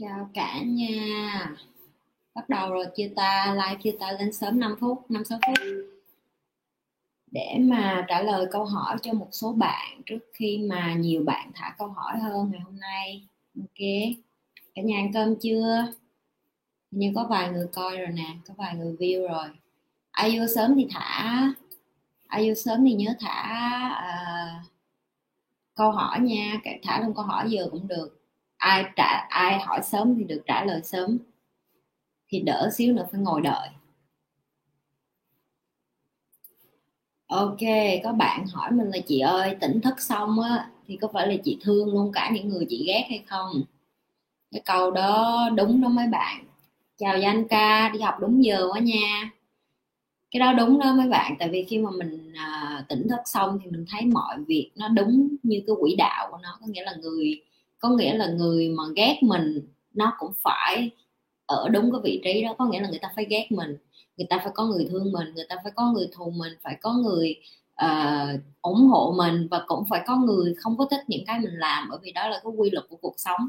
Chào cả nhà. Bắt đầu rồi chia ta like chia ta lên sớm 5 phút 5-6 phút. Để mà trả lời câu hỏi cho một số bạn Trước khi mà nhiều bạn thả câu hỏi hơn ngày hôm nay. Ok. Cả nhà ăn cơm chưa? Nhưng có vài người coi rồi nè Có vài người view rồi. Ai vô sớm thì thả. Ai vô sớm thì nhớ thả uh, câu hỏi nha. Thả luôn câu hỏi giờ cũng được ai trả ai hỏi sớm thì được trả lời sớm. Thì đỡ xíu nữa phải ngồi đợi. Ok có bạn hỏi mình là chị ơi tỉnh thức xong á thì có phải là chị thương luôn cả những người chị ghét hay không? Cái câu đó đúng đó mấy bạn. Chào danh ca đi học đúng giờ quá nha. Cái đó đúng đó mấy bạn tại vì khi mà mình à, tỉnh thức xong thì mình thấy mọi việc nó đúng như cái quỹ đạo của nó có nghĩa là người có nghĩa là người mà ghét mình nó cũng phải ở đúng cái vị trí đó. Có nghĩa là người ta phải ghét mình người ta phải có người thương mình người ta phải có người thù mình phải có người uh, ủng hộ mình và cũng phải có người không có thích những cái mình làm. Bởi vì đó là cái quy luật của cuộc sống.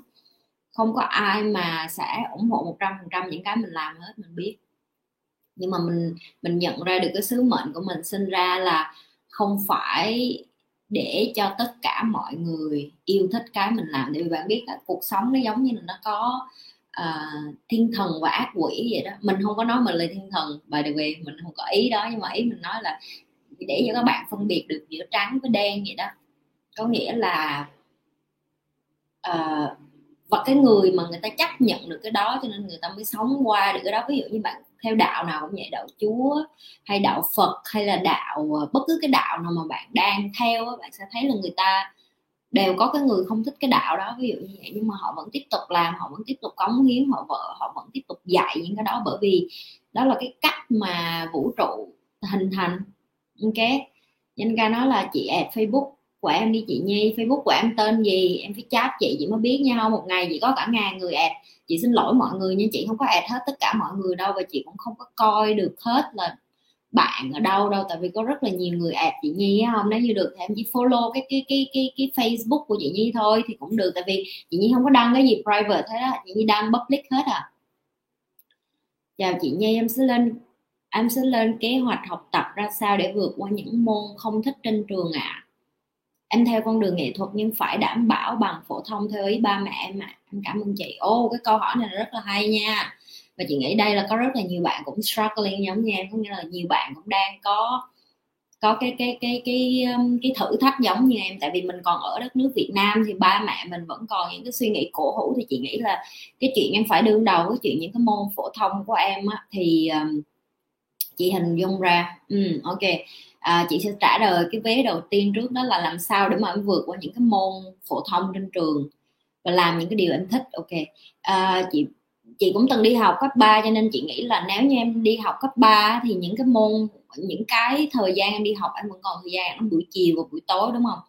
Không có ai mà sẽ ủng hộ một trăm phần trăm những cái mình làm hết mình biết. Nhưng mà mình mình nhận ra được cái sứ mệnh của mình sinh ra là không phải để cho tất cả mọi người yêu thích cái mình làm. Để bạn biết là cuộc sống nó giống như là nó có uh, thiên thần và ác quỷ vậy đó. Mình không có nói mình là thiên thần và the way mình không có ý đó nhưng mà ý mình nói là để cho các bạn phân biệt được giữa trắng với đen vậy đó. Có nghĩa là uh, và cái người mà người ta chấp nhận được cái đó cho nên người ta mới sống qua được cái đó. Ví dụ như bạn theo đạo nào cũng vậy, đạo chúa hay đạo phật hay là đạo ờ, bất cứ cái đạo nào mà bạn đang theo bạn sẽ thấy là người ta đều có cái người không thích cái đạo đó, ví dụ như vậy. Nhưng mà họ vẫn tiếp tục làm, họ vẫn tiếp tục cống hiến, họ vợ, họ vẫn tiếp tục dạy những cái đó. Bởi vì đó là cái cách mà vũ trụ hình thành. Ok? Nhân ca nói là chị add facebook của em đi chị nhi, facebook của em tên gì? Em phải chat chị chị mới biết nha. Một ngày chị có cả ngàn người ad chị xin lỗi mọi người nhưng chị không có ad hết tất cả mọi người đâu và chị cũng không có coi được hết là bạn ở đâu đâu, tại vì có rất là nhiều người ad chị Nhi không nếu như được thì em chỉ follow cái cái cái cái cái Facebook của chị Nhi thôi thì cũng được, tại vì chị Nhi không có đăng cái gì private hết á. Chị Nhi đăng public hết à. Chào chị Nhi, em sẽ lên, em sẽ lên kế hoạch học tập ra sao để vượt qua những môn không thích trên trường ạ. à em theo con đường nghệ thuật nhưng phải đảm bảo bằng phổ thông theo ý ba mẹ em ạ. À. em cảm ơn chị. Ô cái câu hỏi này rất là hay nha. Và chị nghĩ đây là có rất là nhiều bạn cũng struggling giống như em có nghĩa là nhiều bạn cũng đang có có cái cái cái cái um, cái thử thách giống như em. Tại vì mình còn ở đất nước Việt Nam thì ba mẹ mình vẫn còn những cái suy nghĩ cổ hủ. Thì chị nghĩ là cái chuyện em phải đương đầu với chuyện những cái môn phổ thông của em á, thì um, chị hình dung ra. Ừ, ok à, chị sẽ trả lời cái vé đầu tiên trước đó là làm sao để mà em vượt qua những cái môn phổ thông trên trường và làm những cái điều em thích. Ok. À, chị chị cũng từng đi học cấp 3 cho nên chị nghĩ là nếu như em đi học cấp 3 thì những cái môn những cái thời gian em đi học em vẫn còn thời gian nó buổi chiều và buổi tối đúng không?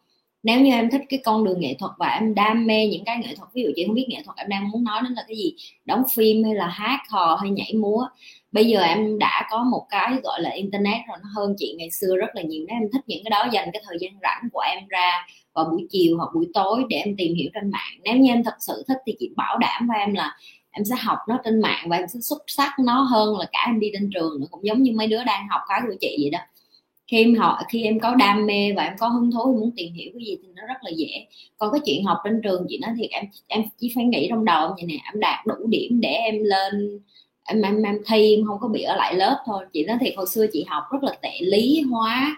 Nếu như em thích cái con đường nghệ thuật và em đam mê những cái nghệ thuật ví dụ chị không biết nghệ thuật em đang muốn nói đến là cái gì đóng phim hay là hát hò hay nhảy múa bây giờ em đã có một cái gọi là internet rồi, nó hơn chị ngày xưa rất là nhiều. Nếu em thích những cái đó, dành cái thời gian rảnh của em ra vào buổi chiều hoặc buổi tối để em tìm hiểu trên mạng. Nếu như em thật sự thích thì chị bảo đảm với em là em sẽ học nó trên mạng và em sẽ xuất sắc nó hơn là cả em đi trên trường nữa, cũng giống như mấy đứa đang học cái của chị vậy đó. Khi em học khi em có đam mê và em có hứng thú muốn tìm hiểu cái gì thì nó rất là dễ. Còn cái chuyện học trên trường chị nói thiệt, em em chỉ phải nghĩ trong đầu như này nè em đạt đủ điểm để em lên em em, em thi em không có bị ở lại lớp thôi. Chị nói thiệt hồi xưa chị học rất là tệ lý hóa.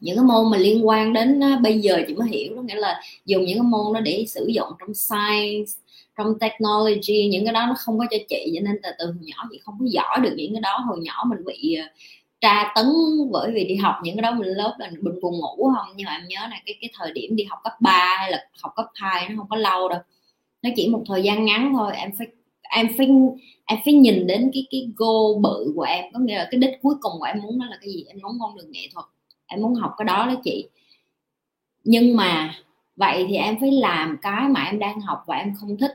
Những cái môn mà liên quan đến bây giờ chị mới hiểu. Đó nghĩa là dùng những cái môn đó để sử dụng trong science trong technology những cái đó nó không có cho chị. Cho nên từ từ hồi nhỏ chị không có giỏi được những cái đó. Hồi nhỏ mình bị ờ, tra tấn bởi vì đi học những cái đó mình lớp là mình buồn ngủ không? Nhưng mà em nhớ là cái cái thời điểm đi học cấp 3 hay là học cấp 2 nó không có lâu đâu. Nó chỉ một thời gian ngắn thôi em phải em phải em phải nhìn đến cái cái goal bự của em. Có nghĩa là cái đích cuối cùng của em muốn đó là cái gì? Em muốn con đường nghệ thuật. Em muốn học cái đó đó chị. Nhưng mà vậy thì em phải làm cái mà em đang học và em không thích.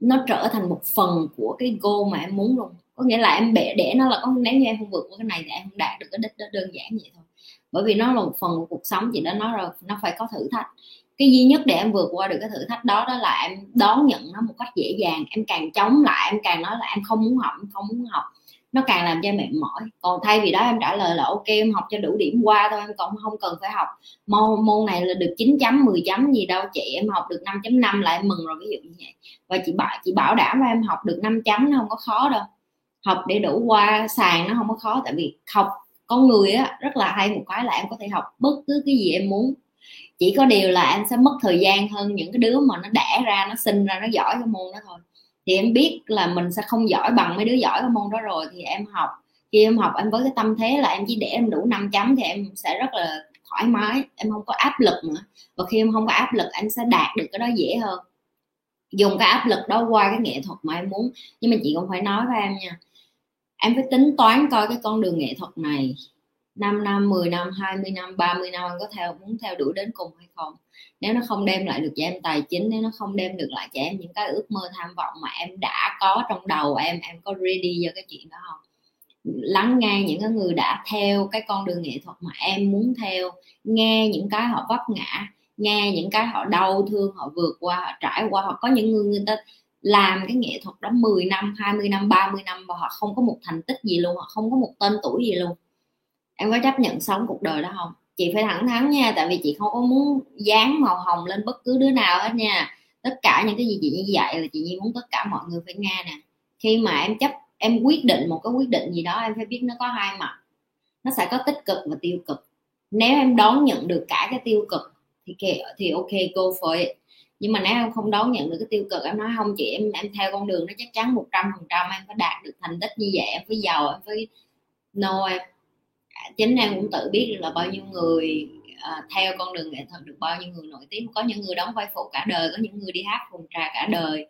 Nó trở thành một phần của cái goal mà em muốn luôn. Có nghĩa là em bẻ, để nó là có, nếu như em không vượt qua cái này thì em không đạt được cái đích đó đơn giản vậy thôi. Bởi vì nó là một phần của cuộc sống chị đã nói rồi nó phải có thử thách cái duy nhất để em vượt qua được cái thử thách đó đó là em đón nhận nó một cách dễ dàng, em càng chống lại, em càng nói là em không muốn học, em không muốn học. Nó càng làm cho em mệt mỏi. Còn thay vì đó em trả lời là, ok, em học cho đủ điểm qua thôi, em còn không cần phải học. Môn môn này là được 9 chấm 10 chấm gì đâu chị, em học được 5.5 là em mừng rồi. Ví dụ như vậy. Và chị bảo chị bảo đảm là em học được 5 chấm nó không có khó đâu. Học để đủ qua sàn nó không có khó, tại vì học con người á, rất là hay một cái là em có thể học bất cứ cái gì em muốn chỉ có điều là em sẽ mất thời gian hơn những cái đứa mà nó đẻ ra, nó sinh ra, nó giỏi cái môn đó thôi. Thì em biết là mình sẽ không giỏi bằng mấy đứa giỏi cái môn đó rồi. Thì em học, khi em học em với cái tâm thế là em chỉ để em đủ 5 chấm thì em sẽ rất là thoải mái. Em không có áp lực nữa. Và khi em không có áp lực, em sẽ đạt được cái đó dễ hơn. Dùng cái áp lực đó qua cái nghệ thuật mà em muốn. Nhưng mà chị cũng phải nói với em nha. Em phải tính toán coi cái con đường nghệ thuật này 5 năm 10 năm 20 năm 30 năm, anh có theo, muốn theo đuổi đến cùng hay không? Nếu nó không đem lại được cho em tài chính, nếu nó không đem được lại cho em những cái ước mơ, tham vọng mà em đã có trong đầu em em có ready cho cái chuyện đó không? Lắng nghe những cái người đã theo cái con đường nghệ thuật mà em muốn theo, nghe những cái họ vấp ngã, nghe những cái họ đau thương, họ vượt qua, họ trải qua. Họ có những người người ta làm cái nghệ thuật đó 10 năm 20 năm 30 năm và họ không có một thành tích gì luôn, họ không có một tên tuổi gì luôn em có chấp nhận sống cuộc đời đó không? Chị phải thẳng thắn nha, tại vì chị không có muốn dán màu hồng lên bất cứ đứa nào hết nha. Tất cả những cái gì chị như vậy là chị như muốn tất cả mọi người phải nghe nè. Khi mà em chấp, em quyết định một cái quyết định gì đó, em phải biết nó có hai mặt. Nó sẽ có tích cực và tiêu cực. Nếu em đón nhận được cả cái tiêu cực, thì thì ok, go for it. Nhưng mà nếu em không đón nhận được cái tiêu cực, em nói không chị, em em theo con đường nó chắc chắn một trăm phần trăm em phải đạt được thành tích như vậy, em phải giàu, em phải no, em chính em cũng tự biết được là bao nhiêu người à, theo con đường nghệ thuật được bao nhiêu người nổi tiếng. Có những người đóng vai phụ cả đời có những người đi hát phòng trà cả đời.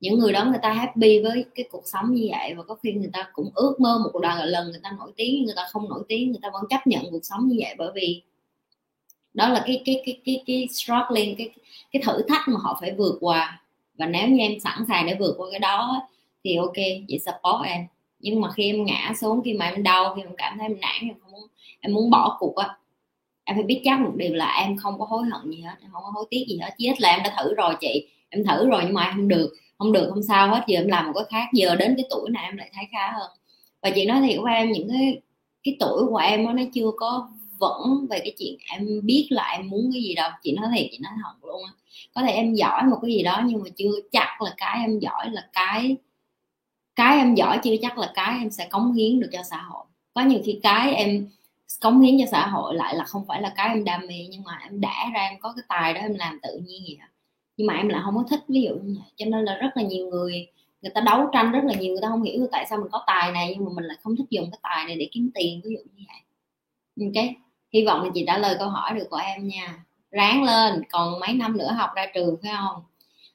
Những người đó người ta happy với cái cuộc sống như vậy và có khi người ta cũng ước mơ một lần lần người ta nổi tiếng người ta không nổi tiếng người ta vẫn chấp nhận cuộc sống như vậy bởi vì đó là cái cái cái cái cái struggling cái cái thử thách mà họ phải vượt qua. Và nếu như em sẵn sàng để vượt qua cái đó thì ok chị support em nhưng mà khi em ngã xuống, khi mà em đau, khi em cảm thấy em nản, em không muốn, em muốn bỏ cuộc á, em phải biết chắc một điều là em không có hối hận gì hết, em không có hối tiếc gì hết. Chứ hết là em đã thử rồi chị. Em thử rồi nhưng mà em không được không được, không sao hết. Giờ em làm một cái khác, giờ đến cái tuổi này em lại thấy khá hơn. Và chị nói thiệt với em, những cái cái tuổi của em nó chưa có vẫn về cái chuyện em biết là em muốn cái gì đâu. Chị nói thiệt, chị nói thật luôn á. Có thể em giỏi một cái gì đó nhưng mà chưa chắc là cái em giỏi là cái cái em giỏi chưa chắc là cái em sẽ cống hiến được cho xã hội. Có nhiều khi cái em cống hiến cho xã hội lại là không phải là cái em đam mê, nhưng mà em đã ra em có cái tài đó em làm tự nhiên vậy nhưng mà em lại không có thích, ví dụ như vậy. Cho nên là rất là nhiều người người ta đấu tranh rất là nhiều, người ta không hiểu tại sao mình có tài này, nhưng mà mình lại không thích dùng cái tài này để kiếm tiền, ví dụ như vậy. Ok hy vọng là chị trả lời câu hỏi được của em nha. Ráng lên, còn mấy năm nữa học ra trường, phải không?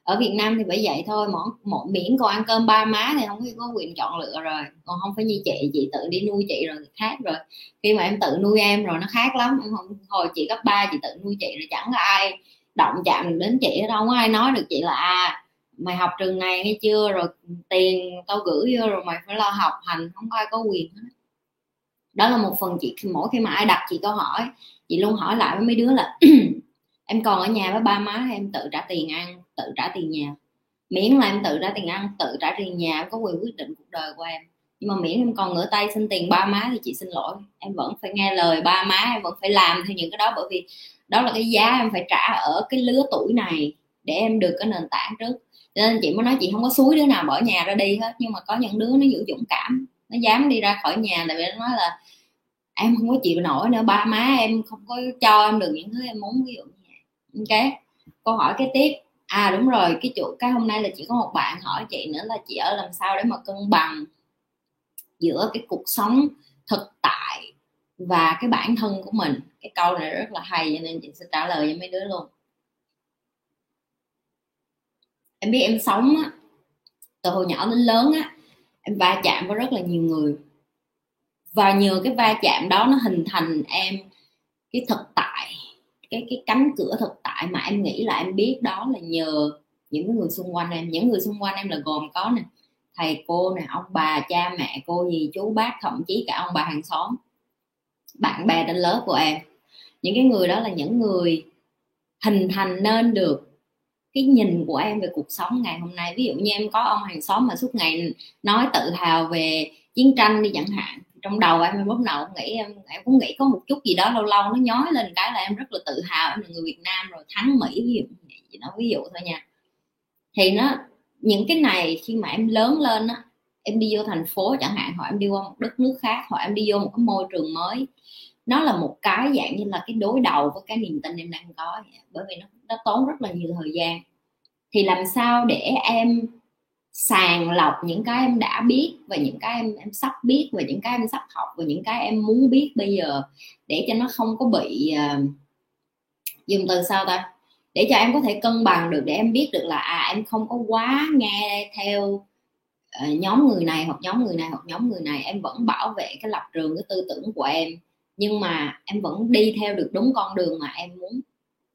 Ở Việt Nam thì phải vậy thôi mỗi, mỗi miễn còn ăn cơm ba má thì không có quyền chọn lựa rồi. Còn không phải như chị chị tự đi nuôi chị rồi khác rồi. Khi mà em tự nuôi em rồi nó khác lắm em không hồi chị cấp ba chị tự nuôi chị rồi chẳng có ai động chạm được đến chị đâu có ai nói được chị là à mày học trường này hay chưa? Rồi tiền tao gửi vô rồi mày phải lo học hành không có ai có quyền hết. Đó là một phần chị mỗi khi mà ai đặt chị câu hỏi chị luôn hỏi lại với mấy đứa là em còn ở nhà với ba má em tự trả tiền ăn? Tự trả tiền nhà. Miễn là em tự trả tiền ăn, tự trả tiền nhà, em có quyền quyết định cuộc đời của em. Nhưng mà miễn em còn ngửa tay xin tiền ba má thì chị xin lỗi. Em vẫn phải nghe lời ba má, em vẫn phải làm theo những cái đó, bởi vì đó là cái giá em phải trả ở cái lứa tuổi này để em được cái nền tảng trước. Cho nên chị mới nói chị không có suối đứa nào bỏ nhà ra đi hết, nhưng mà có những đứa nó giữ dũng cảm, nó dám đi ra khỏi nhà tại vì nó nói là em không có chịu nổi nữa, ba má em không có cho em được những thứ em muốn. Ví dụ như vậy. Ok? Câu hỏi kế tiếp à đúng rồi, cái chỗ cái hôm nay là chỉ có một bạn hỏi chị nữa là chị ở làm sao để mà cân bằng giữa cái cuộc sống thực tại và cái bản thân của mình? Cái câu này rất là hay cho nên chị sẽ trả lời cho mấy đứa luôn. Em biết em sống á, từ hồi nhỏ đến lớn á, em va chạm với rất là nhiều người. Và nhờ cái va chạm đó nó hình thành em cái thực tại cái cái cánh cửa thực tại mà em nghĩ là em biết đó là nhờ những người xung quanh em. Những người xung quanh em là gồm có nè, thầy cô nè, ông bà, cha, mẹ, cô gì chú, bác, thậm chí cả ông bà hàng xóm, bạn bè trên lớp của em. Những cái người đó là những người hình thành nên được cái nhìn của em về cuộc sống ngày hôm nay. Ví dụ như em có ông hàng xóm mà suốt ngày nói tự hào về chiến tranh đi chẳng hạn trong đầu em lúc nào cũng nghĩ em em cũng nghĩ có một chút gì đó lâu lâu nó nhói lên cái là em rất là tự hào em là người Việt Nam rồi thắng Mỹ ví dụ gì đó ví dụ thôi nha. Thì nó những cái này khi mà em lớn lên á em đi vô thành phố chẳng hạn hoặc em đi qua một đất nước khác hoặc em đi vô một cái môi trường mới nó là một cái dạng như là cái đối đầu với cái niềm tin em đang có bởi vì nó, nó tốn rất là nhiều thời gian. Thì làm sao để em sàng lọc những cái em đã biết và những cái em em sắp biết và những cái em sắp học và những cái em muốn biết bây giờ để cho nó không có bị uh, dùng từ sao ta? Để cho em có thể cân bằng được để em biết được là à em không có quá nghe theo uh, nhóm người này hoặc nhóm người này hoặc nhóm người này em vẫn bảo vệ cái lập trường cái tư tưởng của em nhưng mà em vẫn đi theo được đúng con đường mà em muốn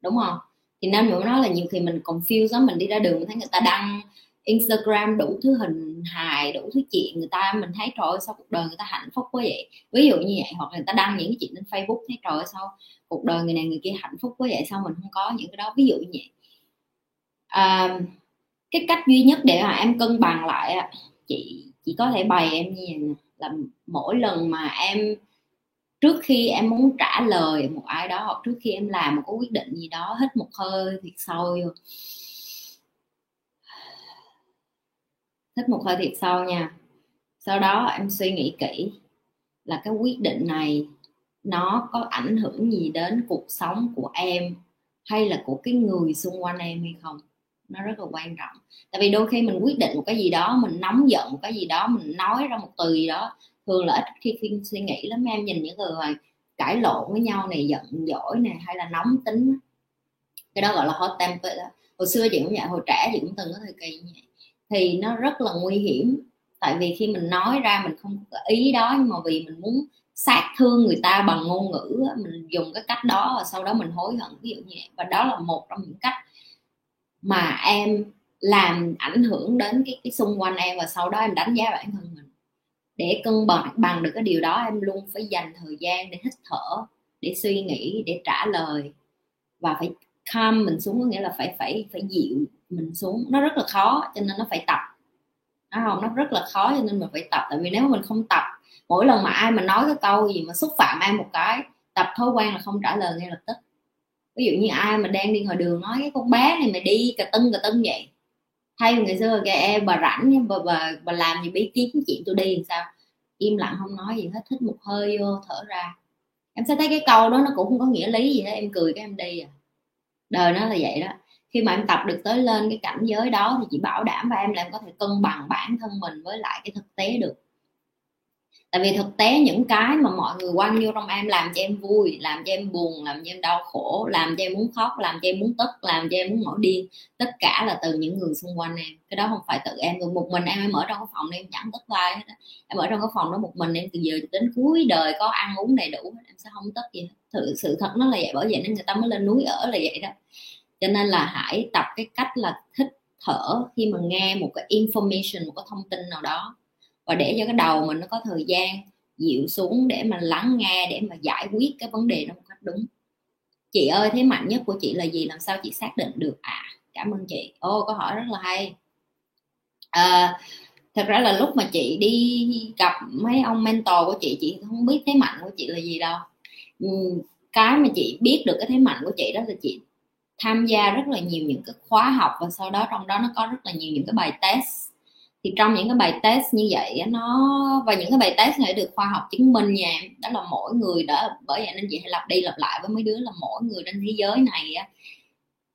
đúng không? Thì nên mình nói là nhiều khi mình confuse đó mình đi ra đường mình thấy người ta đăng Instagram đủ thứ hình hài đủ thứ chuyện người ta mình thấy trời ơi sao cuộc đời người ta hạnh phúc quá vậy? Ví dụ như vậy hoặc là người ta đăng những cái chuyện trên Facebook thấy trời ơi sao cuộc đời người này người kia hạnh phúc quá vậy? Sao mình không có những cái đó? Ví dụ như vậy. À, cái cách duy nhất để mà em cân bằng lại chị chỉ có thể bày em như vậy là mỗi lần mà em trước khi em muốn trả lời một ai đó hoặc trước khi em làm một cái quyết định gì đó hít một hơi thiệt sâu vô. Hít một hơi thiệt sâu nha. Sau đó em suy nghĩ kỹ là cái quyết định này nó có ảnh hưởng gì đến cuộc sống của em hay là của cái người xung quanh em hay không? Nó rất là quan trọng. Tại vì đôi khi mình quyết định một cái gì đó mình nóng giận một cái gì đó mình nói ra một từ gì đó thường là ít khi, khi suy nghĩ lắm. Em nhìn những người mà cãi lộn với nhau này giận dỗi này hay là nóng tính cái đó gọi là hot temper hồi xưa chị cũng vậy hồi trẻ chị cũng từng có thời kỳ như vậy thì nó rất là nguy hiểm. Tại vì khi mình nói ra mình không có ý đó, nhưng mà vì mình muốn sát thương người ta bằng ngôn ngữ mình dùng cái cách đó và sau đó mình hối hận, ví dụ như vậy. Và đó là một trong những cách mà em làm ảnh hưởng đến cái cái xung quanh em và sau đó em đánh giá bản thân mình. Để cân bằng bằng được cái điều đó, em luôn phải dành thời gian để hít thở, để suy nghĩ, để trả lời. Và phải calm mình xuống, có nghĩa là phải phải phải dịu mình xuống nó rất là khó cho nên nó phải tập. Nó không nó rất là khó cho nên mình phải tập. Tại vì nếu mà mình không tập mỗi lần mà ai mà nói cái câu gì mà xúc phạm ai một cái tập thói quen là không trả lời ngay lập tức. Ví dụ như ai mà đang đi ngoài đường nói cái con bé này mày đi cà tưng cà tưng vậy. Hay ngày xưa kìa em bà rảnh bà, bà, bà làm gì bí kiếm chuyện tôi đi làm sao? Im lặng không nói gì hết thích một hơi vô thở ra. Em sẽ thấy cái câu đó nó cũng không có nghĩa lý gì hết em cười cái em đi à. Đời nó là vậy đó khi mà em tập được tới lên cái cảnh giới đó thì chị bảo đảm và em là em có thể cân bằng bản thân mình với lại cái thực tế được. Tại vì thực tế những cái mà mọi người quăng vô trong em làm cho em vui làm cho em buồn làm cho em đau khổ làm cho em muốn khóc làm cho em muốn tức làm cho em muốn nổi điên tất cả là từ những người xung quanh em. Cái đó không phải tự em một mình em em ở trong cái phòng em chẳng tức ai hết em ở trong cái phòng đó một mình em từ giờ đến cuối đời có ăn uống đầy đủ em sẽ không tức gì hết. Thực, sự thật nó là vậy bởi vậy nên người ta mới lên núi ở là vậy đó cho nên là hãy tập cái cách là thích thở khi mà nghe một cái information một cái thông tin nào đó. Và để cho cái đầu mình nó có thời gian dịu xuống để mà lắng nghe để mà giải quyết cái vấn đề đó một cách đúng. Chị ơi thế mạnh nhất của chị là gì? Làm sao chị xác định được? À cảm ơn chị. Ô câu hỏi rất là hay. À, thật ra là lúc mà chị đi gặp mấy ông mentor của chị chị không biết thế mạnh của chị là gì đâu. Ừ, cái mà chị biết được cái thế mạnh của chị đó là chị tham gia rất là nhiều những cái khóa học và sau đó trong đó nó có rất là nhiều những cái bài test. Thì trong những cái bài test như vậy nó, và những cái bài test này được khoa học chứng minh nha, đó là mỗi người đã bởi vậy nên chị hãy lặp đi lặp lại với mấy đứa là mỗi người trên thế giới này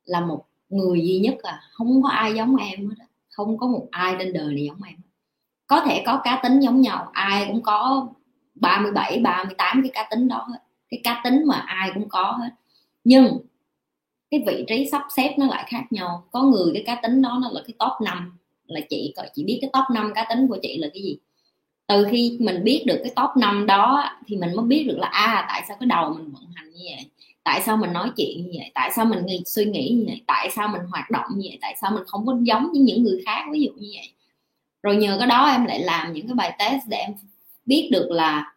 là một người duy nhất à không có ai giống em hết không có một ai trên đời này giống em. Có thể có cá tính giống nhau, ai cũng có 37 38 cái cá tính đó hết, cái cá tính mà ai cũng có hết. Nhưng cái vị trí sắp xếp nó lại khác nhau. Có người cái cá tính đó nó là cái top 5 là chị coi chị biết cái top 5 cá tính của chị là cái gì. Từ khi mình biết được cái top 5 đó thì mình mới biết được là à tại sao cái đầu mình vận hành như vậy? Tại sao mình nói chuyện như vậy? Tại sao mình suy nghĩ như vậy? Tại sao mình hoạt động như vậy? Tại sao mình không có giống với những người khác ví dụ như vậy? Rồi nhờ cái đó em lại làm những cái bài test để em biết được là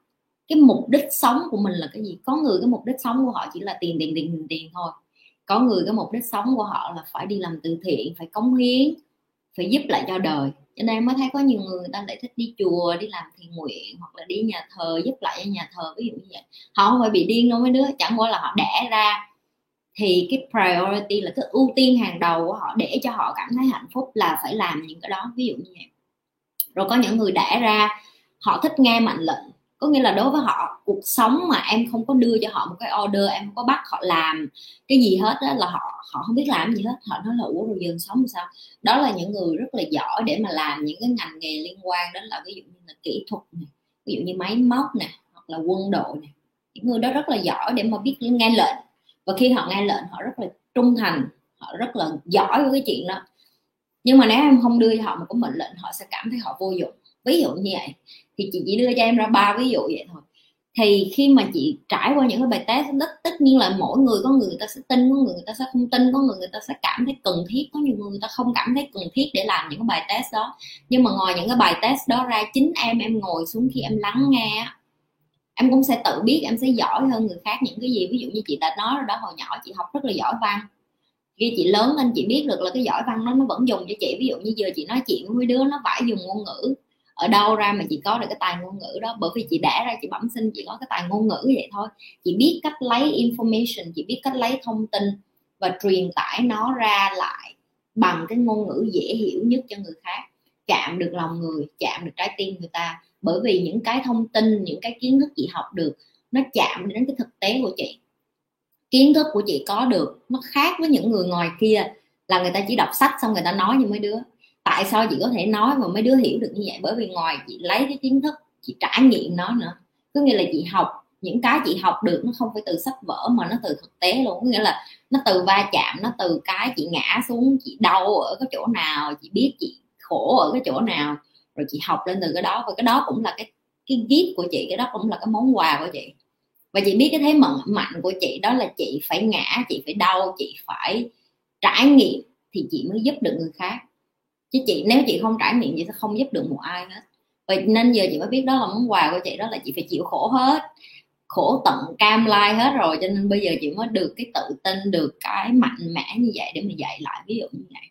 cái mục đích sống của mình là cái gì. Có người cái mục đích sống của họ chỉ là tiền tiền tiền tiền, tiền thôi có người cái mục đích sống của họ là phải đi làm từ thiện, phải cống hiến, phải giúp lại cho đời. Cho nên em mới thấy có nhiều người người ta lại thích đi chùa, đi làm thiện nguyện hoặc là đi nhà thờ, giúp lại cho nhà thờ, ví dụ như vậy. Họ không phải bị điên đâu mấy đứa, chẳng qua là họ đẻ ra. Thì cái priority là cái ưu tiên hàng đầu của họ, để cho họ cảm thấy hạnh phúc là phải làm những cái đó, ví dụ như vậy. Rồi có những người đẻ ra, họ thích nghe mệnh lệnh có nghĩa là đối với họ, cuộc sống mà em không có đưa cho họ một cái order, em không có bắt họ làm cái gì hết đó là họ họ không biết làm gì hết. Họ nói là, ủa, rồi giờ sống sao? Đó là những người rất là giỏi để mà làm những cái ngành nghề liên quan đến là ví dụ như là kỹ thuật này ví dụ như máy móc nè, hoặc là quân đội nè. Những người đó rất là giỏi để mà biết nghe lệnh. Và khi họ nghe lệnh, họ rất là trung thành, họ rất là giỏi với cái chuyện đó. Nhưng mà nếu em không đưa cho họ một cái mệnh lệnh, họ sẽ cảm thấy họ vô dụng. Ví dụ như vậy thì chị chỉ đưa cho em ra ba ví dụ vậy thôi. Thì khi mà chị trải qua những cái bài test tất tất nhiên là mỗi người có người, người ta sẽ tin có người người ta sẽ không tin có người người ta sẽ cảm thấy cần thiết có nhiều người người ta không cảm thấy cần thiết để làm những cái bài test đó. Nhưng mà ngoài những cái bài test đó ra chính em em ngồi xuống khi em lắng nghe em cũng sẽ tự biết em sẽ giỏi hơn người khác những cái gì. Ví dụ như chị đã nói rồi đó hồi nhỏ chị học rất là giỏi văn. Khi chị lớn lên chị biết được là cái giỏi văn nó nó vẫn dùng cho chị. Ví dụ như giờ chị nói chuyện với đứa nó phải dùng ngôn ngữ ở đâu ra mà chị có được cái tài ngôn ngữ đó? Bởi vì chị đã ra, chị bẩm sinh, chị có cái tài ngôn ngữ vậy thôi. Chị biết cách lấy information, chị biết cách lấy thông tin và truyền tải nó ra lại bằng cái ngôn ngữ dễ hiểu nhất cho người khác. Chạm được lòng người, chạm được trái tim người ta. Bởi vì những cái thông tin, những cái kiến thức chị học được, nó chạm đến cái thực tế của chị. Kiến thức của chị có được, nó khác với những người ngoài kia là người ta chỉ đọc sách xong người ta nói như mấy đứa tại sao chị có thể nói mà mấy đứa hiểu được như vậy? Bởi vì ngoài chị lấy cái kiến thức, chị trải nghiệm nó nữa. Có nghĩa là chị học, những cái chị học được nó không phải từ sách vở mà nó từ thực tế luôn. Có nghĩa là nó từ va chạm, nó từ cái chị ngã xuống, chị đau ở cái chỗ nào, chị biết chị khổ ở cái chỗ nào. Rồi chị học lên từ cái đó. Và cái đó cũng là cái cái gift của chị, cái đó cũng là cái món quà của chị. Và chị biết cái thế mạnh mạnh của chị đó là chị phải ngã, chị phải đau, chị phải trải nghiệm thì chị mới giúp được người khác chứ chị nếu chị không trải nghiệm chị sẽ không giúp được một ai hết. Vậy nên giờ chị mới biết đó là món quà của chị đó là chị phải chịu khổ hết. Khổ tận cam lai hết rồi cho nên bây giờ chị mới được cái tự tin được cái mạnh mẽ như vậy để mà dạy lại ví dụ như vậy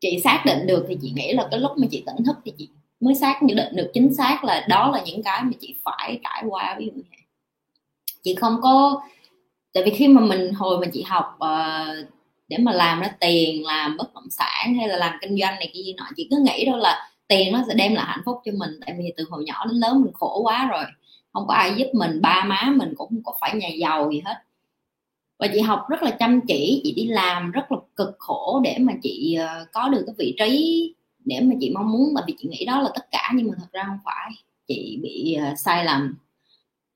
chị xác định được thì chị nghĩ là cái lúc mà chị tỉnh thức thì chị mới xác định được chính xác là đó là những cái mà chị phải trải qua ví dụ như vậy chị không có tại vì khi mà mình hồi mà chị học uh, để mà làm ra tiền, làm bất động sản hay là làm kinh doanh này kia nọ. Chị cứ nghĩ đâu là tiền nó sẽ đem lại hạnh phúc cho mình. Tại vì từ hồi nhỏ đến lớn mình khổ quá rồi. Không có ai giúp mình, ba má mình cũng không có phải nhà giàu gì hết. Và chị học rất là chăm chỉ, chị đi làm rất là cực khổ để mà chị ờ, có được cái vị trí để mà chị mong muốn. Tại vì chị nghĩ đó là tất cả, nhưng mà thật ra không phải. Chị bị ờ, sai lầm.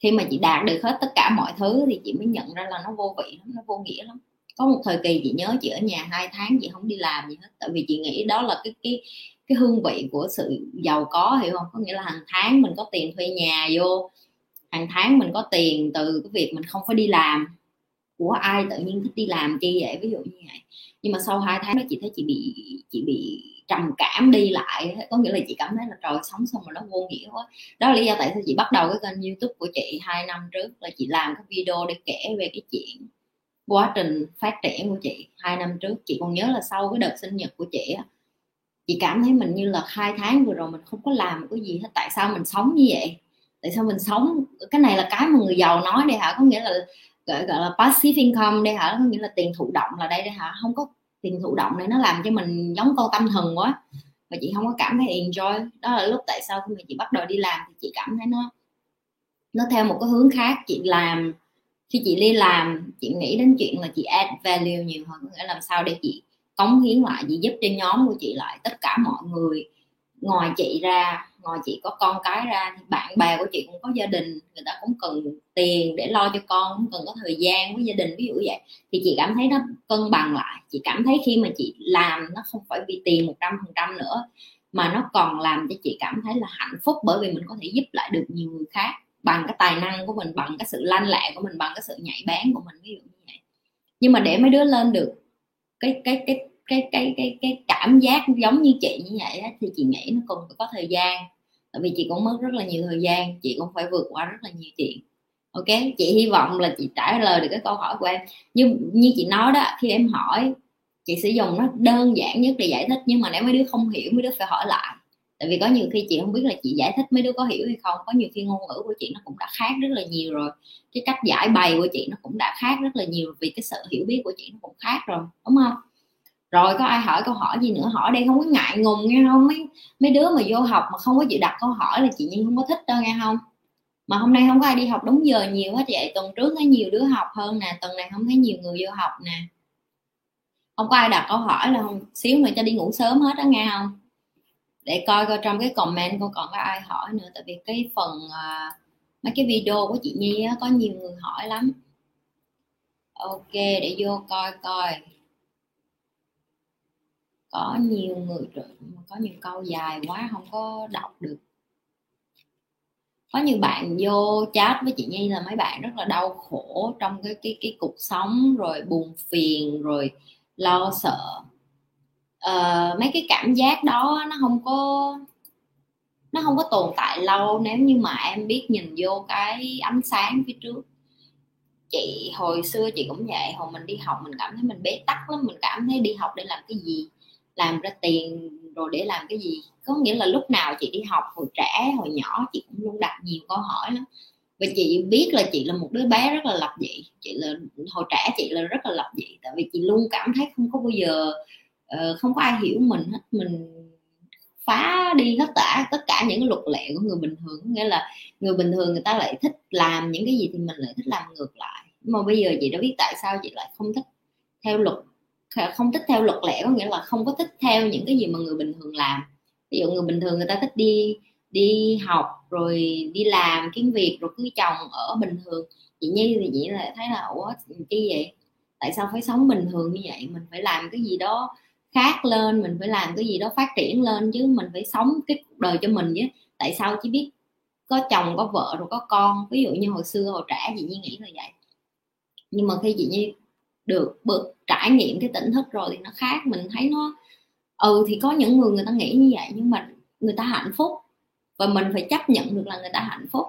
Khi mà chị đạt được hết tất cả mọi thứ thì chị mới nhận ra là nó vô vị lắm, nó vô nghĩa lắm có một thời kỳ chị nhớ chị ở nhà hai tháng chị không đi làm gì hết, tại vì chị nghĩ đó là cái cái cái hương vị của sự giàu có, hiểu không? Có nghĩa là hàng tháng mình có tiền thuê nhà vô, hàng tháng mình có tiền từ cái việc mình không phải đi làm. Của ai tự nhiên thích đi làm chi vậy? Ví dụ như vậy. Nhưng mà sau hai tháng đó chị thấy chị bị chị bị trầm cảm đi lại có nghĩa là chị cảm thấy là trời, sống xong rồi nó vô nghĩa quá. Đó là lý do tại sao chị bắt đầu cái kênh youtube của chị hai năm trước là chị làm cái video để kể về cái chuyện quá trình phát triển của chị hai năm trước chị còn nhớ là sau cái đợt sinh nhật của chị chị cảm thấy mình như là hai tháng vừa rồi mình không có làm cái gì hết. Tại sao mình sống như vậy? Tại sao mình sống? Cái này là cái mà người giàu nói đây hả? Có nghĩa là gọi, gọi là passive income đây hả? Có nghĩa là tiền thụ động là đây đây hả? Không có tiền thụ động này nó làm cho mình giống con tâm thần quá. Và chị không có cảm thấy enjoy. Đó là lúc tại sao khi mà chị bắt đầu đi làm thì chị cảm thấy nó nó theo một cái hướng khác. Chị làm khi chị đi làm, chị nghĩ đến chuyện là chị add value nhiều hơn nghĩa làm sao để chị cống hiến lại, chị giúp cho nhóm của chị lại, tất cả mọi người. Ngoài chị ra, ngoài chị có con cái ra, thì bạn bè của chị cũng có gia đình, người ta cũng cần tiền để lo cho con, cũng cần có thời gian với gia đình, ví dụ vậy. Thì chị cảm thấy nó cân bằng lại, chị cảm thấy khi mà chị làm, nó không phải vì tiền một trăm phần trăm nữa, mà nó còn làm cho chị cảm thấy là hạnh phúc bởi vì mình có thể giúp lại được nhiều người khác bằng cái tài năng của mình bằng cái sự lanh lẹ của mình bằng cái sự nhạy bén của mình ví dụ như vậy. Nhưng mà để mấy đứa lên được cái cái cái cái cái cái cái cảm giác giống như chị như vậy á, thì chị nghĩ nó cũng có thời gian. Tại vì chị cũng mất rất là nhiều thời gian chị cũng phải vượt qua rất là nhiều chuyện. Ok? Chị hy vọng là chị trả lời được cái câu hỏi của em. Nhưng như chị nói đó khi em hỏi chị sẽ dùng nó đơn giản nhất để giải thích nhưng mà nếu mấy đứa không hiểu mấy đứa phải hỏi lại tại vì có nhiều khi chị không biết là chị giải thích mấy đứa có hiểu hay không. Có nhiều khi ngôn ngữ của chị nó cũng đã khác rất là nhiều rồi. Cái cách giải bày của chị nó cũng đã khác rất là nhiều vì cái sự hiểu biết của chị nó cũng khác rồi, đúng không? Rồi có ai hỏi câu hỏi gì nữa? Hỏi đây không có ngại ngùng, nghe không? Mấy mấy đứa mà vô học mà không có chịu đặt câu hỏi là chị nhiên không có thích đâu, nghe không? Mà hôm nay không có ai đi học đúng giờ nhiều hết vậy tuần trước thấy nhiều đứa học hơn nè, tuần này không thấy nhiều người vô học nè. Không có ai đặt câu hỏi là không, xíu nữa cho đi ngủ sớm hết đó nghe không? Để coi coi trong cái comment cô còn có ai hỏi nữa. Tại vì cái phần uh, mấy cái video của chị Nhi á, có nhiều người hỏi lắm. Ok để vô coi coi. Có nhiều người có nhiều câu dài quá không có đọc được. Có nhiều bạn vô chat với chị Nhi là mấy bạn rất là đau khổ trong cái cái cái cuộc sống rồi buồn phiền rồi lo sợ uh, mấy cái cảm giác đó nó không có nó không có tồn tại lâu nếu như mà em biết nhìn vô cái ánh sáng phía trước. Chị hồi xưa chị cũng vậy hồi mình đi học mình cảm thấy mình bế tắc lắm mình cảm thấy đi học để làm cái gì? Làm ra tiền rồi để làm cái gì? Có nghĩa là lúc nào chị đi học hồi trẻ hồi nhỏ chị cũng luôn đặt nhiều câu hỏi lắm. Và chị biết là chị là một đứa bé rất là lập dị. Chị là hồi trẻ chị là rất là lập dị tại vì chị luôn cảm thấy không có bao giờ uh, không có ai hiểu mình hết mình phá đi tất cả tất cả những cái luật lệ của người bình thường. Nghĩa là người bình thường người ta lại thích làm những cái gì thì mình lại thích làm ngược lại. Nhưng mà bây giờ chị đã biết tại sao chị lại không thích theo luật không thích theo luật lệ có nghĩa là không có thích theo những cái gì mà người bình thường làm. Ví dụ người bình thường người ta thích đi đi học rồi đi làm kiếm việc rồi cưới chồng ở bình thường. Chị nhi thì chị lại thấy là ủa chi vậy? Tại sao phải sống bình thường như vậy? Mình phải làm cái gì đó khác lên, mình phải làm cái gì đó phát triển lên chứ mình phải sống cái cuộc đời cho mình chứ tại sao chỉ biết có chồng, có vợ rồi có con? Ví dụ như hồi xưa, hồi trẻ chị nhi nghĩ là vậy. Nhưng mà khi chị nhi được bực trải nghiệm cái tỉnh thức rồi thì nó khác. Mình thấy nó ừ thì có những người người ta nghĩ như vậy nhưng mà người ta hạnh phúc. Và mình phải chấp nhận được là người ta hạnh phúc.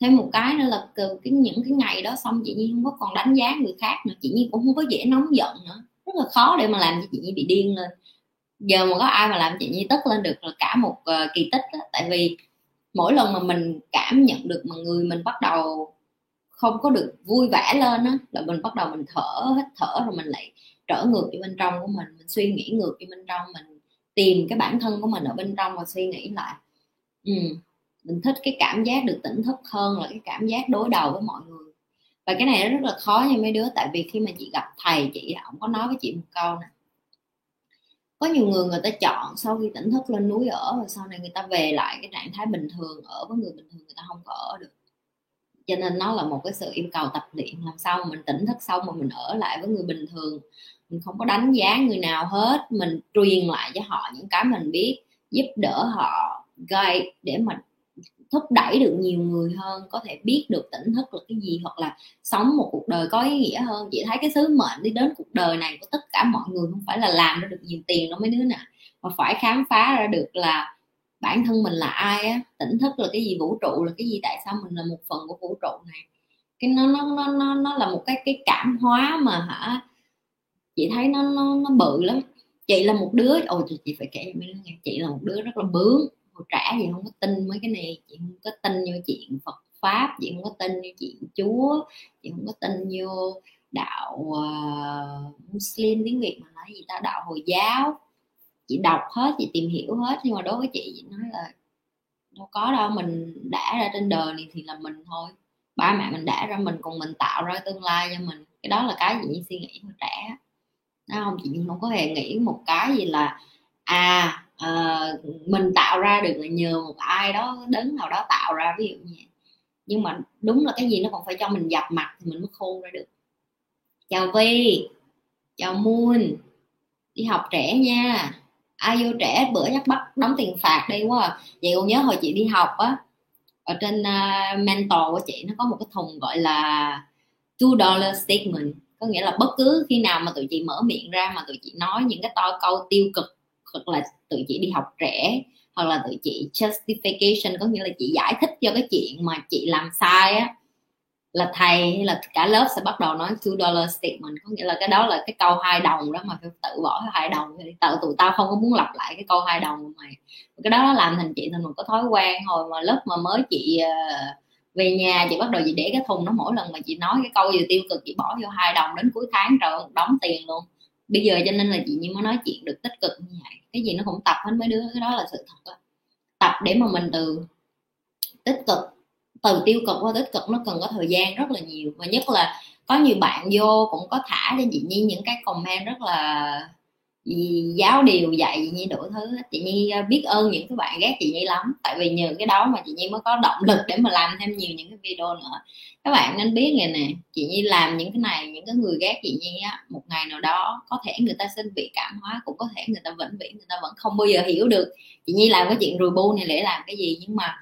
Thêm một cái nữa là từ cái, những cái ngày đó xong chị nhi không có còn đánh giá người khác nữa. Chị nhi cũng không có dễ nóng giận nữa rất là khó để mà làm cho chị nhi bị điên lên giờ mà có ai mà làm chị nhi tức lên được là cả một uh, kỳ tích đó. tại vì mỗi lần mà mình cảm nhận được mà người mình bắt đầu không có được vui vẻ lên á là mình bắt đầu mình thở hít thở rồi mình lại trở ngược đi bên trong của mình mình suy nghĩ ngược đi bên trong mình tìm cái bản thân của mình ở bên trong và suy nghĩ lại ừ. mình thích cái cảm giác được tỉnh thức hơn là cái cảm giác đối đầu với mọi người và cái này rất là khó cho mấy đứa, tại vì khi mà chị gặp thầy, chị ổng có nói với chị một câu nè. Có nhiều người người ta chọn sau khi tỉnh thức lên núi ở và sau này người ta về lại cái trạng thái bình thường ở với người bình thường người ta không có ở được. Cho nên nó là một cái sự yêu cầu tập luyện, làm sao mà mình tỉnh thức xong mà mình ở lại với người bình thường. Mình không có đánh giá người nào hết, mình truyền lại cho họ những cái mình biết, giúp đỡ họ, guide để mà thúc đẩy được nhiều người hơn có thể biết được tỉnh thức là cái gì hoặc là sống một cuộc đời có ý nghĩa hơn. Chị thấy cái sứ mệnh đi đến cuộc đời này của tất cả mọi người không phải là làm ra được nhiều tiền đâu mấy đứa nè mà phải khám phá ra được là bản thân mình là ai á tỉnh thức là cái gì vũ trụ là cái gì tại sao mình là một phần của vũ trụ này. Cái nó nó nó nó, nó là một cái cái cảm hóa mà hả chị thấy nó nó nó bự lắm. Chị là một đứa ôi chị phải kể mấy đứa nghe chị là một đứa rất là bướng hồi trẻ gì không có tin mấy cái này chị không có tin vô chuyện Phật pháp chị không có tin vô chuyện Chúa chị không có tin vô đạo uh, Muslim tiếng Việt mà nói gì ta đạo Hồi giáo. Chị đọc hết chị tìm hiểu hết nhưng mà đối với chị chị nói là đâu có đâu mình đã ra trên đời này thì là mình thôi. Ba mẹ mình đã ra mình còn mình tạo ra tương lai cho mình. Cái đó là cái gì suy nghĩ hồi trẻ đó không? Chị không có hề nghĩ một cái gì là à uh, mình tạo ra được là nhờ một ai đó đến nào đó tạo ra ví dụ như vậy. Nhưng mà đúng là cái gì nó còn phải cho mình dập mặt thì mình mới khôn ra được. Chào vi chào moon đi học trẻ nha. Ai vô trẻ bữa nhắc bắt đóng tiền phạt đi quá à. vậy còn nhớ hồi chị đi học á ở trên uh, mentor của chị nó có một cái thùng gọi là two dollar statement. Có nghĩa là bất cứ khi nào mà tụi chị mở miệng ra mà tụi chị nói những cái to câu tiêu cực hoặc là tụi chị đi học trẻ hoặc là tụi chị justification, có nghĩa là chị giải thích cho cái chuyện mà chị làm sai á, là thầy hay là cả lớp sẽ bắt đầu nói two dollar statement. Có nghĩa là cái đó là cái câu hai đồng đó mà phải tự bỏ hai đồng. Thì tự tụi tao không có muốn lặp lại cái câu hai đồng của mày cái đó làm thành chị thành một cái thói quen hồi mà lớp mà mới chị ờ, về nhà, chị bắt đầu chị để cái thùng nó mỗi lần mà chị nói cái câu gì tiêu cực, chị bỏ vô hai đồng đến cuối tháng rồi một đóng tiền luôn bây giờ cho nên là chị như mới nói chuyện được tích cực như vậy cái gì nó cũng tập hết mấy đứa, cái đó là sự thật đó. tập để mà mình từ tích cực, từ tiêu cực qua tích cực nó cần có thời gian rất là nhiều và nhất là có nhiều bạn vô cũng có thả cho chị nhi những cái comment rất là giáo điều dạy chị nhi đủ thứ chị nhi ờ, biết ơn những cái bạn ghét chị nhi lắm. Tại vì nhờ cái đó mà chị nhi mới có động lực để mà làm thêm nhiều những cái video nữa. Các bạn nên biết này nè, chị nhi làm những cái này, những cái người ghét chị nhi á, một ngày nào đó có thể người ta xin bị cảm hóa, cũng có thể người ta vĩnh viễn, người ta vẫn không bao giờ hiểu được. Chị nhi làm cái chuyện rùi bu này để làm cái gì, nhưng mà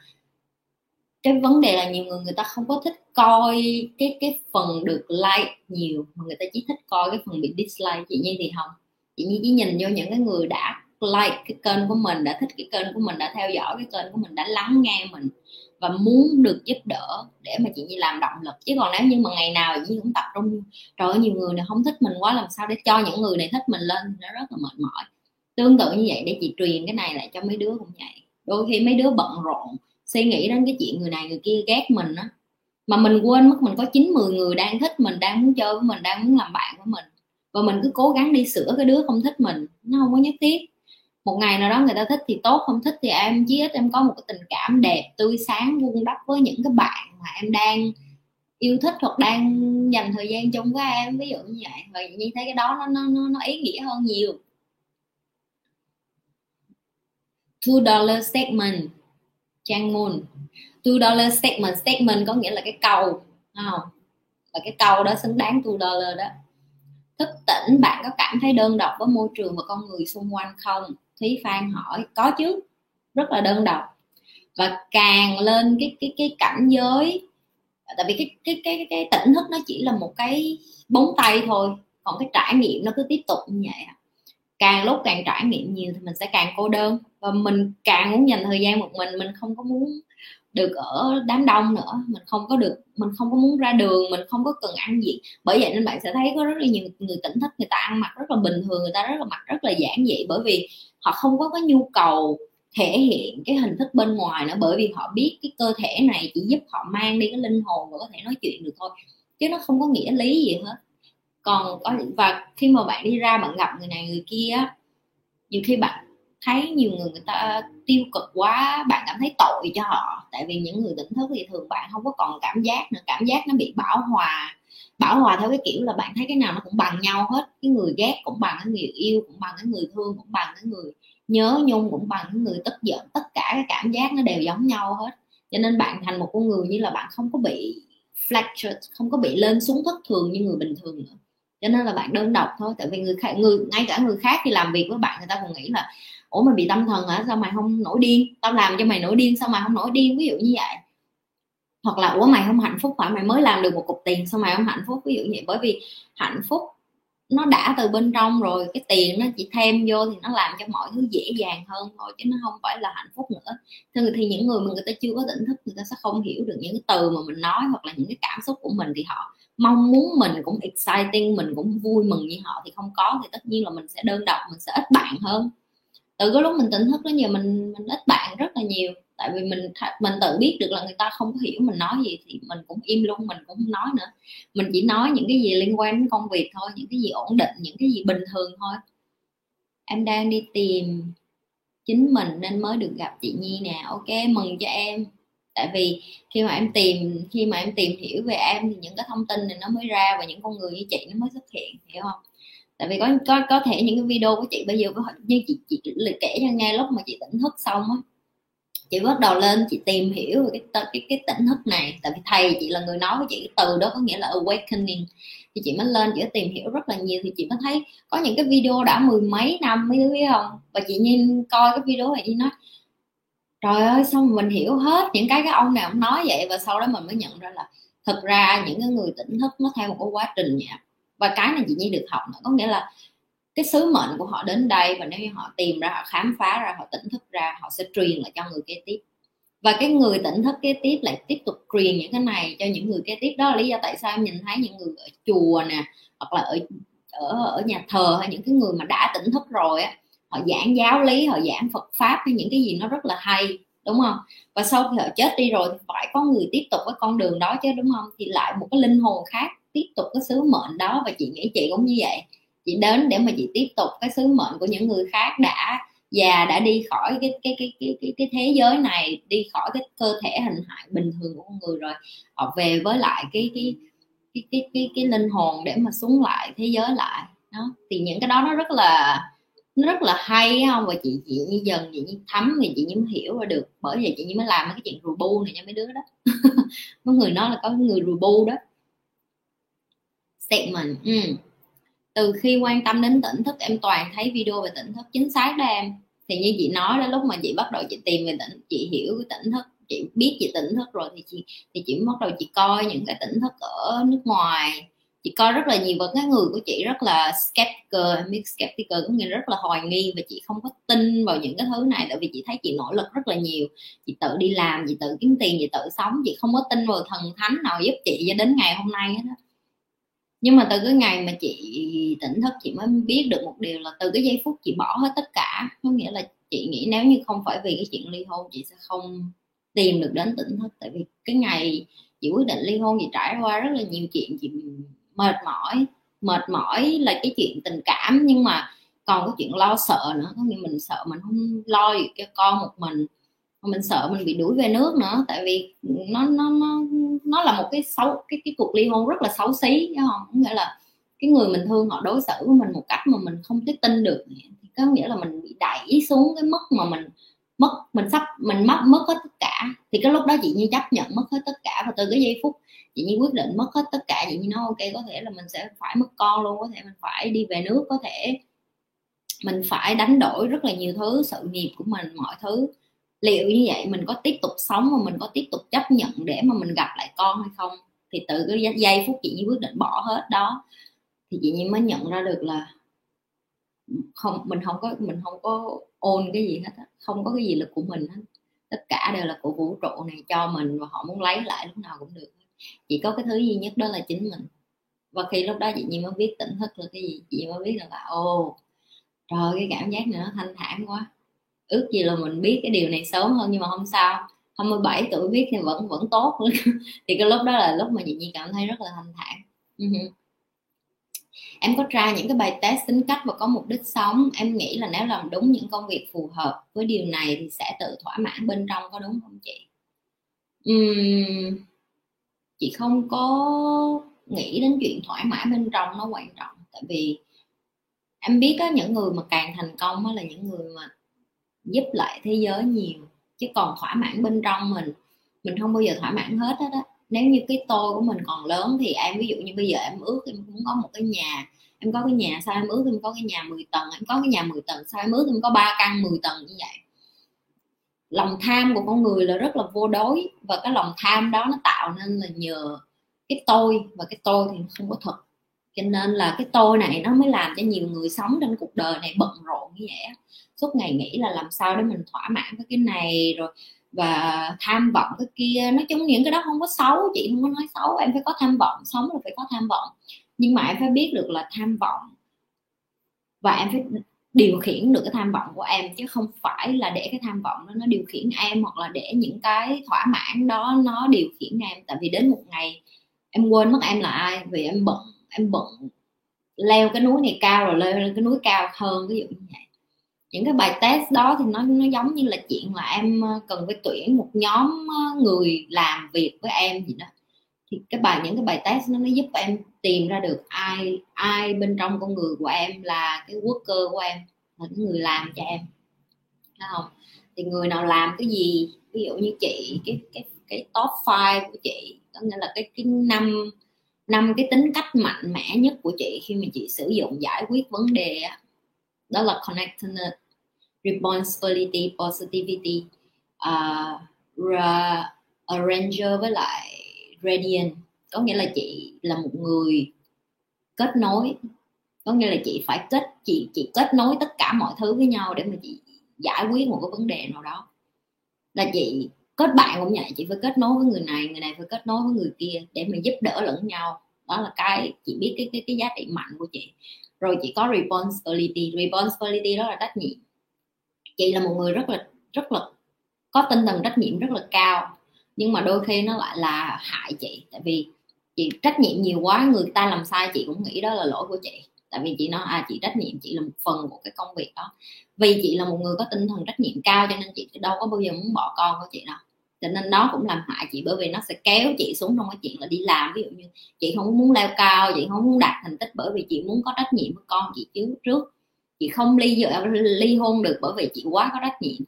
cái vấn đề là nhiều người người ta không có thích coi cái cái phần được like nhiều, mà người ta chỉ thích coi cái phần bị dislike chị nhi thì không chị nhi chỉ nhìn vô những cái người đã like cái kênh của mình, đã thích cái kênh của mình, đã theo dõi cái kênh của mình, đã lắng nghe mình và muốn được giúp đỡ để mà chị nhi làm động lực. Chứ còn nếu như mà ngày nào chị nhi cũng tập trung, trời ơi, nhiều người này không thích mình quá, làm sao để cho những người này thích mình lên? Nó rất là mệt mỏi. Tương tự như vậy, để chị truyền cái này lại cho mấy đứa cũng vậy. Đôi khi mấy đứa bận rộn, suy nghĩ đến cái chuyện người này người kia ghét mình á, mà mình quên mất mình có chín mười người đang thích mình, đang muốn chơi với mình, đang muốn làm bạn với mình và mình cứ cố gắng đi sửa cái đứa không thích mình nó không có nhất thiết. Một ngày nào đó người ta thích thì tốt không thích thì em chí ít em có một cái tình cảm đẹp tươi sáng vun đắp với những cái bạn mà em đang yêu thích hoặc đang dành thời gian chung với em. Ví dụ như vậy và như thấy cái đó nó nó nó, nó ý nghĩa hơn nhiều. Two dollar statement trang moon two dollar statement statement có nghĩa là cái cầu không? Là cái cầu đó xứng đáng two dollar đó thức tỉnh, bạn có cảm thấy đơn độc với môi trường và con người xung quanh không? Thúy phan hỏi. Có chứ, rất là đơn độc. Và càng lên cái cái cái cảnh giới, tại vì cái cái cái cái tỉnh thức nó chỉ là một cái bóng tay thôi, còn cái trải nghiệm nó cứ tiếp tục như vậy à. càng lúc càng trải nghiệm nhiều thì mình sẽ càng cô đơn. Và mình càng muốn dành thời gian một mình mình không có muốn được ở đám đông nữa. Mình không có được, mình không có muốn ra đường, mình không có cần ăn gì. Bởi vậy nên bạn sẽ thấy có rất là nhiều người tỉnh thức, người ta ăn mặc rất là bình thường, người ta rất là mặc rất là giản dị. Bởi vì họ không có cái nhu cầu thể hiện cái hình thức bên ngoài nữa. Bởi vì họ biết cái cơ thể này chỉ giúp họ mang đi cái linh hồn và có thể nói chuyện được thôi. Chứ nó không có nghĩa lý gì hết. Còn có, và khi mà bạn đi ra bạn gặp người này, người kia nhiều khi bạn thấy nhiều người người ta tiêu cực quá, bạn cảm thấy tội cho họ. Tại vì những người tỉnh thức thì thường bạn không có còn cảm giác nữa, cảm giác nó bị bảo hòa. Bảo hòa theo cái kiểu là bạn thấy cái nào nó cũng bằng nhau hết. Cái người ghét cũng bằng, cái người yêu cũng bằng, cái người thương cũng bằng, cái người nhớ nhung cũng bằng, cái người tức giận. Tất cả cái cảm giác nó đều giống nhau hết. Cho nên bạn thành một con người như là bạn không có bị fluctuate không có bị lên xuống thất thường như người bình thường nữa. Cho nên là bạn đơn độc thôi. Tại vì người khác người, ngay cả người khác khi làm việc với bạn, người ta còn nghĩ là ủa mày bị tâm thần hả? Sao mày không nổi điên? Tao làm cho mày nổi điên sao mày không nổi điên? Ví dụ như vậy. Hoặc là ủa mày không hạnh phúc phải mày mới làm được một cục tiền sao mày không hạnh phúc? Ví dụ như vậy. Bởi vì hạnh phúc nó đã từ bên trong rồi cái tiền nó chỉ thêm vô thì nó làm cho mọi thứ dễ dàng hơn thôi chứ nó không phải là hạnh phúc nữa. Thì, thì những người mà người ta chưa có tỉnh thức người ta sẽ không hiểu được những cái từ mà mình nói hoặc là những cái cảm xúc của mình thì họ mong muốn mình cũng exciting mình cũng vui mừng như họ thì không có thì tất nhiên là mình sẽ đơn độc mình sẽ ít bạn hơn từ cái lúc mình tỉnh thức đến giờ mình mình ít bạn rất là nhiều. Tại vì mình mình tự biết được là người ta không có hiểu mình nói gì thì mình cũng im luôn, mình cũng không nói nữa. Mình chỉ nói những cái gì liên quan đến công việc thôi, những cái gì ổn định, những cái gì bình thường thôi. Em đang đi tìm chính mình nên mới được gặp chị Nhi nè. Ok, mừng cho em. Tại vì khi mà em tìm, khi mà em tìm hiểu về em thì những cái thông tin này nó mới ra và những con người như chị nó mới xuất hiện, hiểu không? Tại vì có có có thể những cái video của chị bây giờ, như chị chị liệt kể cho nghe lúc mà chị tỉnh thức xong á, chị bắt đầu lên chị tìm hiểu về cái cái cái tỉnh thức này. Tại vì thầy chị là người nói với chị cái từ đó có nghĩa là awakening. Thì chị mới lên chị mới tìm hiểu rất là nhiều, thì chị mới thấy có những cái video đã mười mấy năm mới biết không? Và chị nhìn, coi cái video này, chị nói, trời ơi xong mình hiểu hết những cái cái ông nào ông nói vậy? Và sau đó mình mới nhận ra là thực ra những cái người tỉnh thức nó theo một cái quá trình nhạc và cái này chị nhi được học nữa, có nghĩa là cái sứ mệnh của họ đến đây và nếu như họ tìm ra, họ khám phá ra, họ tỉnh thức ra, họ sẽ truyền lại cho người kế tiếp. Và cái người tỉnh thức kế tiếp lại tiếp tục truyền những cái này cho những người kế tiếp. Đó là lý do tại sao em nhìn thấy những người ở chùa nè, hoặc là ở ở ở nhà thờ hay những cái người mà đã tỉnh thức rồi á, họ giảng giáo lý, họ giảng Phật pháp hay những cái gì nó rất là hay, đúng không? Và sau khi họ chết đi rồi thì phải có người tiếp tục cái con đường đó chứ, đúng không? Thì lại một cái linh hồn khác tiếp tục cái sứ mệnh đó. Và chị nghĩ chị cũng như vậy. Chị đến để mà chị tiếp tục cái sứ mệnh của những người khác đã già đã đi khỏi cái cái cái cái cái, cái thế giới này đi khỏi cái cơ thể hình hại bình thường của con người rồi. Họ về với lại cái cái cái cái cái, cái linh hồn để mà xuống lại thế giới lại. Đó. Thì những cái đó nó rất là nó rất là hay không? Và chị chị như dần chị như thấm thì chị như hiểu và được. Bởi vậy chị như mới làm cái chuyện rùa bu này cho mấy đứa đó. Có người nói là có người rùa bu đó statement. Ừ. từ khi quan tâm đến tỉnh thức, em toàn thấy video về tỉnh thức chính xác đó em. Thì như chị nói đó, lúc mà chị bắt đầu chị tìm về tỉnh, chị hiểu cái tỉnh thức, chị biết chị tỉnh thức rồi thì chị thì chị bắt đầu chị coi những cái tỉnh thức ở nước ngoài. Chị coi rất là nhiều và cái người của chị rất là skeptical biết skeptical có nghĩa rất là hoài nghi và chị không có tin vào những cái thứ này tại vì chị thấy chị nỗ lực rất là nhiều. Chị tự đi làm, chị tự kiếm tiền, chị tự sống, chị không có tin vào thần thánh nào giúp chị cho đến ngày hôm nay đó nhưng mà từ cái ngày mà chị tỉnh thức chị mới biết được một điều là từ cái giây phút chị bỏ hết tất cả, có nghĩa là chị nghĩ nếu như không phải vì cái chuyện ly hôn chị sẽ không tìm được đến tỉnh thức. Tại vì cái ngày chị quyết định ly hôn chị trải qua rất là nhiều chuyện, chị mệt mỏi mệt mỏi là cái chuyện tình cảm, nhưng mà còn cái chuyện lo sợ nữa. Có nghĩa mình sợ mình không lo được cho con một mình mình sợ mình bị đuổi về nước nữa, tại vì nó nó nó nó là một cái xấu, cái cái cuộc ly hôn rất là xấu xí đúng không? Nghĩa là cái người mình thương họ đối xử với mình một cách mà mình không thể tin được thì có nghĩa là mình bị đẩy xuống cái mức mà mình mất, mình sắp, mình mất mất hết tất cả. Thì cái lúc đó chị như chấp nhận mất hết tất cả, và từ cái giây phút chị như quyết định mất hết tất cả, chị như nói, ok, có thể là mình sẽ phải mất con luôn, có thể mình phải đi về nước, có thể mình phải đánh đổi rất là nhiều thứ, sự nghiệp của mình, mọi thứ liệu như vậy mình có tiếp tục sống và mình có tiếp tục chấp nhận để mà mình gặp lại con hay không? Thì từ cái giây phút chị như quyết định bỏ hết đó, thì chị như mới nhận ra được là không, mình không có, mình không có ôn cái gì hết không có cái gì là của mình hết. Tất cả đều là của vũ trụ này, cho mình và họ muốn lấy lại lúc nào cũng được. Chỉ có cái thứ duy nhất đó là chính mình. Và khi lúc đó chị nhi mới biết tỉnh thức là cái gì? Chị mới biết là, ồ, trời cái cảm giác này nó thanh thản quá ước gì là mình biết cái điều này sớm hơn nhưng mà không sao. 27 tuổi biết thì vẫn vẫn tốt. Thì cái lúc đó là lúc mà chị nhi cảm thấy rất là thanh thản. Uh-huh em có tra những cái bài test tính cách và có mục đích sống. Em nghĩ là nếu làm đúng những công việc phù hợp với điều này thì sẽ tự thỏa mãn bên trong có đúng không chị? Uhm, chị không có nghĩ đến chuyện thỏa mãn bên trong nó quan trọng. Tại vì em biết có những người mà càng thành công là những người mà giúp lại thế giới nhiều, chứ còn thỏa mãn bên trong mình mình không bao giờ thỏa mãn hết hết đó nếu như cái tôi của mình còn lớn thì em, ví dụ như bây giờ em ước em muốn có một cái nhà, em có cái nhà sao em ước em có cái nhà 10 tầng, em có cái nhà 10 tầng sao em ước em có ba căn 10 tầng như vậy. Lòng tham của con người là rất là vô đối và cái lòng tham đó nó tạo nên là nhờ cái tôi và cái tôi thì không có thật cho nên là cái tôi này nó mới làm cho nhiều người sống trên cuộc đời này bận rộn như vậy suốt ngày nghĩ là làm sao để mình thỏa mãn với cái này, rồi và tham vọng cái kia. Nói chung những cái đó không có xấu, chị không có nói xấu, em phải có tham vọng, sống là phải có tham vọng. Nhưng mà em phải biết được là tham vọng và em phải điều khiển được cái tham vọng của em, chứ không phải là để cái tham vọng đó nó điều khiển em hoặc là để những cái thỏa mãn đó nó điều khiển em. Tại vì đến một ngày em quên mất em là ai, vì em bận em bận leo cái núi này cao rồi leo lên cái núi cao hơn, ví dụ như vậy. Những cái bài test đó thì nó nó giống như là chuyện là em ờ, cần phải tuyển một nhóm ờ, người làm việc với em gì đó. Thì cái bài, những cái bài test nó mới giúp em tìm ra được ai ai bên trong con người của em là cái worker của em, là cái người làm cho em. Thấy không? Thì người nào làm cái gì, ví dụ như chị, cái cái cái top 5 của chị, có nghĩa là cái cái năm năm cái tính cách mạnh mẽ nhất của chị khi mà chị sử dụng giải quyết vấn đề đó là connectedness responsibility positivity à, uh, arranger với lại radiant. Có nghĩa là chị là một người kết nối. Có nghĩa là chị phải kết chị chị kết nối tất cả mọi thứ với nhau để mà chị giải quyết một cái vấn đề nào đó. Là chị kết bạn cũng vậy, chị phải kết nối với người này người này phải kết nối với người kia để mình giúp đỡ lẫn nhau. Đó là cái chị biết cái cái cái giá trị mạnh của chị. Rồi chị có responsibility responsibility đó là trách nhiệm. Chị là một người rất là rất là có tinh thần trách nhiệm rất là cao, nhưng mà đôi khi nó lại là hại chị. Tại vì chị trách nhiệm nhiều quá, người ta làm sai chị cũng nghĩ đó là lỗi của chị. Tại vì chị nói à chị trách nhiệm, chị là một phần của cái công việc đó. Vì chị là một người có tinh thần trách nhiệm cao cho nên chị đâu có bao giờ muốn bỏ con của chị đâu cho nên nó cũng làm hại chị, bởi vì nó sẽ kéo chị xuống trong cái chuyện là đi làm. Ví dụ như chị không muốn leo cao, chị không muốn đạt thành tích bởi vì chị muốn có trách nhiệm với con chị trước trước. Chị không ly ly hôn được bởi vì chị quá có trách nhiệm.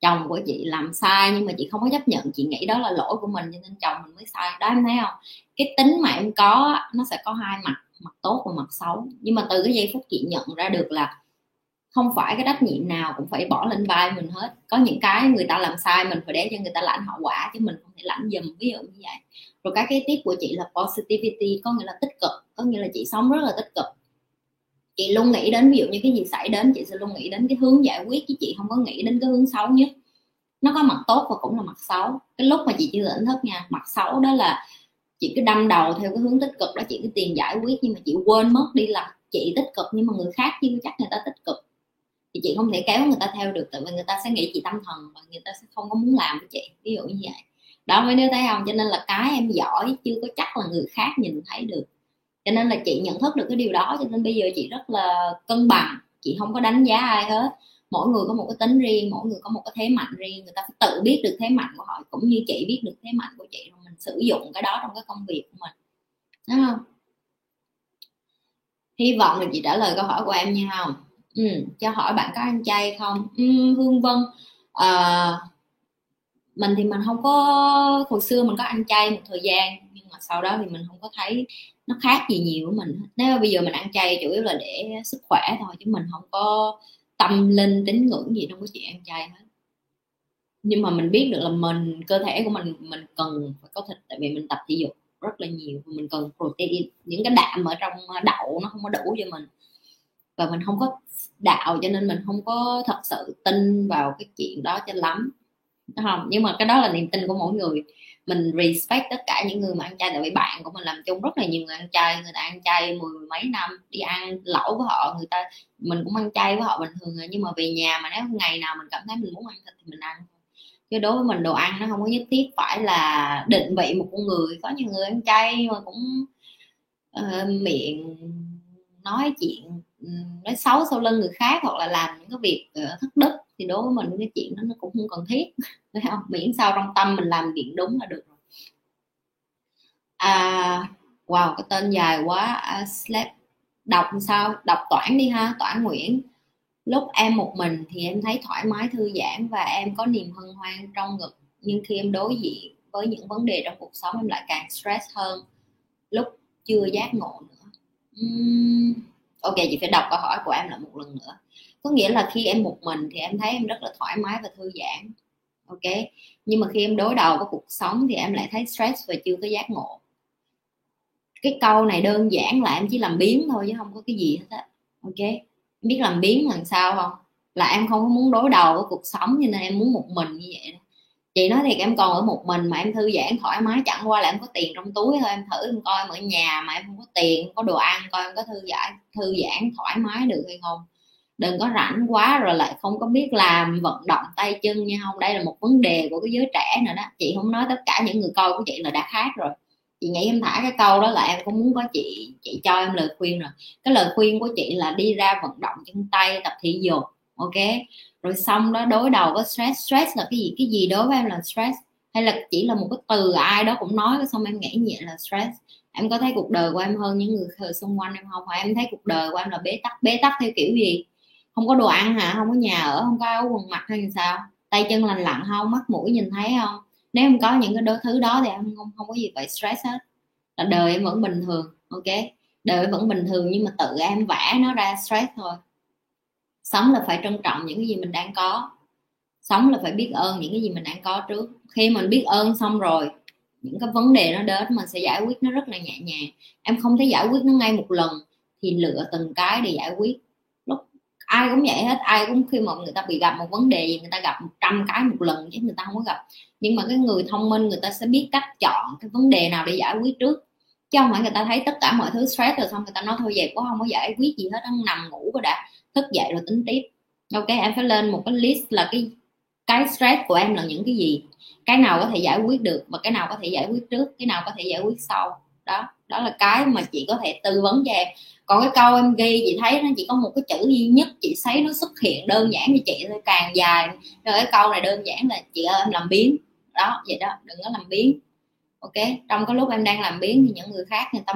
Chồng của chị làm sai nhưng mà chị không có chấp nhận. Chị nghĩ đó là lỗi của mình cho nên chồng mình mới sai. Đó, em thấy không? Cái tính mà em có nó sẽ có hai mặt mặt tốt và mặt xấu. Nhưng mà từ cái giây phút chị nhận ra được là không phải cái trách nhiệm nào cũng phải bỏ lên vai mình hết. Có những cái người ta làm sai mình phải để cho người ta lãnh hậu quả chứ mình không thể lãnh dùm, ví dụ như vậy. Rồi cái kế tiếp của chị là positivity, có nghĩa là tích cực, có nghĩa là chị sống rất là tích cực. Chị luôn nghĩ đến, ví dụ như cái gì xảy đến, chị sẽ luôn nghĩ đến cái hướng giải quyết chứ chị không có nghĩ đến cái hướng xấu nhất. Nó có mặt tốt và cũng là mặt xấu. Cái lúc mà chị chưa tỉnh thức nha, mặt xấu đó là chị cứ đâm đầu theo cái hướng tích cực đó, chị cứ tiền giải quyết nhưng mà chị quên mất đi là chị tích cực nhưng mà người khác chưa chắc người ta tích cực thì chị không thể kéo người ta theo được, tại vì người ta sẽ nghĩ chị tâm thần và người ta sẽ không có muốn làm với chị, ví dụ như vậy. Đó mấy đứa thấy không, cho nên là cái em giỏi chưa có chắc là người khác nhìn thấy được. Cho nên là chị nhận thức được cái điều đó, cho nên bây giờ chị rất là cân bằng. Chị không có đánh giá ai hết. Mỗi người có một cái tính riêng, mỗi người có một cái thế mạnh riêng. Người ta phải tự biết được thế mạnh của họ, cũng như chị biết được thế mạnh của chị, rồi mình sử dụng cái đó trong cái công việc của mình. Đúng không? Hy vọng là chị trả lời câu hỏi của em nha, không? Ừ, cho hỏi bạn có ăn chay không? Ừ, hương vân à, mình thì mình không có hồi xưa mình có ăn chay một thời gian nhưng mà sau đó thì mình không có thấy nó khác gì nhiều của mình nếu mà bây giờ mình ăn chay chủ yếu là để sức khỏe thôi chứ mình không có tâm linh tín ngưỡng gì trong cái chuyện ăn chay hết. Nhưng mà mình biết được là mình cơ thể của mình mình cần phải có thịt tại vì mình tập thể dục rất là nhiều mình cần protein những cái đạm ở trong đậu nó không có đủ cho mình. Và mình không có đạo cho nên mình không có thật sự tin vào cái chuyện đó cho lắm. Không? Nhưng mà cái đó là niềm tin của mỗi người. Mình respect tất cả những người mà ăn chay tại vì bạn của mình làm chung rất là nhiều người ăn chay người ta ăn chay mười mấy năm đi ăn lẩu với họ người ta mình cũng ăn chay với họ bình thường nhưng mà về nhà mà nếu ngày nào mình cảm thấy mình muốn ăn thịt thì mình ăn. Chứ đối với mình đồ ăn nó không có nhất thiết phải là định vị một con người. Có nhiều người ăn chay mà cũng uh, miệng nói chuyện nói xấu sau lưng người khác hoặc là làm những cái việc ờ, thất đức thì đối với mình cái chuyện đó nó cũng không cần thiết phải không? Miễn sao trong tâm mình làm chuyện đúng là được rồi. À wow cái tên dài quá à, slap. Đọc sao? Đọc toản đi ha toản nguyễn. Lúc em một mình thì em thấy thoải mái thư giãn và em có niềm hân hoan trong ngực. Nhưng khi em đối diện với những vấn đề trong cuộc sống em lại càng stress hơn. Lúc chưa giác ngộ nữa. Uhm, ok, chị phải đọc câu hỏi của em lại một lần nữa. Có nghĩa là khi em một mình thì em thấy em rất là thoải mái và thư giãn. Ok, nhưng mà khi em đối đầu với cuộc sống thì em lại thấy stress và chưa có giác ngộ. Cái câu này đơn giản là em chỉ làm biến thôi chứ không có cái gì hết á. Ok, em biết làm biến làm sao không? Là em không có muốn đối đầu với cuộc sống cho nên em muốn một mình như vậy chị nói thiệt, em còn ở một mình mà em thư giãn thoải mái, chẳng qua là em có tiền trong túi thôi, em thử em coi em ở nhà mà em không có tiền không có đồ ăn, coi em có thư giãn thư giãn thoải mái được hay không. Đừng có rảnh quá rồi lại không có biết làm, vận động tay chân nha, không, đây là một vấn đề của cái giới trẻ nữa đó. Chị không nói tất cả những người coi của chị là đã khác rồi. Chị nghĩ em thả cái câu đó là em cũng muốn có chị chị cho em lời khuyên rồi. Cái lời khuyên của chị là đi ra vận động chân tay, tập thể dục, ok? Rồi xong đó, đối đầu với stress stress là cái gì? Cái gì đối với em là stress? Hay là chỉ là một cái từ ai đó cũng nói, xong em nghĩ nhẹ là stress? Em có thấy cuộc đời của em hơn những người xung quanh em không? Phải em thấy cuộc đời của em là bế tắc bế tắc theo kiểu gì? Không có đồ ăn hả? Không có nhà ở, không có áo quần mặc hay sao? Tay chân lành lặn không? Mắt mũi nhìn thấy không? Nếu em có những cái đôi thứ đó thì em không không có gì phải stress hết. Là đời em vẫn bình thường, ok? Đời vẫn bình thường nhưng mà tự em vẽ nó ra stress thôi sống là phải trân trọng những cái gì mình đang có. Sống là phải biết ơn những cái gì mình đang có trước. Khi mình biết ơn xong rồi, những cái vấn đề nó đến mình sẽ giải quyết nó rất là nhẹ nhàng. Em không thể giải quyết nó ngay một lần thì lựa từng cái để giải quyết. Lúc ai cũng vậy hết. Ai cũng khi mà người ta bị gặp một vấn đề gì, người ta gặp một trăm cái một lần chứ người ta không có gặp. Nhưng mà cái người thông minh, người ta sẽ biết cách chọn cái vấn đề nào để giải quyết trước. Chứ không phải người ta thấy tất cả mọi thứ stress rồi xong người ta nói, thôi về quá, không có giải quyết gì hết đang nằm ngủ rồi đã thức dậy rồi tính tiếp. Ok, em phải lên một cái list là cái cái stress của em là những cái gì? Cái nào có thể giải quyết được và cái nào có thể giải quyết trước, cái nào có thể giải quyết sau? Đó đó là cái mà chị có thể tư vấn cho em. Còn cái câu em ghi, chị thấy nó chỉ có một cái chữ duy nhất, chị thấy nó xuất hiện đơn giản cho chị, thôi càng dài. Rồi cái câu này đơn giản là, chị ơi, em làm biến đó, vậy đó, đừng có làm biến ok, trong cái lúc em đang làm biến thì những người khác người ta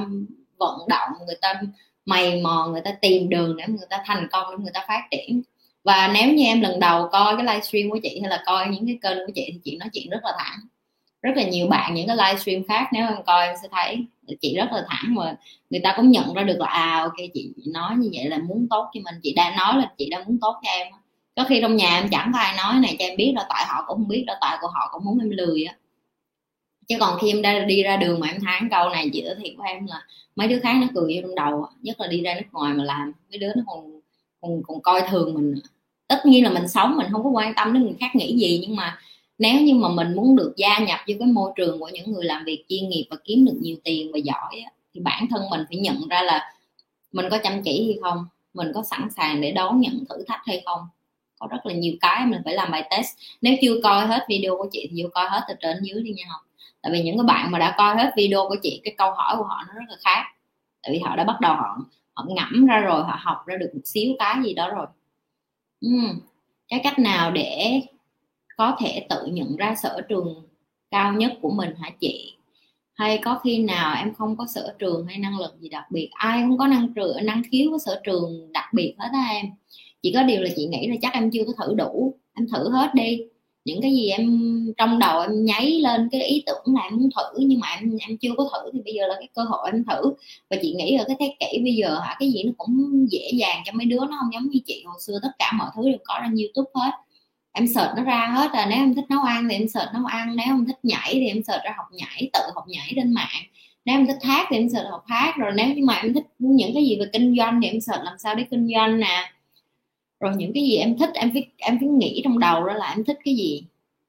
vận động, người ta mày mò người ta tìm đường để người ta thành công, để người ta phát triển. Và nếu như em lần đầu coi cái livestream của chị hay là coi những cái kênh của chị thì chị nói chuyện rất là thẳng. Rất là nhiều bạn, những cái livestream khác nếu em coi em sẽ thấy chị rất là thẳng mà người ta cũng nhận ra được là à ok, chị nói như vậy là muốn tốt cho mình. Chị đang nói là chị đang muốn tốt cho em có khi trong nhà em chẳng có ai nói này cho em biết là tại họ cũng không biết là tại của họ cũng muốn em lười á chứ còn khi em đã đi ra đường mà em thấy câu này chị nói thiệt của em là mấy đứa khác nó cười vô trong đầu nhất là đi ra nước ngoài mà làm mấy đứa nó còn còn, còn coi thường mình tất nhiên là mình sống mình không có quan tâm đến người khác nghĩ gì nhưng mà nếu như mà mình muốn được gia nhập vô cái môi trường của những người làm việc chuyên nghiệp và kiếm được nhiều tiền và giỏi thì bản thân mình phải nhận ra là mình có chăm chỉ hay không mình có sẵn sàng để đón nhận thử thách hay không. Có rất là nhiều cái mình phải làm bài test. Nếu chưa coi hết video của chị thì vô coi hết từ trên dưới đi nha học tại vì những cái bạn mà đã coi hết video của chị, cái câu hỏi của họ nó rất là khác. Tại vì họ đã bắt đầu họ họ ngẫm ra rồi, họ học ra được một xíu cái gì đó rồi. Uhm. cái cách nào để có thể tự nhận ra sở trường cao nhất của mình hả chị? Hay có khi nào em không có sở trường hay năng lực gì đặc biệt? Ai cũng có năng trường năng khiếu, có sở trường đặc biệt hết á em. Chỉ có điều là chị nghĩ là chắc em chưa có thử đủ. Em thử hết đi những cái gì em, trong đầu em nháy lên cái ý tưởng là em muốn thử, nhưng mà em em chưa có thử thì bây giờ là cái cơ hội em thử. Và chị nghĩ là cái thế kỷ bây giờ hả, cái gì nó cũng dễ dàng cho mấy đứa, nó không giống như chị hồi xưa, tất cả mọi thứ đều có trên youtube hết. Em search nó ra hết rồi, nếu em thích nấu ăn thì em search nấu ăn, nếu em thích nhảy thì em search ra học nhảy, tự học nhảy trên mạng. Nếu em thích hát thì em search học hát, rồi nếu như mà em thích những cái gì về kinh doanh thì em search làm sao để kinh doanh nè rồi những cái gì em thích em phải em phải nghĩ trong đầu đó là em thích cái gì.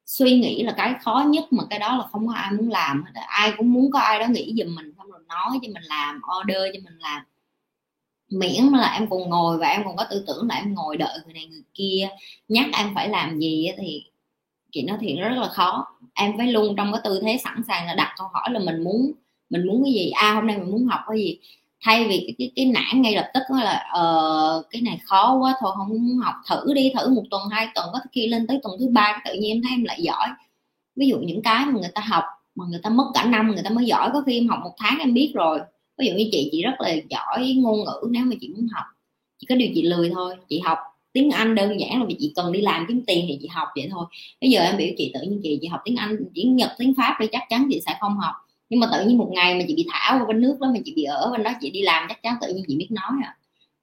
Suy nghĩ là cái khó nhất mà cái đó là không có ai muốn làm hết ai cũng muốn có ai đó nghĩ giùm mình xong rồi nói cho mình làm order cho mình làm. Miễn là em còn ngồi và em còn có tư tưởng là em ngồi đợi người này người kia nhắc em phải làm gì thì chị nói thiệt rất là khó. Em phải luôn trong cái tư thế sẵn sàng là đặt câu hỏi là mình muốn mình muốn cái gì? A à, hôm nay mình muốn học cái gì? Thay vì cái cái, cái nản ngay lập tức là ờ, cái này khó quá thôi không muốn học thử đi thử một tuần hai tuần có khi lên tới tuần thứ ba tự nhiên em thấy em lại giỏi. Ví dụ những cái mà người ta học mà người ta mất cả năm người ta mới giỏi có khi em học một tháng em biết rồi. Ví dụ như chị chị rất là giỏi ngôn ngữ nếu mà chị muốn học chỉ có điều chị lười thôi chị học tiếng Anh đơn giản là vì chị cần đi làm kiếm tiền thì chị học vậy thôi. Bây giờ em biểu chị tự nhiên chị chị học tiếng Anh tiếng Nhật tiếng Pháp thì chắc chắn chị sẽ không học nhưng mà tự nhiên một ngày mà chị bị thả qua bên nước đó, mà chị bị ở bên đó, chị đi làm chắc chắn tự nhiên chị biết nói à.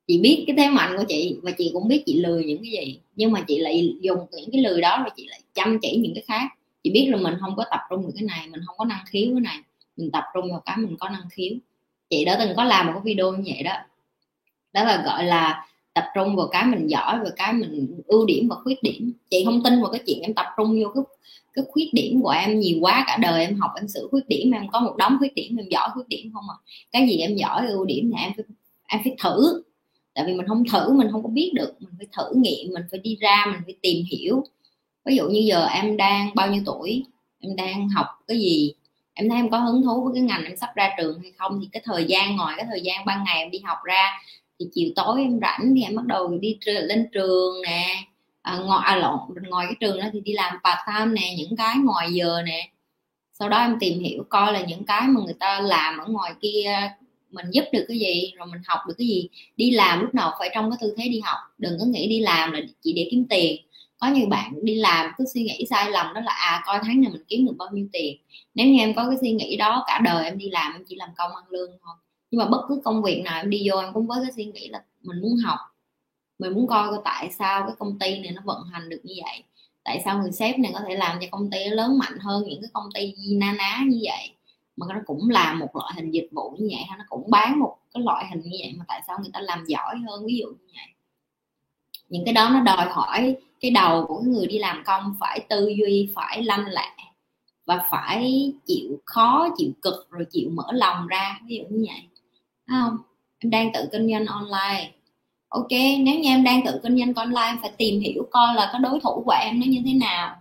Chị biết cái thế mạnh của chị và chị cũng biết chị lười những cái gì. Nhưng mà chị lại dùng những cái lười đó rồi chị lại chăm chỉ những cái khác. Chị biết là mình không có tập trung được cái này, mình không có năng khiếu cái này. Mình tập trung vào cái mình có năng khiếu. Chị đã từng có làm một cái video như vậy đó. Đó là gọi là tập trung vào cái mình giỏi và cái mình ưu điểm và khuyết điểm. Chị không tin vào cái chuyện em tập trung vô cái cái khuyết điểm của em nhiều quá, cả đời em học em sửa khuyết điểm, em có một đống khuyết điểm, em giỏi khuyết điểm không à cái gì em giỏi, ưu điểm là em phải em phải thử. Tại vì mình không thử, mình không có biết được, mình phải thử nghiệm, mình phải đi ra, mình phải tìm hiểu. Ví dụ như giờ em đang bao nhiêu tuổi, em đang học cái gì, em thấy em có hứng thú với cái ngành em sắp ra trường hay không, thì cái thời gian ngoài cái thời gian ban ngày em đi học ra, thì chiều tối em rảnh thì em bắt đầu đi lên trường nè à, ngoài à, lộn ngoài cái trường đó thì đi làm part time nè những cái ngoài giờ nè. Sau đó em tìm hiểu coi là những cái mà người ta làm ở ngoài kia mình giúp được cái gì rồi mình học được cái gì. Đi làm lúc nào phải trong cái tư thế đi học. Đừng có nghĩ đi làm là chỉ để kiếm tiền. Có nhiều bạn đi làm cứ suy nghĩ sai lầm đó là à coi tháng này mình kiếm được bao nhiêu tiền. Nếu như em có cái suy nghĩ đó cả đời em đi làm em chỉ làm công ăn lương thôi. Nhưng mà bất cứ công việc nào em đi vô em cũng với cái suy nghĩ là mình muốn học mình muốn coi coi tại sao cái công ty này nó vận hành được như vậy. Tại sao người sếp này có thể làm cho công ty lớn mạnh hơn những cái công ty na ná như vậy? Mà nó cũng làm một loại hình dịch vụ như vậy, hay nó cũng bán một cái loại hình như vậy mà tại sao người ta làm giỏi hơn, ví dụ như vậy? Những cái đó nó đòi hỏi cái đầu của người đi làm công phải tư duy, phải lanh lẹ và phải chịu khó, chịu cực, rồi chịu mở lòng ra, ví dụ như vậy. Thấy không? Em đang tự kinh doanh online ok, nếu như em đang tự kinh doanh online em phải tìm hiểu coi là cái đối thủ của em nó như thế nào.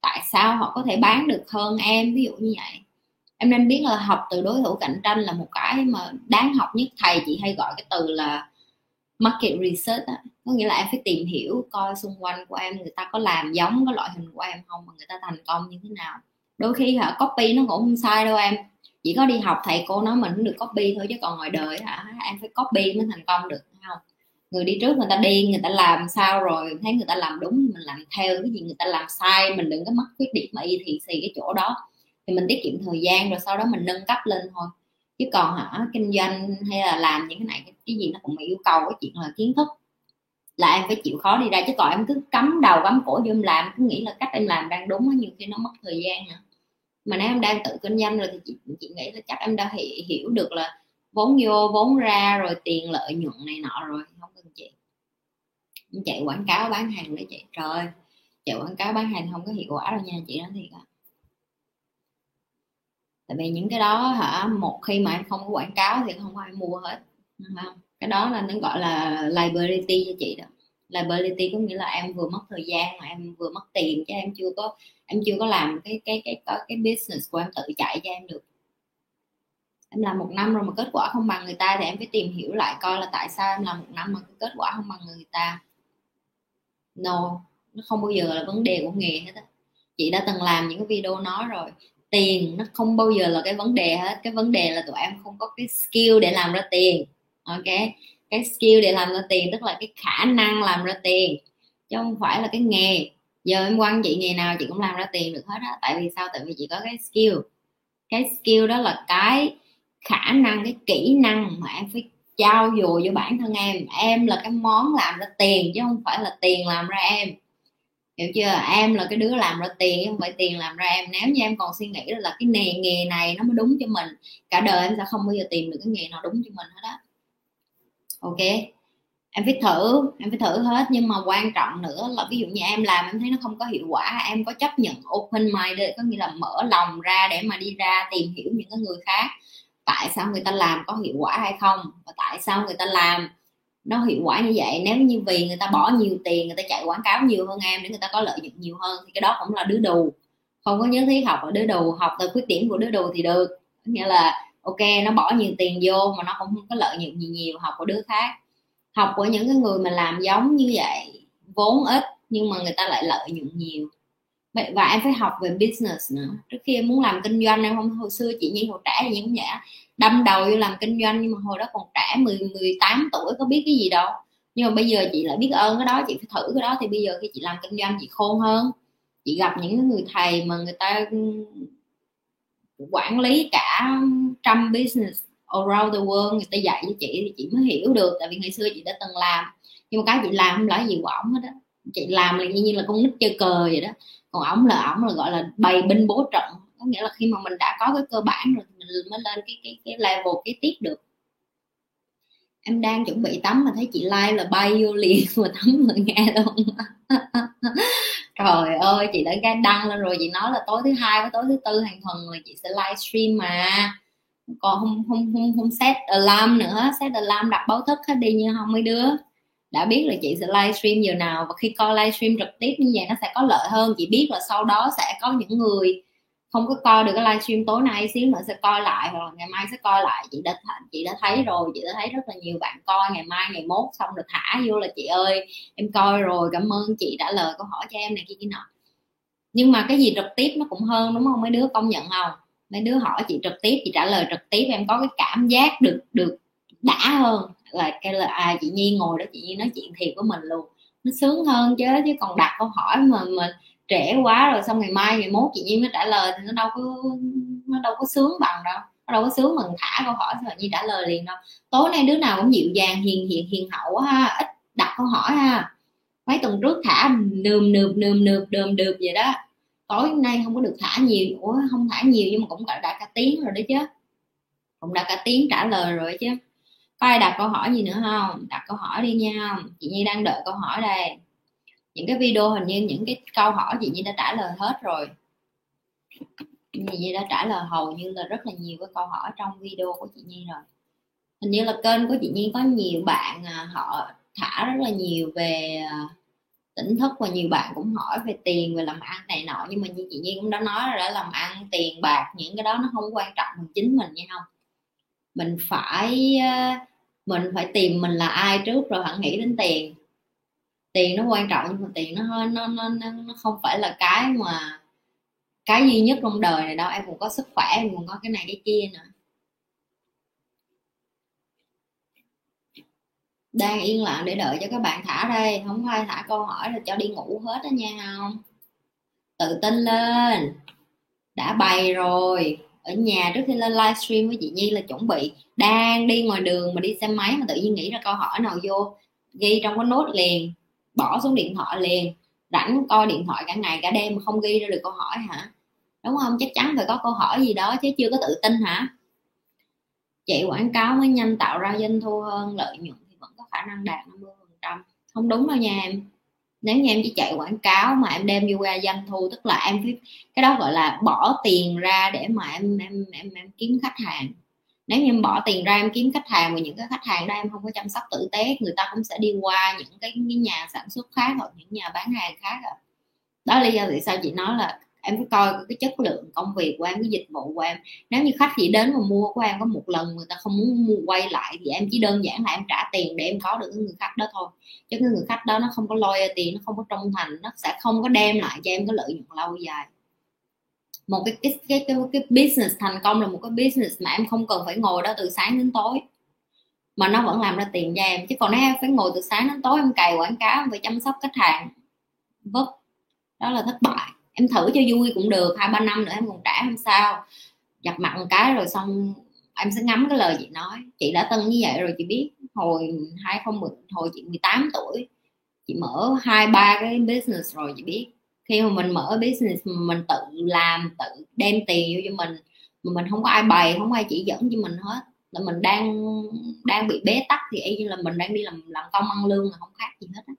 Tại sao họ có thể bán được hơn em, ví dụ như vậy. Em nên biết là học từ đối thủ cạnh tranh là một cái mà đáng học nhất. Thầy chị hay gọi cái từ là market research á. Có nghĩa là em phải tìm hiểu coi xung quanh của em người ta có làm giống cái loại hình của em không, mà người ta thành công như thế nào. Đôi khi hả, copy nó cũng không sai đâu em. Chỉ có đi học thầy cô nói mình cũng được copy thôi chứ còn ngoài đời hả, em phải copy mới thành công được không? Người đi trước người ta đi người ta làm sao rồi thấy người ta làm đúng mình làm theo cái gì người ta làm sai mình đừng có mất khuyết điểm mà y thì xì cái chỗ đó. Thì mình tiết kiệm thời gian rồi sau đó mình nâng cấp lên thôi. Chứ còn hả kinh doanh hay là làm những cái này cái gì nó cũng yêu cầu cái chuyện là kiến thức là em phải chịu khó đi ra. Chứ còn em cứ cắm đầu cắm cổ vô em làm cứ nghĩ là cách em làm đang đúng nhiều khi nó mất thời gian nữa mà nếu em đang tự kinh doanh rồi thì chị, chị nghĩ là chắc em đã hiểu, được là vốn vô vốn ra rồi tiền lợi nhuận này nọ rồi chạy quảng cáo bán hàng để chị trời chạy quảng cáo bán hàng không có hiệu quả đâu nha chị nói thiệt á. Tại vì những cái đó hả một khi mà em không có quảng cáo thì không có ai mua hết không? cái đó là nó gọi là liability cho chị đó. Liability có nghĩa là em vừa mất thời gian mà em vừa mất tiền chứ em chưa có em chưa có làm cái cái cái cái, cái business của em tự chạy cho em được. Em làm một năm rồi mà kết quả không bằng người ta thì em phải tìm hiểu lại coi là tại sao em làm một năm mà kết quả không bằng người ta no, nó không bao giờ là vấn đề của nghề hết á. Chị đã từng làm những cái video nói rồi. Tiền nó không bao giờ là cái vấn đề hết. Cái vấn đề là tụi em không có cái skill để làm ra tiền. Ok? Cái skill để làm ra tiền tức là cái khả năng làm ra tiền, chứ không phải là cái nghề. Giờ em quan chị nghề nào chị cũng làm ra tiền được hết á. Tại vì sao? Tại vì chị có cái skill. Cái skill đó là cái khả năng, cái kỹ năng mà em phải trao dùa cho bản thân em. Em là cái món làm ra tiền chứ không phải là tiền làm ra em. Hiểu chưa? Em là cái đứa làm ra tiền chứ không phải tiền làm ra em. Nếu như em còn suy nghĩ là cái nghề nghề này nó mới đúng cho mình, cả đời em sẽ không bao giờ tìm được cái nghề nào đúng cho mình hết á. Ok? Em phải thử, em phải thử hết. Nhưng mà quan trọng nữa là ví dụ như em làm em thấy nó không có hiệu quả, em có chấp nhận open mind có nghĩa là mở lòng ra để mà đi ra tìm hiểu những cái người khác tại sao người ta làm có hiệu quả hay không và tại sao người ta làm nó hiệu quả như vậy? Nếu như vì người ta bỏ nhiều tiền, người ta chạy quảng cáo nhiều hơn em để người ta có lợi nhuận nhiều hơn thì cái đó cũng là đứa đù. Không có nhớ thiết học ở đứa đù, học từ khuyết điểm của đứa đù thì được. Nghĩa là, ok, nó bỏ nhiều tiền vô mà nó cũng không có lợi nhuận gì nhiều, học của đứa khác. Học của những cái người mà làm giống như vậy vốn ít nhưng mà người ta lại lợi nhuận nhiều và em phải học về business nữa. Trước khi em muốn làm kinh doanh, em không hồi xưa chị nhiên hồi trẻ thì nhi cũng vậy đâm đầu vô làm kinh doanh, nhưng mà hồi đó còn trẻ 10 18 tuổi, có biết cái gì đâu. Nhưng mà bây giờ chị lại biết ơn cái đó, chị phải thử cái đó, thì bây giờ khi chị làm kinh doanh, chị khôn hơn. Chị gặp những người thầy mà người ta quản lý cả trăm business around the world, người ta dạy cho chị thì chị mới hiểu được, tại vì ngày xưa chị đã từng làm. Nhưng mà cái chị làm không là gì quả hết đó chị làm là như là con nít chơi cờ vậy đó còn ổng là ổng là, gọi là, bày binh bố trận. Có nghĩa là khi mà mình đã có cái cơ bản rồi mình mới lên cái cái cái level cái tiếp được. Em đang chuẩn bị tắm mà thấy chị like là bay vô liền mà tắm mà nghe luôn. Trời ơi, chị đã đăng lên rồi, chị nói là tối thứ hai với tối thứ tư hàng tuần là chị sẽ livestream mà. Còn không không không không set alarm nữa. Set alarm đặt báo thức hết đi như không mấy đứa đã biết là chị sẽ livestream giờ nào và khi coi livestream trực tiếp như vậy nó sẽ có lợi hơn. Chị biết là sau đó sẽ có những người không có coi được cái livestream tối nay, xíu nữa sẽ coi lại hoặc là ngày mai sẽ coi lại. Chị đã chị đã thấy rồi, chị đã thấy rất là nhiều bạn coi. Ngày mai, ngày mốt xong rồi thả vô là chị ơi, em coi rồi, cảm ơn chị đã lời câu hỏi cho em này, kia kia nọ. Nhưng mà cái gì trực tiếp nó cũng hơn, đúng không? Mấy đứa công nhận không? Mấy đứa hỏi chị trực tiếp, chị trả lời trực tiếp, em có cái cảm giác được được đã hơn là cái là à chị nhi ngồi đó chị nhi nói chuyện thiệt của mình luôn. Nó sướng hơn chứ chứ còn đặt câu hỏi mà mà trễ quá rồi xong ngày mai ngày mốt chị nhi mới trả lời thì nó đâu có nó đâu có sướng bằng đâu. Nó đâu có sướng mình thả câu hỏi rồi nhi trả lời liền đâu. Tối nay đứa nào cũng dịu dàng hiền hiền hiền hậu ha ít đặt câu hỏi ha. Mấy tuần trước thả nườm nượp nườm nượp đờm đượp vậy đó. Tối nay không có được thả nhiều ủa không thả nhiều nhưng mà cũng đã, đã cả tiếng rồi đấy chứ. Cũng đã cả tiếng trả lời rồi chứ có ai đặt câu hỏi gì nữa không? Đặt câu hỏi đi nha. Chị nhi đang đợi câu hỏi đây. Những cái video hình như những cái câu hỏi chị nhi đã trả lời hết rồi. Chị nhi đã trả lời hầu như là rất là nhiều cái câu hỏi trong video của chị nhi rồi. Hình như là kênh của chị nhi có nhiều bạn à, họ thả rất là nhiều về à, tỉnh thức và nhiều bạn cũng hỏi về tiền về làm ăn này nọ. Nhưng mà như chị nhi cũng đã nói rồi đã làm ăn tiền bạc những cái đó nó không quan trọng bằng chính mình nha không? Mình phải uh, mình phải tìm mình là ai trước rồi hẳn nghĩ đến tiền. Tiền nó quan trọng nhưng mà tiền nó nó nó nó không phải là cái mà, cái duy nhất trong đời này đâu. Em cũng có sức khỏe, em cũng có cái này cái kia nữa. Đang yên lặng để đợi cho các bạn thả đây không có ai thả câu hỏi là cho đi ngủ hết đó nha. Không? Tự tin lên. Đã bày rồi ở nhà trước khi lên livestream với chị Nhi là chuẩn bị đang đi ngoài đường mà đi xe máy mà tự nhiên nghĩ ra câu hỏi nào vô, ghi trong cái nốt liền, bỏ xuống điện thoại liền, rảnh coi điện thoại cả ngày cả đêm mà không ghi ra được câu hỏi hả? Đúng không? Chắc chắn phải có câu hỏi gì đó chứ chưa có tự tin hả? Chị quảng cáo mới nhanh tạo ra doanh thu hơn, lợi nhuận thì vẫn có khả năng đạt 50 phần trăm. Không đúng đâu nha em nếu như em chỉ chạy quảng cáo mà em đem vô ra doanh thu tức là em phải cái đó gọi là bỏ tiền ra để mà em em em, em kiếm khách hàng. Nếu như em bỏ tiền ra em kiếm khách hàng mà những cái khách hàng đó em không có chăm sóc tử tế người ta cũng sẽ đi qua những cái, cái nhà sản xuất khác hoặc những nhà bán hàng khác à. đó là lý do tại sao chị nói là em cứ coi cái chất lượng công việc của em cái dịch vụ của em. Nếu như khách chỉ đến mà mua của em có một lần người ta không muốn mua quay lại thì em chỉ đơn giản là em trả tiền để em có được cái người khách đó thôi. Chứ cái người khách đó nó không có loyalty nó không có trung thành nó sẽ không có đem lại cho em cái lợi nhuận lâu dài. Một cái cái cái cái, cái business thành công là một cái business mà em không cần phải ngồi đó từ sáng đến tối. Mà nó vẫn làm ra tiền cho em. Chứ còn nếu em phải ngồi từ sáng đến tối em cày quảng cáo em phải chăm sóc khách hàng vất đó là thất bại em thử cho vui cũng được, hai, ba năm nữa em còn trả không sao. Gặp mặt một cái rồi xong em sẽ ngắm cái lời chị nói. Chị đã tân như vậy rồi, chị biết hồi 2010 hồi chị 18 tuổi, chị mở hai, ba cái business rồi, chị biết. Khi mà mình mở business mình tự làm, tự đem tiền vô cho mình, mà mình không có ai bày, không có ai chỉ dẫn cho mình hết, là mình đang đang bị bế tắc thì y như là mình đang đi làm làm công ăn lương là không khác gì hết á.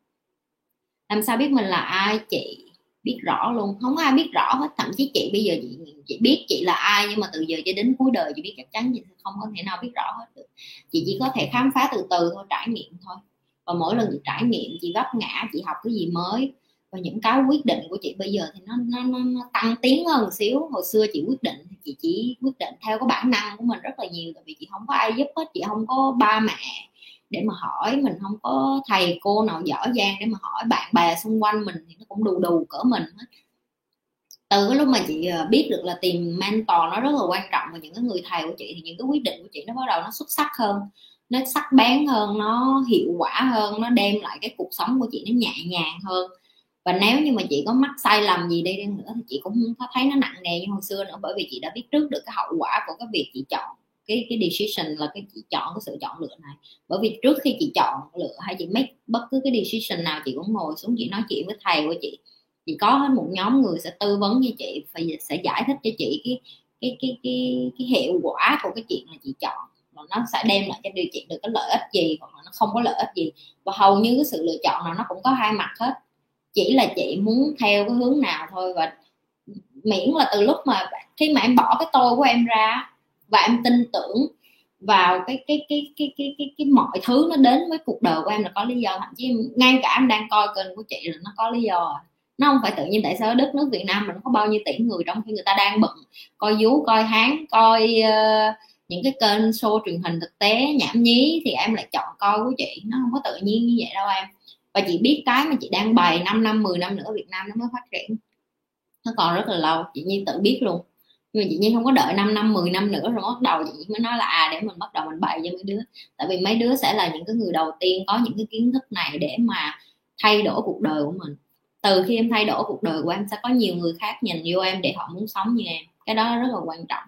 Làm sao biết mình là ai, chị biết rõ luôn. Không có ai biết rõ hết thậm chí chị bây giờ chị chị biết chị là ai nhưng mà từ giờ cho đến cuối đời chị biết chắc chắn chị không có thể nào biết rõ hết được. Chị chỉ có thể khám phá từ từ thôi trải nghiệm thôi. Và mỗi lần chị trải nghiệm chị vấp ngã chị học cái gì mới và những cái quyết định của chị bây giờ thì nó nó, nó, nó tăng tiến hơn một xíu. Hồi xưa chị quyết định thì chị chỉ quyết định theo cái bản năng của mình rất là nhiều tại vì chị không có ai giúp hết chị không có ba mẹ để mà hỏi. Mình không có thầy, cô nào giỏi giang để mà hỏi. Bạn bè xung quanh mình thì nó cũng đù đù cỡ mình hết. Từ cái lúc mà chị ờ, biết được là tìm mentor nó rất là quan trọng và những cái người thầy của chị thì những cái quyết định của chị nó bắt đầu nó xuất sắc hơn, nó sắc bén hơn, nó hiệu quả hơn, nó đem lại cái cuộc sống của chị nó nhẹ nhàng hơn. Và nếu như mà chị có mắc sai lầm gì đi nữa thì chị cũng không có thấy nó nặng nề như hồi xưa nữa, bởi vì chị đã biết trước được cái hậu quả của cái việc chị chọn cái cái decision là cái chị chọn cái sự chọn lựa này. Bởi vì trước khi chị chọn lựa hay chị make bất cứ cái decision nào, chị cũng ngồi xuống chị nói chuyện với thầy của chị. Chị có hết một nhóm người sẽ tư vấn với chị và sẽ giải thích cho chị cái cái cái cái cái hiệu quả của cái chuyện là chị chọn. Và nó sẽ đem lại cho điều chị được cái lợi ích gì hoặc là nó không có lợi ích gì. Và hầu như cái sự lựa chọn nào nó cũng có hai mặt hết. Chỉ là chị muốn theo cái hướng nào thôi và miễn là từ lúc mà khi mà em bỏ cái tôi của em ra và em tin tưởng vào cái cái cái cái cái cái, cái mọi thứ nó đến với cuộc đời của em là có lý do. Thậm chí ngay cả em đang coi kênh của chị là nó có lý do à. nó không phải tự nhiên tại sao đất nước Việt Nam mình có bao nhiêu tỷ người trong khi người ta đang bận coi vú coi hán coi uh, những cái kênh show truyền hình thực tế nhảm nhí thì em lại chọn coi của chị. Nó không có tự nhiên như vậy đâu em. Và chị biết cái mà chị đang bày 5 năm 10 năm nữa Việt Nam nó mới phát triển. Nó còn rất là lâu chị Nhiên tự biết luôn nhưng mà chị Nhiên không có đợi 5 năm 10 năm nữa rồi bắt đầu chị mới nói là à để mình bắt đầu mình bày cho mấy đứa. Tại vì mấy đứa sẽ là những cái người đầu tiên có những cái kiến thức này để mà thay đổi cuộc đời của mình. Từ khi em thay đổi cuộc đời của em, sẽ có nhiều người khác nhìn vô em để họ muốn sống như em. Cái đó rất là quan trọng.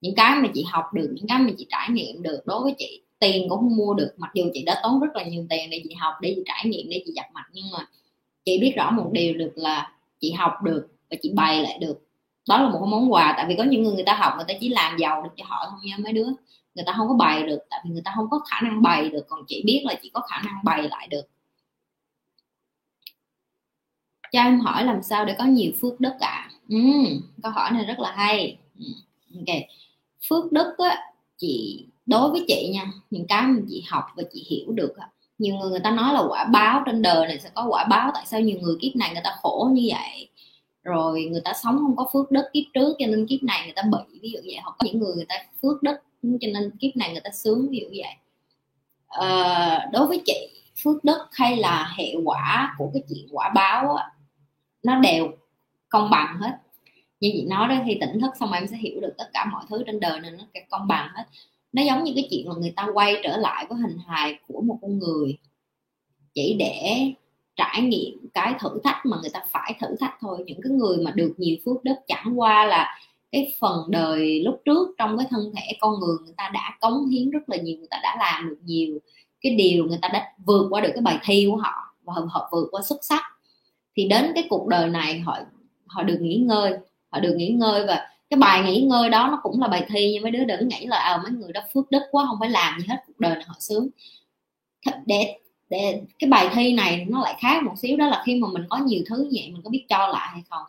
Những cái mà chị học được, những cái mà chị trải nghiệm được, đối với chị, tiền cũng không mua được. Mặc dù chị đã tốn rất là nhiều tiền để chị học, để chị trải nghiệm, để chị gặp mặt nhưng mà chị biết rõ một điều được là chị học được và chị bày lại được đó là một cái món quà tại vì có những người người ta học người ta chỉ làm giàu được cho họ thôi nha mấy đứa. Người ta không có bày được tại vì người ta không có khả năng bày được còn chị biết là chị có khả năng bày lại được. Cho em hỏi làm sao để có nhiều phước đức ạ? À? ừ, câu hỏi này rất là hay. Ừ, ok. Phước đức á chị đối với chị nha những cái mà chị học và chị hiểu được á nhiều người người ta nói là quả báo trên đời này sẽ có quả báo tại sao nhiều người kiếp này người ta khổ như vậy? Rồi người ta sống không có phước đức kiếp trước cho nên kiếp này người ta bị ví dụ vậy. Hoặc có những người người ta phước đức cho nên kiếp này người ta sướng ví dụ vậy. À, đối với chị phước đức hay là hệ quả của cái chuyện quả báo á, nó đều công bằng hết. Như chị nói đó khi tỉnh thức xong em sẽ hiểu được tất cả mọi thứ trên đời này nó công bằng hết. Nó giống như cái chuyện mà người ta quay trở lại với hình hài của một con người chỉ để trải nghiệm cái thử thách mà người ta phải thử thách thôi. Những cái người mà được nhiều phước đức chẳng qua là cái phần đời lúc trước trong cái thân thể con người người ta đã cống hiến rất là nhiều người ta đã làm được nhiều. Cái điều người ta đã vượt qua được cái bài thi của họ và họ vượt qua xuất sắc. Thì đến cái cuộc đời này họ họ được nghỉ ngơi họ được nghỉ ngơi và cái bài nghỉ ngơi đó nó cũng là bài thi nhưng mấy đứa đừng nghĩ là à, mấy người đó phước đức quá không phải làm gì hết cuộc đời này họ sướng. Để để cái bài thi này nó lại khác một xíu đó là khi mà mình có nhiều thứ như vậy mình có biết cho lại hay không.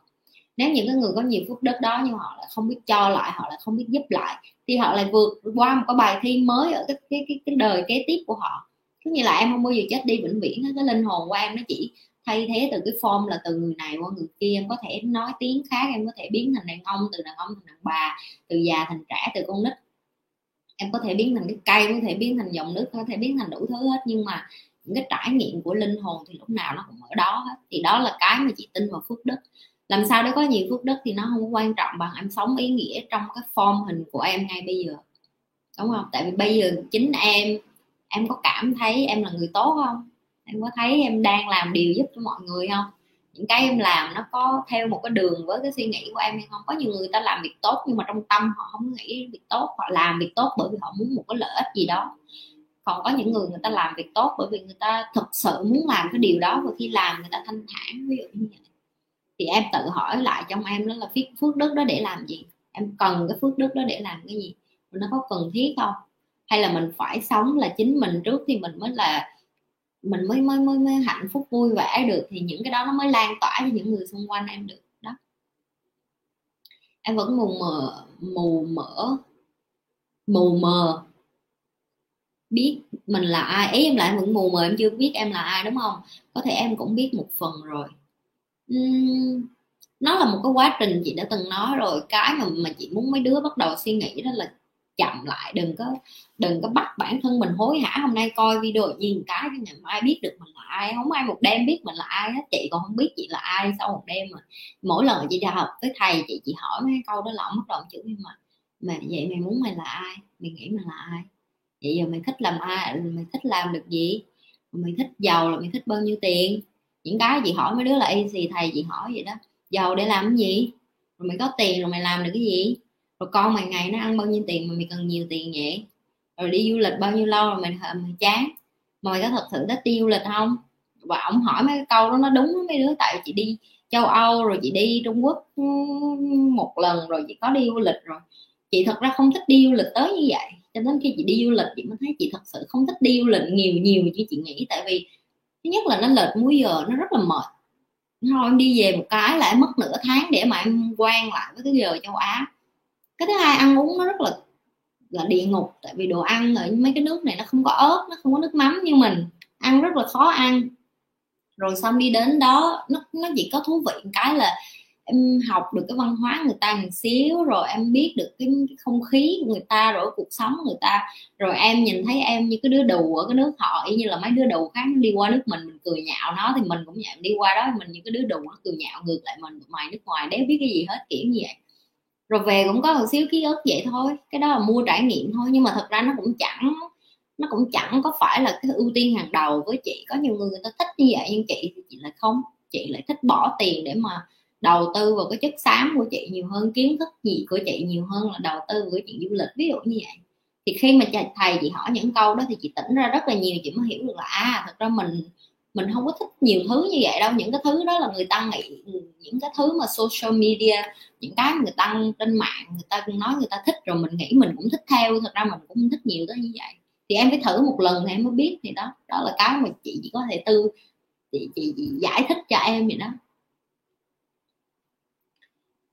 Nếu những cái người có nhiều phước đức đó nhưng họ lại không biết cho lại họ lại không biết giúp lại thì họ lại vượt qua một cái bài thi mới ở cái cái cái, cái đời kế tiếp của họ. Cứ như là em không bao giờ chết đi vĩnh viễn cái linh hồn của em nó chỉ thay thế từ cái form là từ người này qua người kia. Em có thể nói tiếng khác em có thể biến thành đàn ông từ đàn ông thành đàn bà từ già thành trẻ từ con nít. Em có thể biến thành cái cây có thể biến thành dòng nước có thể biến thành đủ thứ hết nhưng mà những cái trải nghiệm của linh hồn thì lúc nào nó cũng ở đó hết. Thì đó là cái mà chị tin vào phước đức. Làm sao để có nhiều phước đức thì nó không quan trọng bằng em sống ý nghĩa trong cái form hình của em ngay bây giờ. Đúng không? Tại vì bây giờ chính em em có cảm thấy em là người tốt không? Em có thấy em đang làm điều giúp cho mọi người không? Những cái em làm nó có theo một cái đường với cái suy nghĩ của em hay không? Có nhiều người ta làm việc tốt nhưng mà trong tâm họ không nghĩ việc tốt, họ làm việc tốt bởi vì họ muốn một cái lợi ích gì đó còn có những người người ta làm việc tốt bởi vì người ta thực sự muốn làm cái điều đó và khi làm người ta thanh thản ví dụ như vậy. Thì em tự hỏi lại trong em đó là phước đức đó để làm gì? Em cần cái phước đức đó để làm cái gì? Nó có cần thiết không? Hay là mình phải sống là chính mình trước thì mình mới là mình mới mới mới, mới hạnh phúc vui vẻ được thì những cái đó nó mới lan tỏa cho những người xung quanh em được đó. Em vẫn mù mờ mù mỡ mù mờ biết mình là ai. Ý em lại vẫn mù mờ em chưa biết em là ai đúng không? Có thể em cũng biết một phần rồi. Uhm, nó là một cái quá trình chị đã từng nói rồi. Cái mà mà chị muốn mấy đứa bắt đầu suy nghĩ đó là chậm lại đừng có đừng có bắt bản thân mình hối hả. Hôm nay coi video gì cái cái ngày mai biết được mình là ai. Không ai một đêm biết mình là ai hết. Chị còn không biết chị là ai sau một đêm mà mỗi lần chị ra học với thầy chị chị hỏi mấy câu đó là ông bắt đầu chữ nhưng mà mà vậy mày muốn mày là ai? Mày nghĩ mày là ai? Vậy giờ mày thích làm ai? Mày thích làm được gì? Mày thích giàu là mày thích bao nhiêu tiền? Những cái chị hỏi mấy đứa là easy thầy chị hỏi vậy đó. Giàu để làm cái gì? Rồi mày có tiền rồi mày làm được cái gì? Rồi con mày ngày nó ăn bao nhiêu tiền mà mày cần nhiều tiền vậy? Rồi đi du lịch bao nhiêu lâu rồi mày mày chán? Mà mày có thật sự thích đi du lịch không? Và ông hỏi mấy cái câu đó, nó đúng mấy đứa. Tại chị đi châu âu rồi chị đi trung quốc ừ, một lần rồi chị có đi du lịch rồi. Chị thật ra không thích đi du lịch tới như vậy cho đến khi chị đi du lịch, chị mới thấy chị thật sự không thích đi du lịch nhiều nhiều như chị nghĩ. Tại vì thứ nhất là nó lệch múi giờ, nó rất là mệt. Thôi, em đi về một cái lại mất nửa tháng để mà em quen lại với cái giờ châu á. Cái thứ hai, ăn uống nó rất là là địa ngục. Tại vì đồ ăn ở mấy cái nước này nó không có ớt, nó không có nước mắm như mình. Ăn rất là khó ăn. Rồi xong đi đến đó, nó nó chỉ có thú vị một cái là em học được cái văn hóa người ta một xíu rồi em biết được cái, cái không khí của người ta rồi cuộc sống của người ta. Rồi em nhìn thấy em như cái đứa đù ở cái nước họ y như là mấy đứa đù khác đi qua nước mình mình cười nhạo nó thì mình cũng vậy đi qua đó mình như cái đứa đù nó cười nhạo ngược lại mình mày nước ngoài đéo biết cái gì hết kiểu như vậy. Rồi về cũng có một xíu ký ức vậy thôi cái đó là mua trải nghiệm thôi nhưng mà thật ra nó cũng chẳng nó cũng chẳng có phải là cái ưu tiên hàng đầu với chị. Có nhiều người người ta thích như vậy nhưng chị thì chị lại không chị lại thích bỏ tiền để mà đầu tư vào cái chất xám của chị nhiều hơn kiến thức gì của chị nhiều hơn là đầu tư của chuyện du lịch ví dụ như vậy. Thì khi mà thầy chị hỏi những câu đó thì chị tỉnh ra rất là nhiều chị mới hiểu được là à thật ra mình mình không có thích nhiều thứ như vậy đâu. Những cái thứ đó là người ta nghĩ những cái thứ mà social media những cái người ta trên mạng người ta nói người ta thích rồi mình nghĩ mình cũng thích theo thật ra mình cũng không thích nhiều tới như vậy. Thì em phải thử một lần thì em mới biết thì đó đó là cái mà chị chỉ có thể tư chị, chị, chị giải thích cho em vậy đó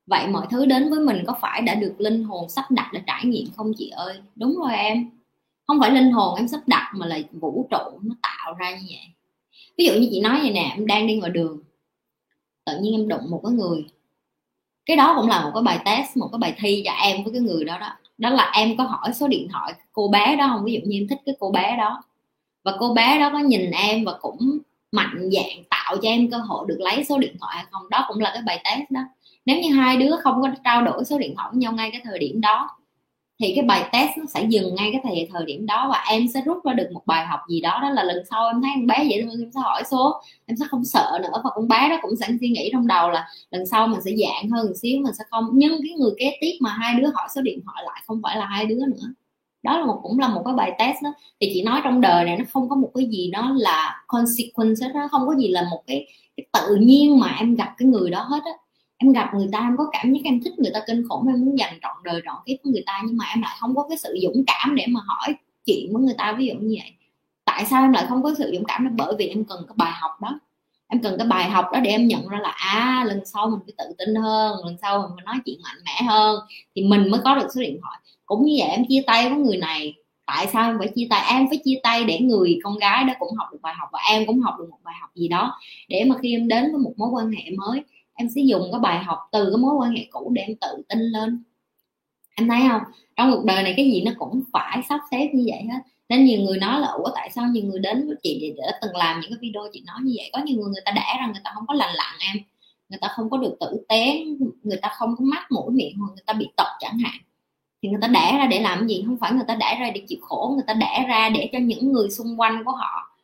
vậy mọi thứ đến với mình có phải đã được linh hồn sắp đặt để trải nghiệm không chị ơi? Đúng rồi em. Không phải linh hồn em sắp đặt mà là vũ trụ nó tạo ra như vậy. Ví dụ như chị nói vậy nè, em đang đi ngoài đường. Tự nhiên em đụng một cái người. Cái đó cũng là một cái bài test, một cái bài thi cho em với cái người đó đó. Đó là em có hỏi số điện thoại cô bé đó không? Ví dụ như em thích cái cô bé đó. Và cô bé đó có nhìn em và cũng mạnh dạng tạo cho em cơ hội được lấy số điện thoại hay không? Đó cũng là cái bài test đó nếu như hai đứa không có trao đổi số điện thoại với nhau ngay cái thời điểm đó thì cái bài test nó sẽ dừng ngay cái thời thời điểm đó và em sẽ rút ra được một bài học gì đó. Đó là lần sau em thấy con bé vậy em sẽ hỏi số em sẽ không sợ nữa. Và con bé đó cũng sẽ suy nghĩ trong đầu là lần sau mình sẽ dạng hơn một xíu mình sẽ không nhưng cái người kế tiếp mà hai đứa hỏi số điện thoại lại không phải là hai đứa nữa. Đó là một cũng là một cái bài test đó. Thì chị nói trong đời này nó không có một cái gì đó là consequence đó không có gì là một cái, cái tự nhiên mà em gặp cái người đó hết á em gặp người ta, em có cảm giác em thích người ta kinh khủng, em muốn dành trọn đời trọn kiếp với người ta, nhưng mà em lại không có cái sự dũng cảm để mà hỏi chuyện với người ta, ví dụ như vậy. Tại sao em lại không có sự dũng cảm đó? Bởi vì em cần cái bài học đó. Em cần cái bài học đó để em nhận ra là à lần sau mình phải tự tin hơn, lần sau mình phải nói chuyện mạnh mẽ hơn, thì mình mới có được số điện thoại. Cũng như vậy em chia tay với người này. Tại sao em phải chia tay? Em phải chia tay để người con gái đó cũng học được bài học và em cũng học được một bài học gì đó để mà khi em đến với một mối quan hệ mới em sẽ dùng cái bài học từ cái mối quan hệ cũ để em tự tin lên. Em thấy không? Trong cuộc đời này cái gì nó cũng phải sắp xếp như vậy hết. Nên nhiều người nói là, ủa, tại sao nhiều người đến với chị để từng làm những cái video chị nói như vậy? Có nhiều người người ta đẻ ra người ta không có lành lặn em. Người ta không có được tử tế, người ta không có mắt, mũi, miệng hoặc người ta bị tật chẳng hạn. Thì người ta đẻ ra để làm gì? Không phải người ta đẻ ra để chịu khổ, người ta đẻ ra để cho những người xung quanh của họ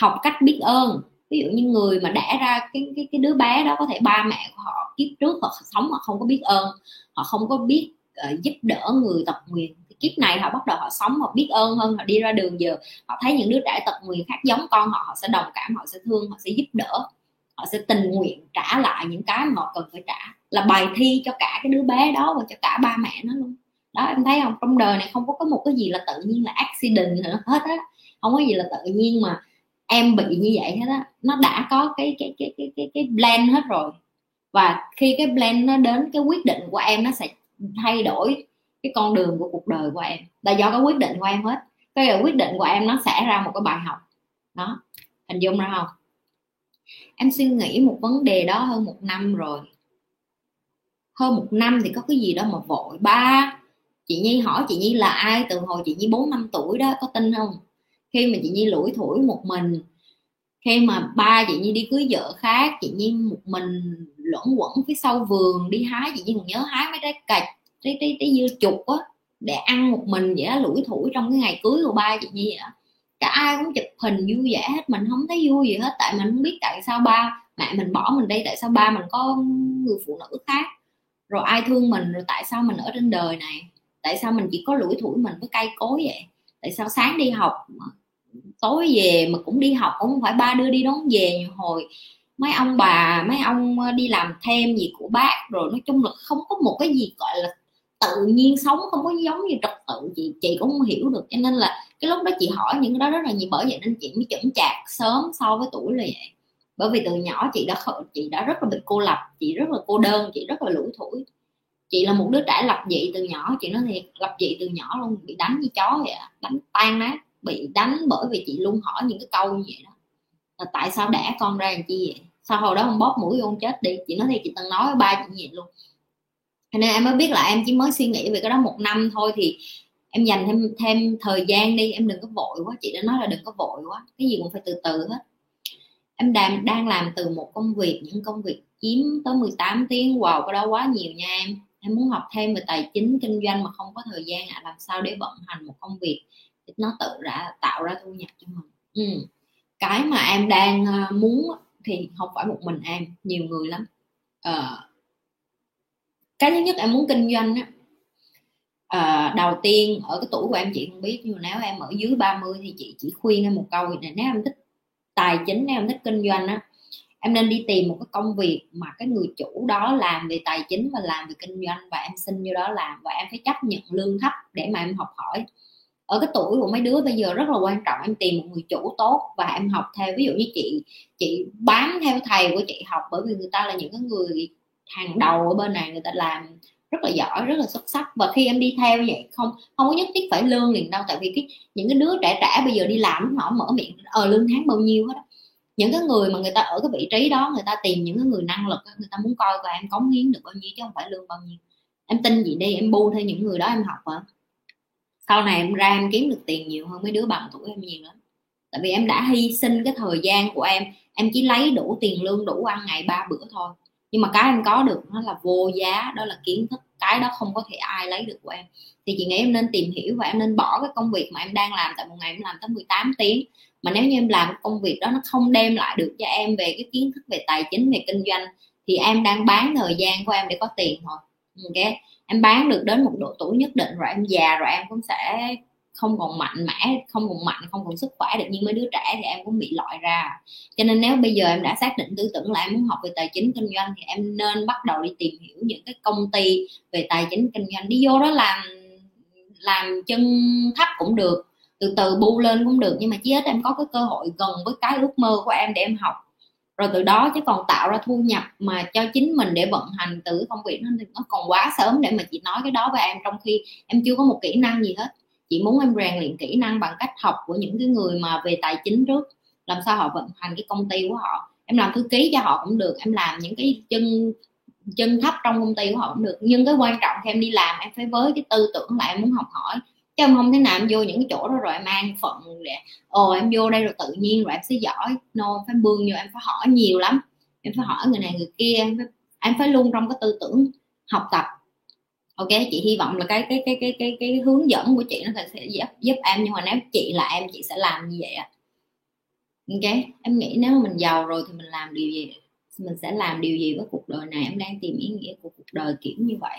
học cách biết ơn ví dụ như người mà đẻ ra cái cái cái đứa bé đó có thể ba mẹ của họ kiếp trước họ sống họ không có biết ơn họ không có biết uh, giúp đỡ người tật nguyền kiếp này họ bắt đầu họ sống họ biết ơn hơn họ đi ra đường giờ họ thấy những đứa trẻ tật nguyền khác giống con họ họ sẽ đồng cảm họ sẽ thương họ sẽ giúp đỡ họ sẽ tình nguyện trả lại những cái mà họ cần phải trả là bài thi cho cả cái đứa bé đó và cho cả ba mẹ nó luôn. Đó em thấy không? Trong đời này không có có một cái gì là tự nhiên là accident nữa hết á không có gì là tự nhiên mà em bị như vậy hết á, nó đã có cái cái cái cái cái cái plan hết rồi. Và khi cái plan nó đến, cái quyết định của em nó sẽ thay đổi cái con đường của cuộc đời của em. Là do cái quyết định của em hết. Cái quyết định của em nó sẽ ra một cái bài học. Đó. Hình dung ra không? Em suy nghĩ một vấn đề đó hơn một năm rồi. Hơn một năm thì có cái gì đó mà vội. Ba, chị nhi hỏi chị nhi là ai? Từ hồi chị nhi bốn năm tuổi đó, có tin không? Khi mà chị nhi lủi thủi một mình, khi mà ba chị nhi đi cưới vợ khác, chị nhi một mình luẩn quẩn phía sau vườn đi hái. Chị nhi còn nhớ hái mấy trái cạch, trái trái trái dưa chục á, để ăn một mình vậy đó lủi thủi trong cái ngày cưới của ba chị nhi vậy cả ai cũng chụp hình vui vẻ hết, mình không thấy vui gì hết, tại mình không biết tại sao ba, mẹ mình bỏ mình đây, tại sao ba mình có người phụ nữ khác. Rồi ai thương mình, rồi tại sao mình ở trên đời này? Tại sao mình chỉ có lủi thủi mình với cây cối vậy? Tại sao sáng đi học tối về mà cũng đi học, cũng không phải ba đưa đi đón về nhiều hồi. Mấy ông bà, mấy ông ờ, đi làm thêm gì của bác rồi, nói chung là không có một cái gì gọi là tự nhiên sống, không có giống như trật tự. Chị chị cũng không hiểu được, cho nên là cái lúc đó chị hỏi những cái đó rất là nhiều, bởi vậy nên chị mới chững chạc sớm so với tuổi là vậy. Bởi vì từ nhỏ chị đã chị đã rất là bị cô lập, chị rất là cô đơn, chị rất là lủi thủi. Chị là một đứa trẻ lập dị từ nhỏ, chị nói thiệt, lập dị từ nhỏ luôn, bị đánh như chó vậy, đánh tan nát bị đánh bởi vì chị luôn hỏi những cái câu như vậy đó. Là tại sao đẻ con ra làm chi vậy? Sao hồi đó không bóp mũi ôn chết đi? Chị nói thì chị từng nói với ba chị vậy luôn. Cho nên em mới biết là em chỉ mới suy nghĩ về cái đó một năm thôi thì em dành thêm thêm thời gian đi. Em đừng có vội quá chị đã nói là đừng có vội quá. Cái gì cũng phải từ từ hết. Em đang đang làm từ một công việc những công việc chiếm tới 18 tiếng. Wow cái đó quá nhiều nha em. Em muốn học thêm về tài chính kinh doanh mà không có thời gian à, làm sao để vận hành một công việc nó tự ra tạo ra thu nhập cho mình. Ừ. cái mà em đang ờ, muốn thì không phải một mình em nhiều người lắm. À, cái thứ nhất em muốn kinh doanh á à, đầu tiên ở cái tuổi của em chị không biết nhưng mà nếu em ở dưới 30 thì chị chỉ khuyên em một câu này nếu em thích tài chính nếu em thích kinh doanh á em nên đi tìm một cái công việc mà cái người chủ đó làm về tài chính và làm về kinh doanh và em xin vô đó làm và em phải chấp nhận lương thấp để mà em học hỏi ở cái tuổi của mấy đứa bây giờ rất là quan trọng, em tìm một người chủ tốt và em học theo, ví dụ như chị chị bám theo thầy của chị học, bởi vì người ta là những cái người hàng đầu ở bên này, người ta làm rất là giỏi, rất là xuất sắc. Và khi em đi theo vậy, không không có nhất thiết phải lương liền đâu, tại vì cái, những cái đứa trẻ trẻ bây giờ đi làm họ mở miệng ờ lương tháng bao nhiêu hết đó những cái người mà người ta ở cái vị trí đó, người ta tìm những cái người năng lực người ta muốn coi và em cống hiến được bao nhiêu chứ không phải lương bao nhiêu. Em tin gì đi, em bu theo những người đó em học hả sau này em ra em kiếm được tiền nhiều hơn mấy đứa bằng tuổi em nhiều lắm. Tại vì em đã hy sinh cái thời gian của em. Em chỉ lấy đủ tiền lương, đủ ăn ngày ba bữa thôi. Nhưng mà cái em có được nó là vô giá, đó là kiến thức. Cái đó không có thể ai lấy được của em. Thì chị nghĩ em nên tìm hiểu và em nên bỏ cái công việc mà em đang làm. Tại một ngày em làm tới 18 tiếng. Mà nếu như em làm công việc đó, nó không đem lại được cho em về cái kiến thức về tài chính, về kinh doanh, thì em đang bán thời gian của em để có tiền thôi. Ok? Em bán được đến một độ tuổi nhất định rồi em già rồi em cũng sẽ không còn mạnh mẽ, không còn mạnh, không còn sức khỏe. Được như mấy đứa trẻ thì em cũng bị loại ra. Cho nên nếu bây giờ em đã xác định tư tưởng là em muốn học về tài chính kinh doanh thì em nên bắt đầu đi tìm hiểu những cái công ty về tài chính kinh doanh. Đi vô đó làm làm chân thấp cũng được, từ từ bu lên cũng được. Nhưng mà chí ít em có cái cơ hội gần với cái ước mơ của em để em học rồi từ đó chứ còn tạo ra thu nhập mà cho chính mình để vận hành từ công việc nó nó còn quá sớm để mà chị nói cái đó với em, trong khi em chưa có một kỹ năng gì hết. Chị muốn em rèn luyện kỹ năng bằng cách học của những cái người mà về tài chính trước, làm sao họ vận hành cái công ty của họ. Em làm thư ký cho họ cũng được, em làm những cái chân chân thấp trong công ty của họ cũng được. Nhưng cái quan trọng khi em đi làm, em phải với cái tư tưởng là em muốn học hỏi chứ em không thể nào em vô những cái chỗ đó rồi em an phận để ồ em vô đây rồi tự nhiên rồi em sẽ giỏi. No phải bươn vô em phải hỏi nhiều lắm. Em phải hỏi người này người kia em phải, em phải luôn trong cái tư tưởng học tập. Ok chị hy vọng là cái cái cái cái cái cái hướng dẫn của chị nó sẽ giúp giúp em nhưng mà nếu chị là em chị sẽ làm như vậy ok em nghĩ nếu mà mình giàu rồi thì mình làm điều gì? Mình sẽ làm điều gì với cuộc đời này? Em đang tìm ý nghĩa của cuộc đời kiểu như vậy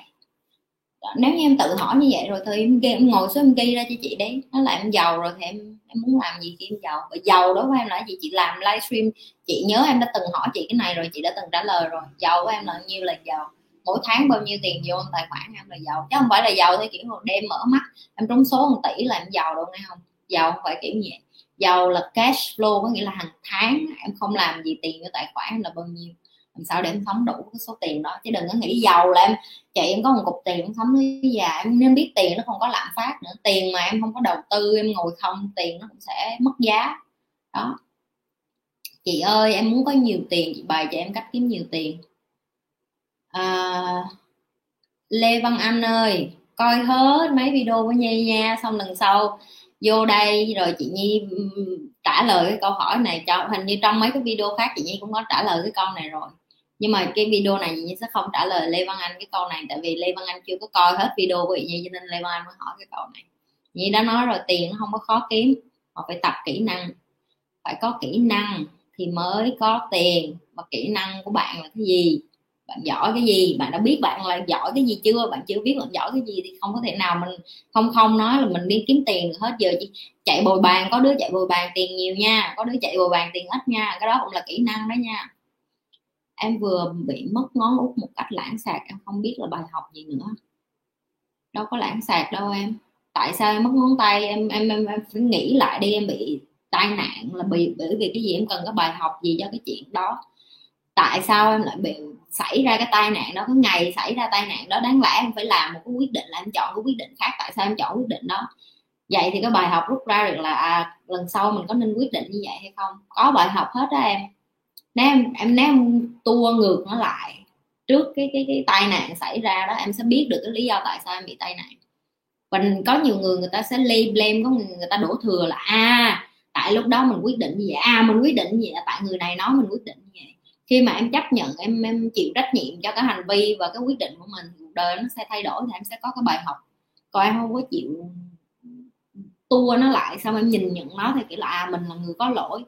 nếu như em tự hỏi như vậy rồi thì em, em ngồi xuống em ghi ra cho chị đấy nó là em giàu rồi thì em em muốn làm gì khi em giàu. Và giàu đó của em là gì? Chị làm livestream chị nhớ em đã từng hỏi chị cái này rồi chị đã từng trả lời rồi. Giàu của em là nhiêu là giàu? Mỗi tháng bao nhiêu tiền vô tài khoản em là giàu? Chứ không phải là giàu theo kiểu đêm mở mắt em trúng số 1 tỷ là em giàu đâu nghe không? Giàu không phải kiểu như vậy. Giàu là cash flow có nghĩa là hàng tháng em không làm gì tiền vô tài khoản là bao nhiêu? Làm sao để em sống đủ cái số tiền đó? Chứ đừng có nghĩ giàu là em chị em có một cục tiền em sống tới già em nên biết tiền nó không có lạm phát nữa. Tiền mà em không có đầu tư em ngồi không tiền nó cũng sẽ mất giá. Đó. Chị ơi em muốn có nhiều tiền chị bày cho em cách kiếm nhiều tiền. À, Lê Văn Anh ơi coi hết mấy video của Nhi nha xong lần sau vô đây rồi chị Nhi trả lời cái câu hỏi này cho hình như trong mấy cái video khác chị Nhi cũng có trả lời cái câu này rồi nhưng mà cái video này chị Nhi sẽ không trả lời Lê Văn Anh cái câu này, tại vì Lê Văn Anh chưa có coi hết video của chị cho nên Lê Văn Anh mới hỏi cái câu này. Nhi đã nói rồi, tiền không có khó kiếm, mà phải tập kỹ năng. Phải có kỹ năng thì mới có tiền, và kỹ năng của bạn là cái gì? Bạn giỏi cái gì? Bạn đã biết bạn là giỏi cái gì chưa? Bạn chưa biết bạn giỏi cái gì thì không có thể nào mình không không nói là mình đi kiếm tiền được hết. Giờ chỉ chạy bồi bàn, có đứa chạy bồi bàn tiền nhiều nha, có đứa chạy bồi bàn tiền ít nha, cái đó cũng là kỹ năng đó nha em vừa bị mất ngón út một cách lãng xạc em không biết là bài học gì nữa. Đâu có lãng xạc đâu em. Tại sao em mất ngón tay? Em em em, em phải nghĩ lại đi em bị tai nạn là bị bởi vì cái gì? Em cần có bài học gì cho cái chuyện đó? Tại sao em lại bị xảy ra cái tai nạn đó? Cái ngày xảy ra tai nạn đó đáng lẽ em phải làm một cái quyết định là em chọn cái quyết định khác. Tại sao em chọn quyết định đó? Vậy thì cái bài học rút ra được là à, lần sau mình có nên quyết định như vậy hay không? Có bài học hết đó em nếu em em nếu em tua ngược nó lại trước cái cái cái tai nạn xảy ra đó em sẽ biết được cái lý do tại sao em bị tai nạn. Và có nhiều người người ta sẽ lay blame có người người ta đổ thừa là a à, tại lúc đó mình quyết định như vậy à mình quyết định như vậy tại người này nói mình quyết định như vậy. Khi mà em chấp nhận em em chịu trách nhiệm cho cái hành vi và cái quyết định của mình cuộc đời nó sẽ thay đổi thì em sẽ có cái bài học. Còn em không có chịu tua nó lại xong em nhìn nhận nó thì kiểu là à mình là người có lỗi.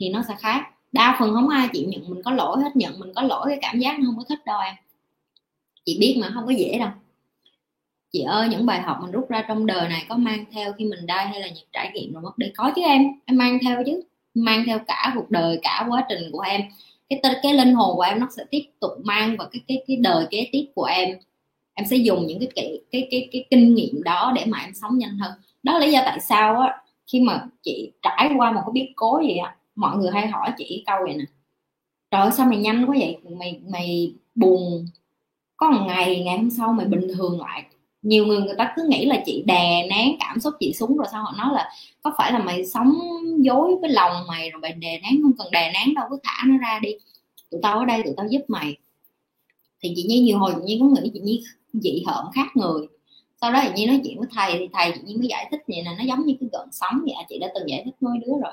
Thì nó sẽ khác đa phần không ai chịu nhận mình có lỗi hết nhận mình có lỗi cái cảm giác nó không có thích đâu em. Chị biết mà không có dễ đâu. Chị ơi những bài học mình rút ra trong đời này có mang theo khi mình đai hay là những trải nghiệm rồi mất đi? Có chứ em em mang theo chứ. Mang theo cả cuộc đời cả quá trình của em. Cái cái linh hồn của em nó sẽ tiếp tục mang vào cái cái cái đời kế tiếp của em. Em sẽ dùng những cái cái cái cái, cái kinh nghiệm đó để mà em sống nhanh hơn. Đó là lý do tại sao á khi mà chị trải qua một cái biến cố gì á mọi người hay hỏi chị câu vậy nè. Trời ơi, sao mày nhanh quá vậy? Mày mày buồn. Có một ngày ngày hôm sau mày bình thường lại. Nhiều người người ta cứ nghĩ là chị đè nén cảm xúc chị xuống rồi sao họ nói là có phải là mày sống dối với lòng mày rồi mày đè nén, không cần đè nén đâu, cứ thả nó ra đi. Tụi tao ở đây, tụi tao giúp mày. Thì chị nhi, nhiều hồi chị nhi có nghĩ chị nhi dị hợm khác người. Sau đó chị nhi nói chuyện với thầy, thì thầy chị nhi mới giải thích vậy là nó giống như cái gợn sóng vậy. Chị đã từng giải thích với đứa rồi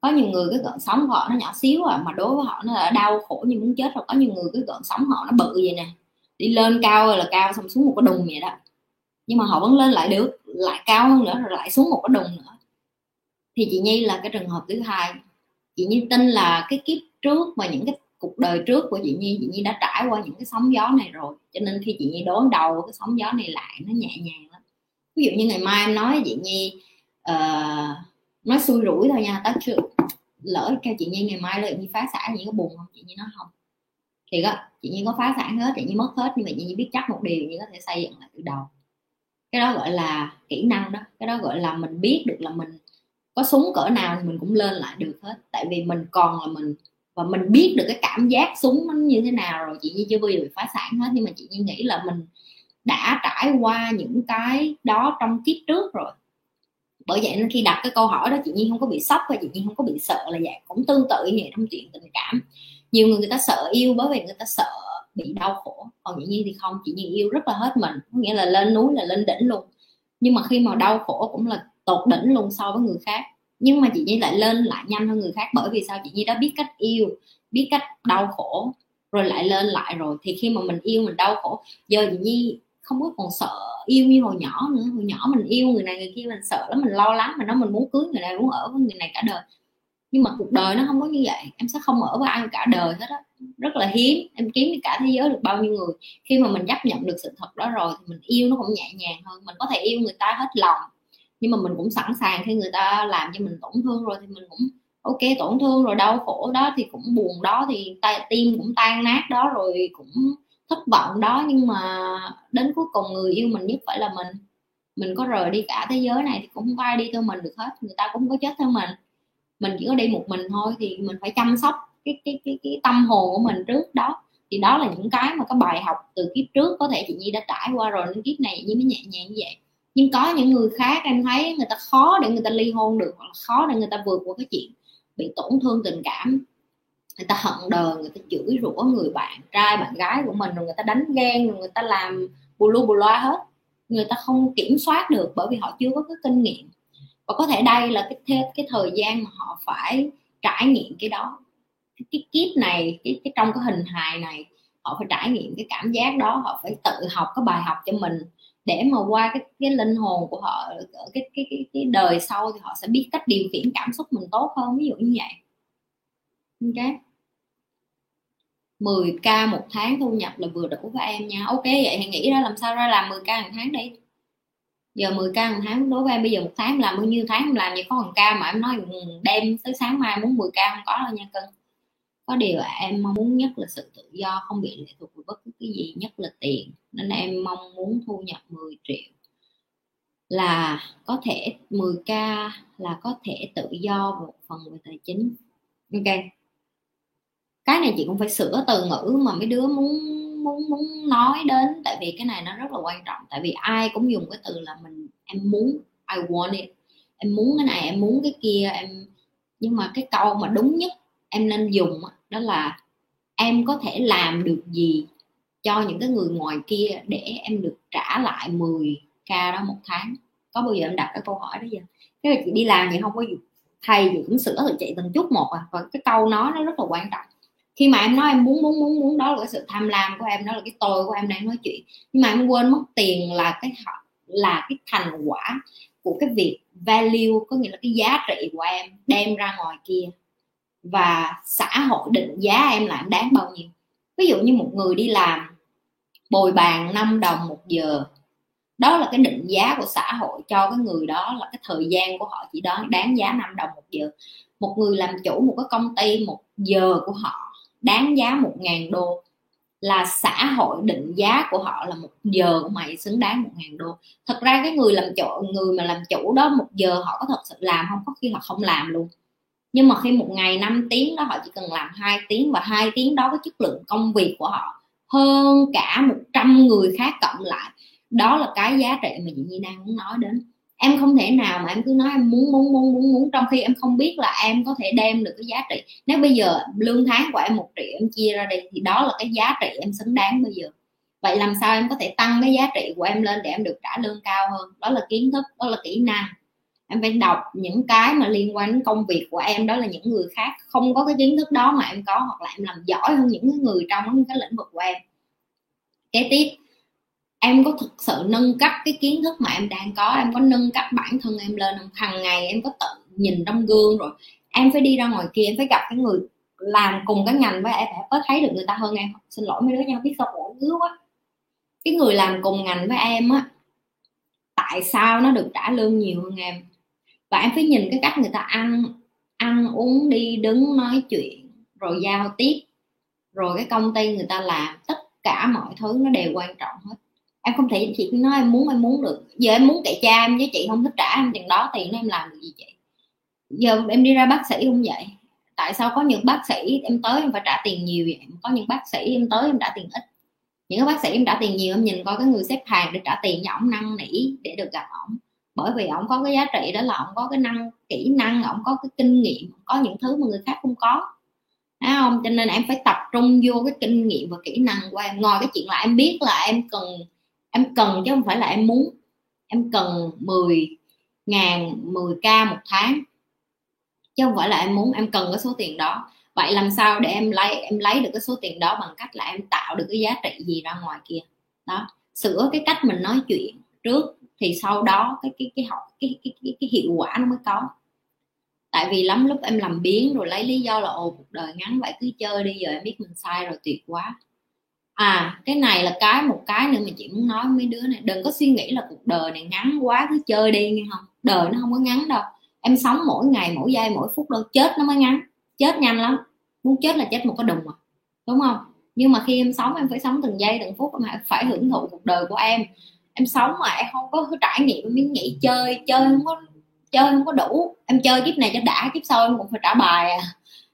có nhiều người cái gợn sóng của họ nó nhỏ xíu à mà đối với họ nó là đau khổ như muốn chết rồi. Có nhiều người cái gợn sóng họ nó bự vậy nè. Đi lên cao là cao xong xuống một cái đùng vậy đó. Nhưng mà họ vẫn lên lại được lại cao hơn nữa rồi lại xuống một cái đùng nữa. Thì chị nhi là cái trường hợp thứ hai. Chị nhi tin là cái kiếp trước và những cái cuộc đời trước của chị nhi chị nhi đã trải qua những cái sóng gió này rồi. Cho nên khi chị nhi đối đầu cái sóng gió này lại nó nhẹ nhàng lắm. Ví dụ như ngày mai em nói chị nhi uh, nói xui rủi thôi nha tới chưa lỡ kêu chị nhi ngày mai lợi chị nhi phá sản, chị có buồn không? Chị nhi nói không. Thì đó chị nhi có phá sản hết, chị nhi mất hết, nhưng mà chị nhi biết chắc một điều, chị có thể xây dựng lại từ đầu. Cái đó gọi là kỹ năng đó, cái đó gọi là mình biết được là mình có súng cỡ nào thì mình cũng lên lại được hết. Tại vì mình còn là mình, và mình biết được cái cảm giác súng nó như thế nào rồi, chị nhi chưa bao giờ bị phá sản hết. Nhưng mà chị nhi nghĩ là mình đã trải qua những cái đó trong kiếp trước rồi bởi vậy nên khi đặt cái câu hỏi đó, chị nhi không có bị sốc và chị nhi không có bị sợ là vậy cũng tương tự như vậy trong chuyện tình cảm. Nhiều người người ta sợ yêu bởi vì người ta sợ bị đau khổ. Còn chị nhi thì không, chị nhi yêu rất là hết mình, có nghĩa là lên núi là lên đỉnh luôn. Nhưng mà khi mà đau khổ cũng là tột đỉnh luôn so với người khác. Nhưng mà chị nhi lại lên lại nhanh hơn người khác bởi vì sao? Chị nhi đã biết cách yêu, biết cách đau khổ, rồi lại lên lại rồi. Thì khi mà mình yêu, mình đau khổ, giờ chị nhi không có còn sợ yêu như hồi nhỏ nữa. Hồi nhỏ mình yêu người này, người kia mình sợ lắm, mình lo lắng, mình nói mình muốn cưới người này, muốn ở với người này cả đời. Nhưng mà cuộc đời nó không có như vậy. Em sẽ không ở với ai cả đời hết á. Rất là hiếm. Em kiếm cả thế giới được bao nhiêu người. Khi mà mình chấp nhận được sự thật đó rồi thì mình yêu nó cũng nhẹ nhàng hơn. Mình có thể yêu người ta hết lòng, nhưng mà mình cũng sẵn sàng khi người ta làm cho mình tổn thương rồi thì mình cũng, ok, tổn thương rồi, đau khổ đó thì cũng buồn đó thì tim cũng tan nát đó rồi cũng thất vọng đó, nhưng mà đến cuối cùng người yêu mình nhất phải là mình. Mình có rời đi cả thế giới này thì cũng không có ai đi theo mình được hết, người ta cũng có chết theo mình. Mình chỉ có đi một mình thôi thì mình phải chăm sóc cái cái cái cái tâm hồn của mình trước đó. Thì đó là những cái mà cái bài học từ kiếp trước, có thể chị Nhi đã trải qua rồi, nên kiếp này Nhi mới nhẹ nhàng như vậy. Nhưng có những người khác em thấy người ta khó để người ta ly hôn được, hoặc là khó để người ta vượt qua cái chuyện bị tổn thương tình cảm người ta hận đời người ta chửi rủa người bạn trai bạn gái của mình rồi người ta đánh ghen rồi người ta làm bù lu bù loa hết. Người ta không kiểm soát được bởi vì họ chưa có cái kinh nghiệm. Và có thể đây là cái cái thời gian mà họ phải trải nghiệm cái đó. Cái, cái kiếp này cái, cái trong cái hình hài này họ phải trải nghiệm cái cảm giác đó họ phải tự học cái bài học cho mình để mà qua cái cái linh hồn của họ cái cái cái cái đời sau thì họ sẽ biết cách điều khiển cảm xúc mình tốt hơn ví dụ như vậy ok 10k một tháng thu nhập là vừa đủ với em nha. Ok, vậy thì nghĩ ra làm sao ra làm 10k một tháng đi. Giờ 10k một tháng đối với em bây giờ một tháng làm bao nhiêu tháng em làm vậy? Có một ca mà em nói đem tới sáng mai muốn 10k không có đâu nha cưng có điều em mong muốn nhất là sự tự do, không bị lệ thuộc vào bất cứ cái gì, nhất là tiền. Nên em mong muốn thu nhập 10 triệu là có thể 10k là có thể tự do một phần về tài chính. Ok cái này chị cũng phải sửa từ ngữ mà mấy đứa muốn muốn muốn nói đến. Tại vì cái này nó rất là quan trọng. Tại vì ai cũng dùng cái từ là mình, em muốn, I want it. Em muốn cái này, em muốn cái kia, em, nhưng mà cái câu mà đúng nhất em nên dùng đó là em có thể làm được gì cho những cái người ngoài kia để em được trả lại 10 k đó một tháng. Có bao giờ em đặt cái câu hỏi đó giờ cái là chị đi làm thì không có gì. Thầy thì cũng sửa từ chị từng chút một à và cái câu nói nó rất là quan trọng khi mà em nói em muốn muốn muốn muốn đó là cái sự tham lam của em, đó là cái tôi của em đang nói chuyện. Nhưng mà em quên mất tiền là cái là cái thành quả của cái việc value, có nghĩa là cái giá trị của em đem ra ngoài kia. Và xã hội định giá em là em đáng bao nhiêu. Ví dụ như một người đi làm, bồi bàn 5 đồng một giờ, đó là cái định giá của xã hội cho cái người đó là cái thời gian của họ chỉ đó đáng giá 5 đồng một giờ. Một người làm chủ một cái công ty, một giờ của họ đáng giá một ngàn đô. Là xã hội định giá của họ là một giờ của mày xứng đáng một ngàn đô. Thật ra cái người làm chủ, người mà làm chủ đó một giờ họ có thật sự làm không? Có khi họ không làm luôn. Nhưng mà khi một ngày 5 tiếng đó, họ chỉ cần làm hai tiếng và hai tiếng đó cái chất lượng công việc của họ hơn cả 100 người khác cộng lại. Đó là cái giá trị mà chị Nhi đang muốn nói đến em không thể nào mà em cứ nói em muốn muốn muốn muốn muốn, trong khi em không biết là em có thể đem được cái giá trị. Nếu bây giờ lương tháng của em một triệu em chia ra đây thì đó là cái giá trị em xứng đáng bây giờ. Vậy làm sao em có thể tăng cái giá trị của em lên để em được trả lương cao hơn? Đó là kiến thức, đó là kỹ năng. Em phải đọc những cái mà liên quan đến công việc của em, đó là những người khác. Không có cái kiến thức đó mà em có, hoặc là em làm giỏi hơn những người trong cái lĩnh vực của em. Kế tiếp em có thực sự nâng cấp cái kiến thức mà em đang có, em có nâng cấp bản thân em lên không? Hàng ngày em có tự nhìn trong gương rồi, em phải đi ra ngoài kia, em phải gặp cái người làm cùng cái ngành với em phải có thấy được người ta hơn em xin lỗi mấy đứa nhau biết sao khổ dữ quá. Cái người làm cùng ngành với em á, tại sao nó được trả lương nhiều hơn em? Và em phải nhìn cái cách người ta ăn ăn uống, đi đứng, nói chuyện, rồi giao tiếp, rồi cái công ty người ta làm, tất cả mọi thứ nó đều quan trọng hết em không thể chị nói em muốn em muốn được. Giờ em muốn kệ cha em với chị, không thích trả em tiền đó tiền đó em làm được gì chị? Giờ em đi ra bác sĩ không vậy. Tại sao có những bác sĩ em tới em phải trả tiền nhiều vậy? Có những bác sĩ em tới em trả tiền ít. Những bác sĩ em trả tiền nhiều, em nhìn coi cái người xếp hàng để trả tiền cho ổng năn nỉ để được gặp ổng. Bởi vì ổng có cái giá trị đó là ổng có cái năng, kỹ năng, ổng có cái kinh nghiệm, có những thứ mà người khác không có. Thấy không? Cho nên em phải tập trung vô cái kinh nghiệm và kỹ năng của em. Ngoài cái chuyện là em biết là em cần em cần chứ không phải là em muốn. Em cần 10 ngàn 10 k một tháng. Chứ không phải là em muốn em cần cái số tiền đó. Vậy làm sao để em lấy em lấy được cái số tiền đó bằng cách là em tạo được cái giá trị gì ra ngoài kia? Đó sửa cái cách mình nói chuyện trước thì sau đó cái cái cái học cái cái, cái, cái hiệu quả nó mới có. Tại vì lắm lúc em làm biến rồi lấy lý do là ồ cuộc đời ngắn vậy cứ chơi đi giờ em biết mình sai rồi tuyệt quá à cái này là cái, một cái nữa mà chị muốn nói mấy đứa này. Đừng có suy nghĩ là cuộc đời này ngắn quá, cứ chơi đi, nghe không? Đời nó không có ngắn đâu. Em sống mỗi ngày, mỗi giây, mỗi phút đâu. Chết nó mới ngắn. Chết nhanh lắm. Muốn chết là chết một cái đùng mà. Đúng không? Nhưng mà khi em sống, em phải sống từng giây, từng phút. Em phải hưởng thụ cuộc đời của em. Em sống mà em không có trải nghiệm, em nghĩ chơi chơi không có, chơi không có đủ. Em chơi kiếp này cho đã, kiếp sau em cũng phải trả bài à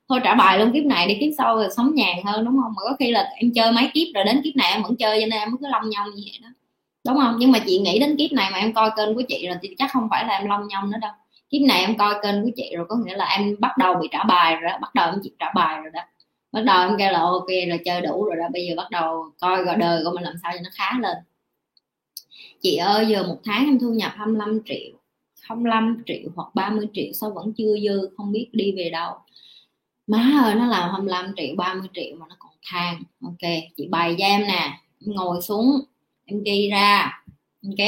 thôi trả bài luôn kiếp này, đi kiếp sau rồi sống nhàn hơn, đúng không? Mà có khi là em chơi mấy kiếp rồi đến kiếp này em vẫn chơi, cho nên em cứ long nhong như vậy đó. Đúng không? Nhưng mà chị nghĩ đến kiếp này mà em coi kênh của chị rồi thì chắc không phải là em long nhong nữa đâu. Kiếp này em coi kênh của chị rồi có nghĩa là em bắt đầu bị trả bài rồi đó, bắt đầu em chị trả bài rồi đó. Bắt đầu em kêu là ok rồi chơi đủ rồi đó, bây giờ bắt đầu coi gọi đời của mình làm sao cho nó khá lên. Chị ơi, giờ một tháng em thu nhập 25 triệu 25 triệu hoặc 30 triệu sao vẫn chưa dư, không biết đi về đâu má ơi, nó làm 25 triệu 30 triệu mà nó còn than. Ok, chị bày cho em nè. Em ngồi xuống, em ghi ra. Ok,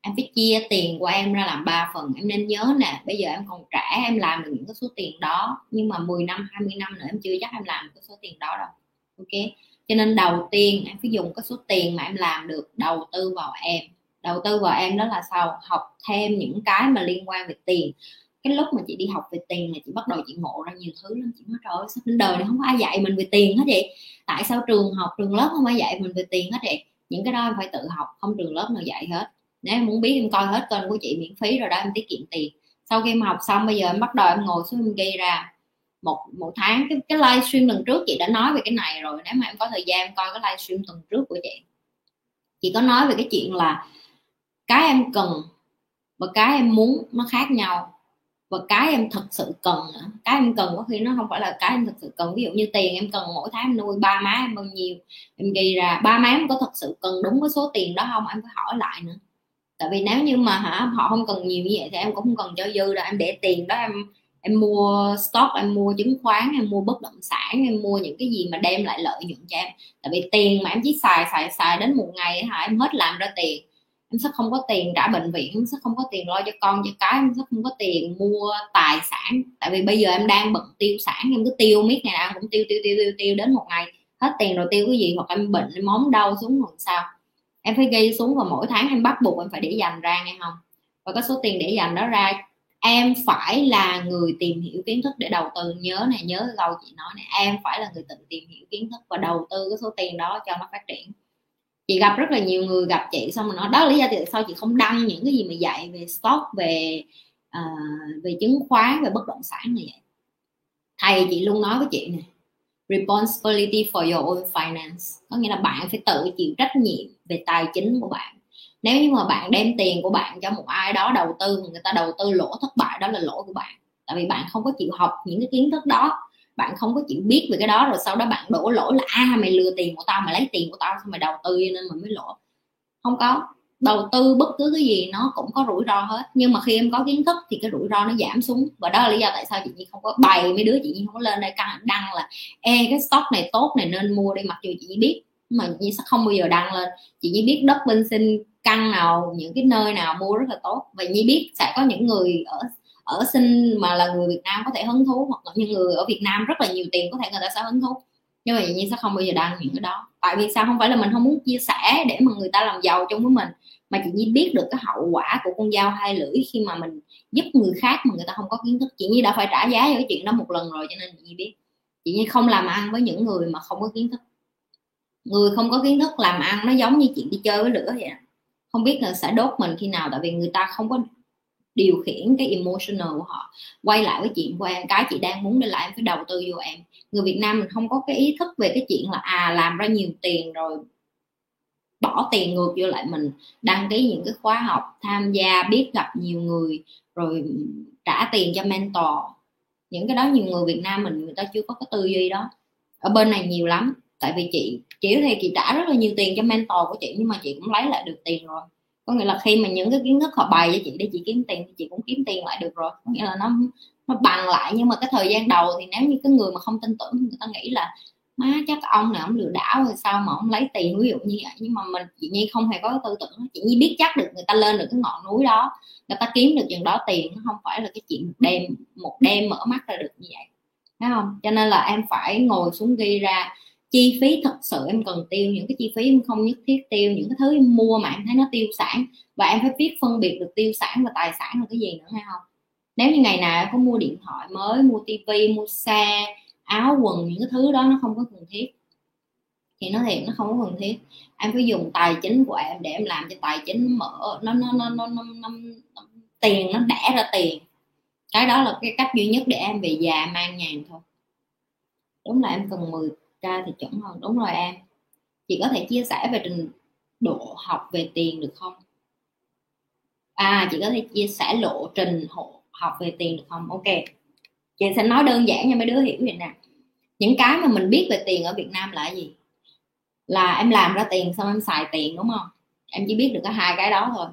em phải chia tiền của em ra làm ba phần. Em nên nhớ nè, bây giờ em còn trẻ em làm được những cái số tiền đó. Nhưng mà 10 năm 20 năm nữa em chưa chắc em làm được cái số tiền đó đâu. Ok, cho nên đầu tiên em phải dùng cái số tiền mà em làm được đầu tư vào em. Đầu tư vào em đó là sao? Học thêm những cái mà liên quan về tiền cái lúc mà chị đi học về tiền là chị bắt đầu chị ngộ ra nhiều thứ lắm. Chị nói, trời ơi sao trên đời này không có ai dạy mình về tiền hết vậy. Tại sao trường học, trường lớp không ai dạy mình về tiền hết vậy? Những cái đó em phải tự học, không trường lớp nào dạy hết. Nếu em muốn biết, em coi hết kênh của chị miễn phí rồi đó, em tiết kiệm tiền. Sau khi mà học xong, bây giờ em bắt đầu em ngồi xuống em ghi ra. Một một tháng, cái cái livestream lần trước chị đã nói về cái này rồi. Nếu mà em có thời gian em coi cái livestream tuần trước của chị. Chị có nói về cái chuyện là cái em cần và cái em muốn nó khác nhau và cái em thật sự cần cái em cần có khi nó không phải là cái em thật sự cần. Ví dụ như tiền em cần mỗi tháng em nuôi ba má em bao nhiêu, em ghi ra ba má em có thật sự cần đúng cái số tiền đó không? Em phải hỏi lại nữa. Tại vì nếu như mà hả, họ không cần nhiều như vậy thì em cũng không cần cho dư đâu. Em để tiền đó, em em mua stock, em mua chứng khoán, em mua bất động sản, em mua những cái gì mà đem lại lợi nhuận cho em. Tại vì tiền mà em chỉ xài xài xài đến một ngày hả, em hết làm ra tiền em sẽ không có tiền trả bệnh viện, em sẽ không có tiền lo cho con, cho cái, em sẽ không có tiền mua tài sản. Tại vì bây giờ em đang bận tiêu sản, em cứ tiêu miết ngày nào cũng tiêu tiêu tiêu tiêu tiêu đến một ngày. Hết tiền rồi tiêu cái gì, hoặc em bệnh, em móng đau xuống rồi sao? Em phải ghi xuống và mỗi tháng em bắt buộc em phải để dành ra nghe không? Và cái số tiền để dành đó ra, em phải là người tìm hiểu kiến thức để đầu tư. Nhớ này nhớ câu chị nói này em phải là người tự tìm hiểu kiến thức và đầu tư cái số tiền đó cho nó phát triển chị gặp rất là nhiều người gặp chị xong rồi nói đó là lý do tại sao chị không đăng những cái gì mà dạy về stock về uh, về chứng khoán về bất động sản này vậy? Thầy chị luôn nói với chị này responsibility for your own finance. Có nghĩa là bạn phải tự chịu trách nhiệm về tài chính của bạn. Nếu như mà bạn đem tiền của bạn cho một ai đó đầu tư người ta đầu tư lỗ thất bại đó là lỗi của bạn. Tại vì bạn không có chịu học những cái kiến thức đó bạn không có chịu biết về cái đó rồi sau đó bạn đổ lỗi là a à, mày lừa tiền của tao mày lấy tiền của tao xong mày đầu tư nên mày mới lỗ. Không có. Đầu tư bất cứ cái gì nó cũng có rủi ro hết. Nhưng mà khi em có kiến thức thì cái rủi ro nó giảm xuống. Và đó là lý do tại sao chị Nhi không có bày mấy đứa chị Nhi không có lên đây đăng là e cái stock này tốt này nên mua đi. Mặc dù chị Nhi biết mà chị Nhi sẽ không bao giờ đăng lên. Chị Nhi biết đất bên sinh căn nào những cái nơi nào mua rất là tốt. Và Nhi biết sẽ có những người ở ở sinh mà là người Việt Nam có thể hứng thú hoặc là những người ở Việt Nam rất là nhiều tiền có thể người ta sẽ hứng thú. Nhưng mà Nhi sẽ không bao giờ đăng những cái đó. Tại vì sao? Không phải là mình không muốn chia sẻ để mà người ta làm giàu chung với mình, mà chị Nhi biết được cái hậu quả của con dao hai lưỡi khi mà mình giúp người khác mà người ta không có kiến thức. Chị Nhi đã phải trả giá cho cái chuyện đó một lần rồi cho nên chị Nhi biết. Chị Nhi không làm ăn với những người mà không có kiến thức. Người không có kiến thức làm ăn nó giống như chuyện đi chơi với lửa vậy. Không biết là sẽ đốt mình khi nào, tại vì người ta không có điều khiển cái emotional của họ, quay lại với chuyện của em. Cái chị đang muốn để lại em phải đầu tư vô em. Người Việt Nam mình không có cái ý thức về cái chuyện là à làm ra nhiều tiền rồi bỏ tiền ngược vô lại mình, đăng ký những cái khóa học, tham gia, biết gặp nhiều người, rồi trả tiền cho mentor. Những cái đó nhiều người Việt Nam mình, người ta chưa có cái tư duy đó. Ở bên này nhiều lắm, tại vì chị chỉ thì chị trả rất là nhiều tiền cho mentor của chị, nhưng mà chị cũng lấy lại được tiền rồi có nghĩa là khi mà những cái kiến thức họ bày cho chị để chị kiếm tiền thì chị cũng kiếm tiền lại được rồi. Có nghĩa là nó nó bằng lại. Nhưng mà cái thời gian đầu thì nếu như cái người mà không tin tưởng thì người ta nghĩ là, má, chắc ông này ông lừa đảo rồi, sao mà ông lấy tiền? Ví dụ như vậy. Nhưng mà mình, chị nhi không hề có tư tưởng. Chị nhi biết chắc được người ta lên được cái ngọn núi đó, người ta kiếm được chừng đó tiền. Nó không phải là cái chuyện đêm, một đêm mở mắt ra được như vậy. Thấy không? Cho nên là em phải ngồi xuống ghi ra chi phí thật sự em cần tiêu những cái chi phí em không nhất thiết tiêu những cái thứ em mua mà em thấy nó tiêu sản và em phải biết phân biệt được tiêu sản và tài sản là cái gì nữa hay không? Nếu như ngày nào em có mua điện thoại mới mua tivi mua xe áo quần những cái thứ đó nó không có cần thiết thì nó thiệt nó không có cần thiết. Em phải dùng tài chính của em để em làm cho tài chính mở nó nó nó nó, nó, nó, nó tiền nó đẻ ra tiền. Cái đó là cái cách duy nhất để em về già mang nhàn thôi. Đúng là em cần 10 ra thì chuẩn hơn. Đúng rồi em. Chị có thể chia sẻ về trình độ học về tiền được không? À chị có thể chia sẻ lộ trình hộ, học về tiền được không? Ok. Chị sẽ nói đơn giản cho mấy đứa hiểu vậy nè. Những cái mà mình biết về tiền ở Việt Nam là gì? Là em làm ra tiền xong em xài tiền, đúng không? Em chỉ biết được có hai cái đó thôi.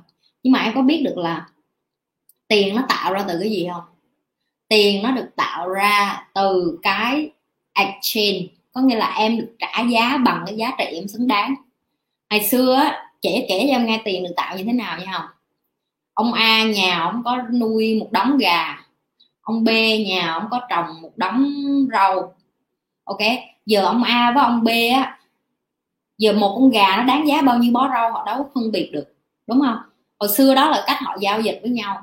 Nhưng mà em có biết được là tiền nó tạo ra từ cái gì không? Tiền nó được tạo ra từ cái exchange có nghĩa là em được trả giá bằng cái giá trị em xứng đáng. Ngày xưa á trẻ kể cho em nghe tiền được tạo như thế nào nha. Không ông A nhà ông có nuôi một đống gà. Ông B nhà ông có trồng một đống rau. Ok, giờ ông A với ông B á, giờ một con gà nó đáng giá bao nhiêu bó rau họ đâu phân biệt được, đúng không? Hồi xưa đó là cách họ giao dịch với nhau.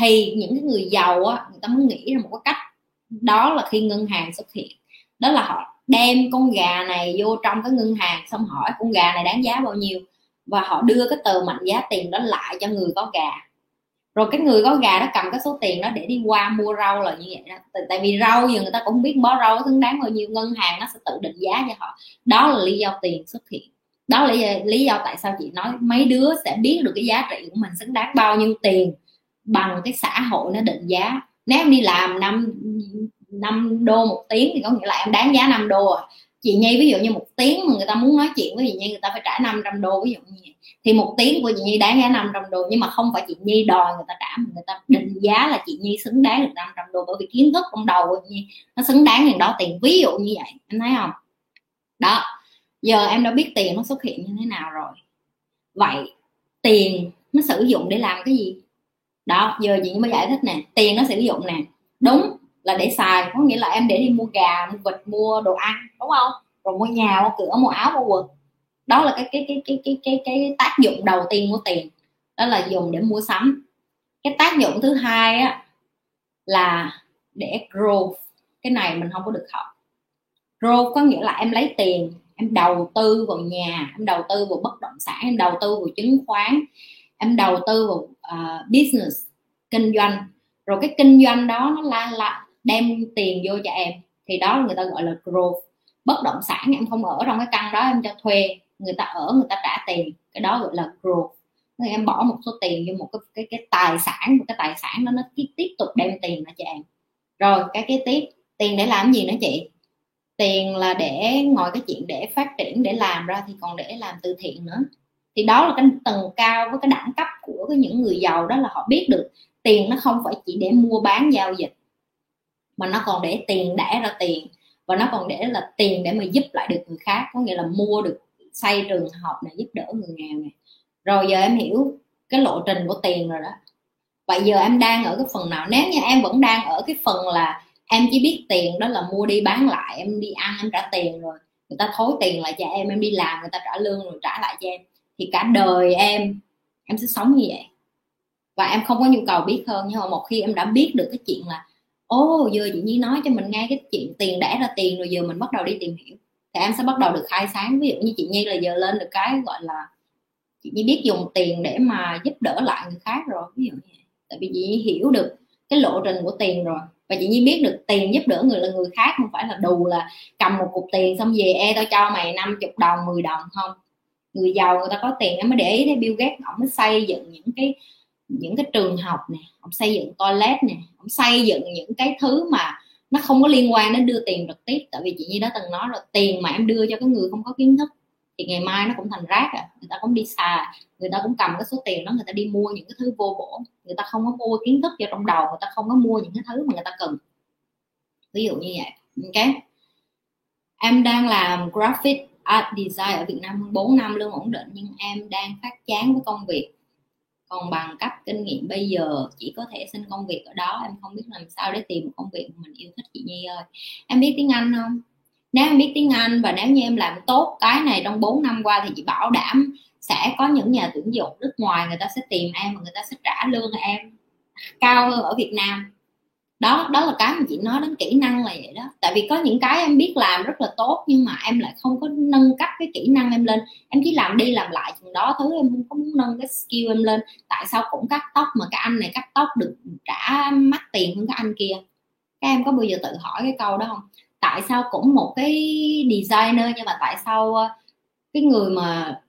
Thì những cái người giàu á, người ta mới nghĩ ra một cái cách. Đó là khi ngân hàng xuất hiện. Đó là họ đem con gà này vô trong cái ngân hàng xong hỏi con gà này đáng giá bao nhiêu? Và họ đưa cái tờ mệnh giá tiền đó lại cho người có gà. Rồi cái người có gà đó cầm cái số tiền đó để đi qua mua rau là như vậy đó. Tại, tại vì rau giờ người ta cũng biết bó rau xứng đáng bao nhiêu ngân hàng nó sẽ tự định giá cho họ. Đó là lý do tiền xuất hiện. Đó là lý do tại sao chị nói mấy đứa sẽ biết được cái giá trị của mình xứng đáng bao nhiêu tiền bằng cái xã hội nó định giá. Nếu em đi làm năm 5 đô một tiếng thì có nghĩa là em đáng giá 5 đô rồi chị Nhi ví dụ như một tiếng mà người ta muốn nói chuyện với chị Nhi, người ta phải trả 500 đô ví dụ như vậy. Thì một tiếng của chị Nhi đáng giá 500 đô, nhưng mà không phải chị Nhi đòi người ta trả, mà người ta định giá là chị Nhi xứng đáng được 500 đô, bởi vì kiến thức trong đầu của chị Nhi nó xứng đáng tiền đó tiền. Ví dụ như vậy, em thấy không? Đó, giờ em đã biết tiền nó xuất hiện như thế nào rồi. Vậy tiền nó sử dụng để làm cái gì? Đó, giờ chị mới giải thích nè, tiền nó sử dụng nè, đúng là để xài có nghĩa là em để đi mua gà mua vịt mua đồ ăn đúng không? Rồi mua nhà mua cửa mua áo mua quần. Đó là cái cái cái cái cái cái, cái tác dụng đầu tiên của tiền. Đó là dùng để mua sắm. Cái tác dụng thứ hai á là để growth. Cái này mình không có được học. Growth có nghĩa là em lấy tiền em đầu tư vào nhà em đầu tư vào bất động sản em đầu tư vào chứng khoán em đầu tư vào uh, business kinh doanh. Rồi cái kinh doanh đó nó là, là đem tiền vô cho em. Thì đó người ta gọi là growth. Bất động sản em không ở trong cái căn đó em cho thuê. Người ta ở người ta trả tiền. Cái đó gọi là growth. Thì em bỏ một số tiền vô một cái cái, cái tài sản một cái tài sản đó nó tiếp tục đem tiền ra cho em. Rồi cái kế tiếp tiền để làm gì nữa chị? Tiền là để ngồi cái chuyện để phát triển để làm ra thì còn để làm từ thiện nữa. Thì đó là cái tầng cao với cái đẳng cấp của cái những người giàu đó là họ biết được tiền nó không phải chỉ để mua bán giao dịch mà nó còn để tiền đẻ ra tiền. Và nó còn để là tiền để mà giúp lại được người khác. Có nghĩa là mua được, xây trường học này, giúp đỡ người nghèo này. Rồi giờ em hiểu cái lộ trình của tiền rồi đó. Vậy giờ em đang ở cái phần nào? Nếu như em vẫn đang ở cái phần là em chỉ biết tiền, đó là mua đi bán lại, em đi ăn, em trả tiền rồi. Người ta thối tiền lại cho em em đi làm, người ta trả lương rồi trả lại cho em. Thì cả đời em em sẽ sống như vậy. Và em không có nhu cầu biết hơn. Nhưng mà một khi em đã biết được cái chuyện là ô giờ chị nhi nói cho mình nghe cái chuyện tiền đẻ ra tiền rồi, giờ mình bắt đầu đi tìm hiểu. Thì em sẽ bắt đầu được khai sáng. Ví dụ như chị nhi là giờ lên được cái gọi là chị nhi biết dùng tiền để mà giúp đỡ lại người khác rồi, ví dụ như vậy. Tại vì chị nhi hiểu được cái lộ trình của tiền rồi. Và chị nhi biết được tiền giúp đỡ người là người khác, không phải là đù là cầm một cục tiền xong về e tao cho mày 50 đồng 10 đồng không? Người giàu người ta có tiền, em mới để ý thấy Bill Gates ông mới xây dựng những cái những cái trường học nè, ông xây dựng toilet nè, ông xây dựng những cái thứ mà nó không có liên quan đến đưa tiền trực tiếp. Tại vì chị Nhi đã từng nói rồi, tiền mà em đưa cho cái người không có kiến thức thì ngày mai nó cũng thành rác à người ta cũng đi xà người ta cũng cầm cái số tiền đó, người ta đi mua những cái thứ vô bổ. Người ta không có mua kiến thức vào trong đầu, người ta không có mua những cái thứ mà người ta cần. Ví dụ như vậy, ok? Em đang làm graphic art design ở Việt Nam hơn 4 năm, lương ổn định, nhưng em đang phát chán với công việc còn bằng cấp kinh nghiệm bây giờ, chỉ có thể xin công việc ở đó, em không biết làm sao để tìm một công việc mình yêu thích, chị Nhi ơi. Em biết tiếng Anh không? Nếu em biết tiếng Anh và nếu như em làm tốt cái này trong 4 năm qua thì chị bảo đảm sẽ có những nhà tuyển dụng nước ngoài người ta sẽ tìm em và người ta sẽ trả lương em cao hơn ở Việt Nam đó đó là cái mà chị nói đến kỹ năng là vậy đó. Tại vì có những cái em biết làm rất là tốt, nhưng mà em lại không có nâng cấp cái kỹ năng em lên. Em chỉ làm đi làm lại chừng đó thứ em không có muốn nâng cái skill em lên. Tại sao cũng cắt tóc mà cái anh này cắt tóc được trả mắc tiền hơn cái anh kia? Các em có bao giờ tự hỏi cái câu đó không? Tại sao cũng một cái designer nhưng mà tại sao ờ, cái người mà,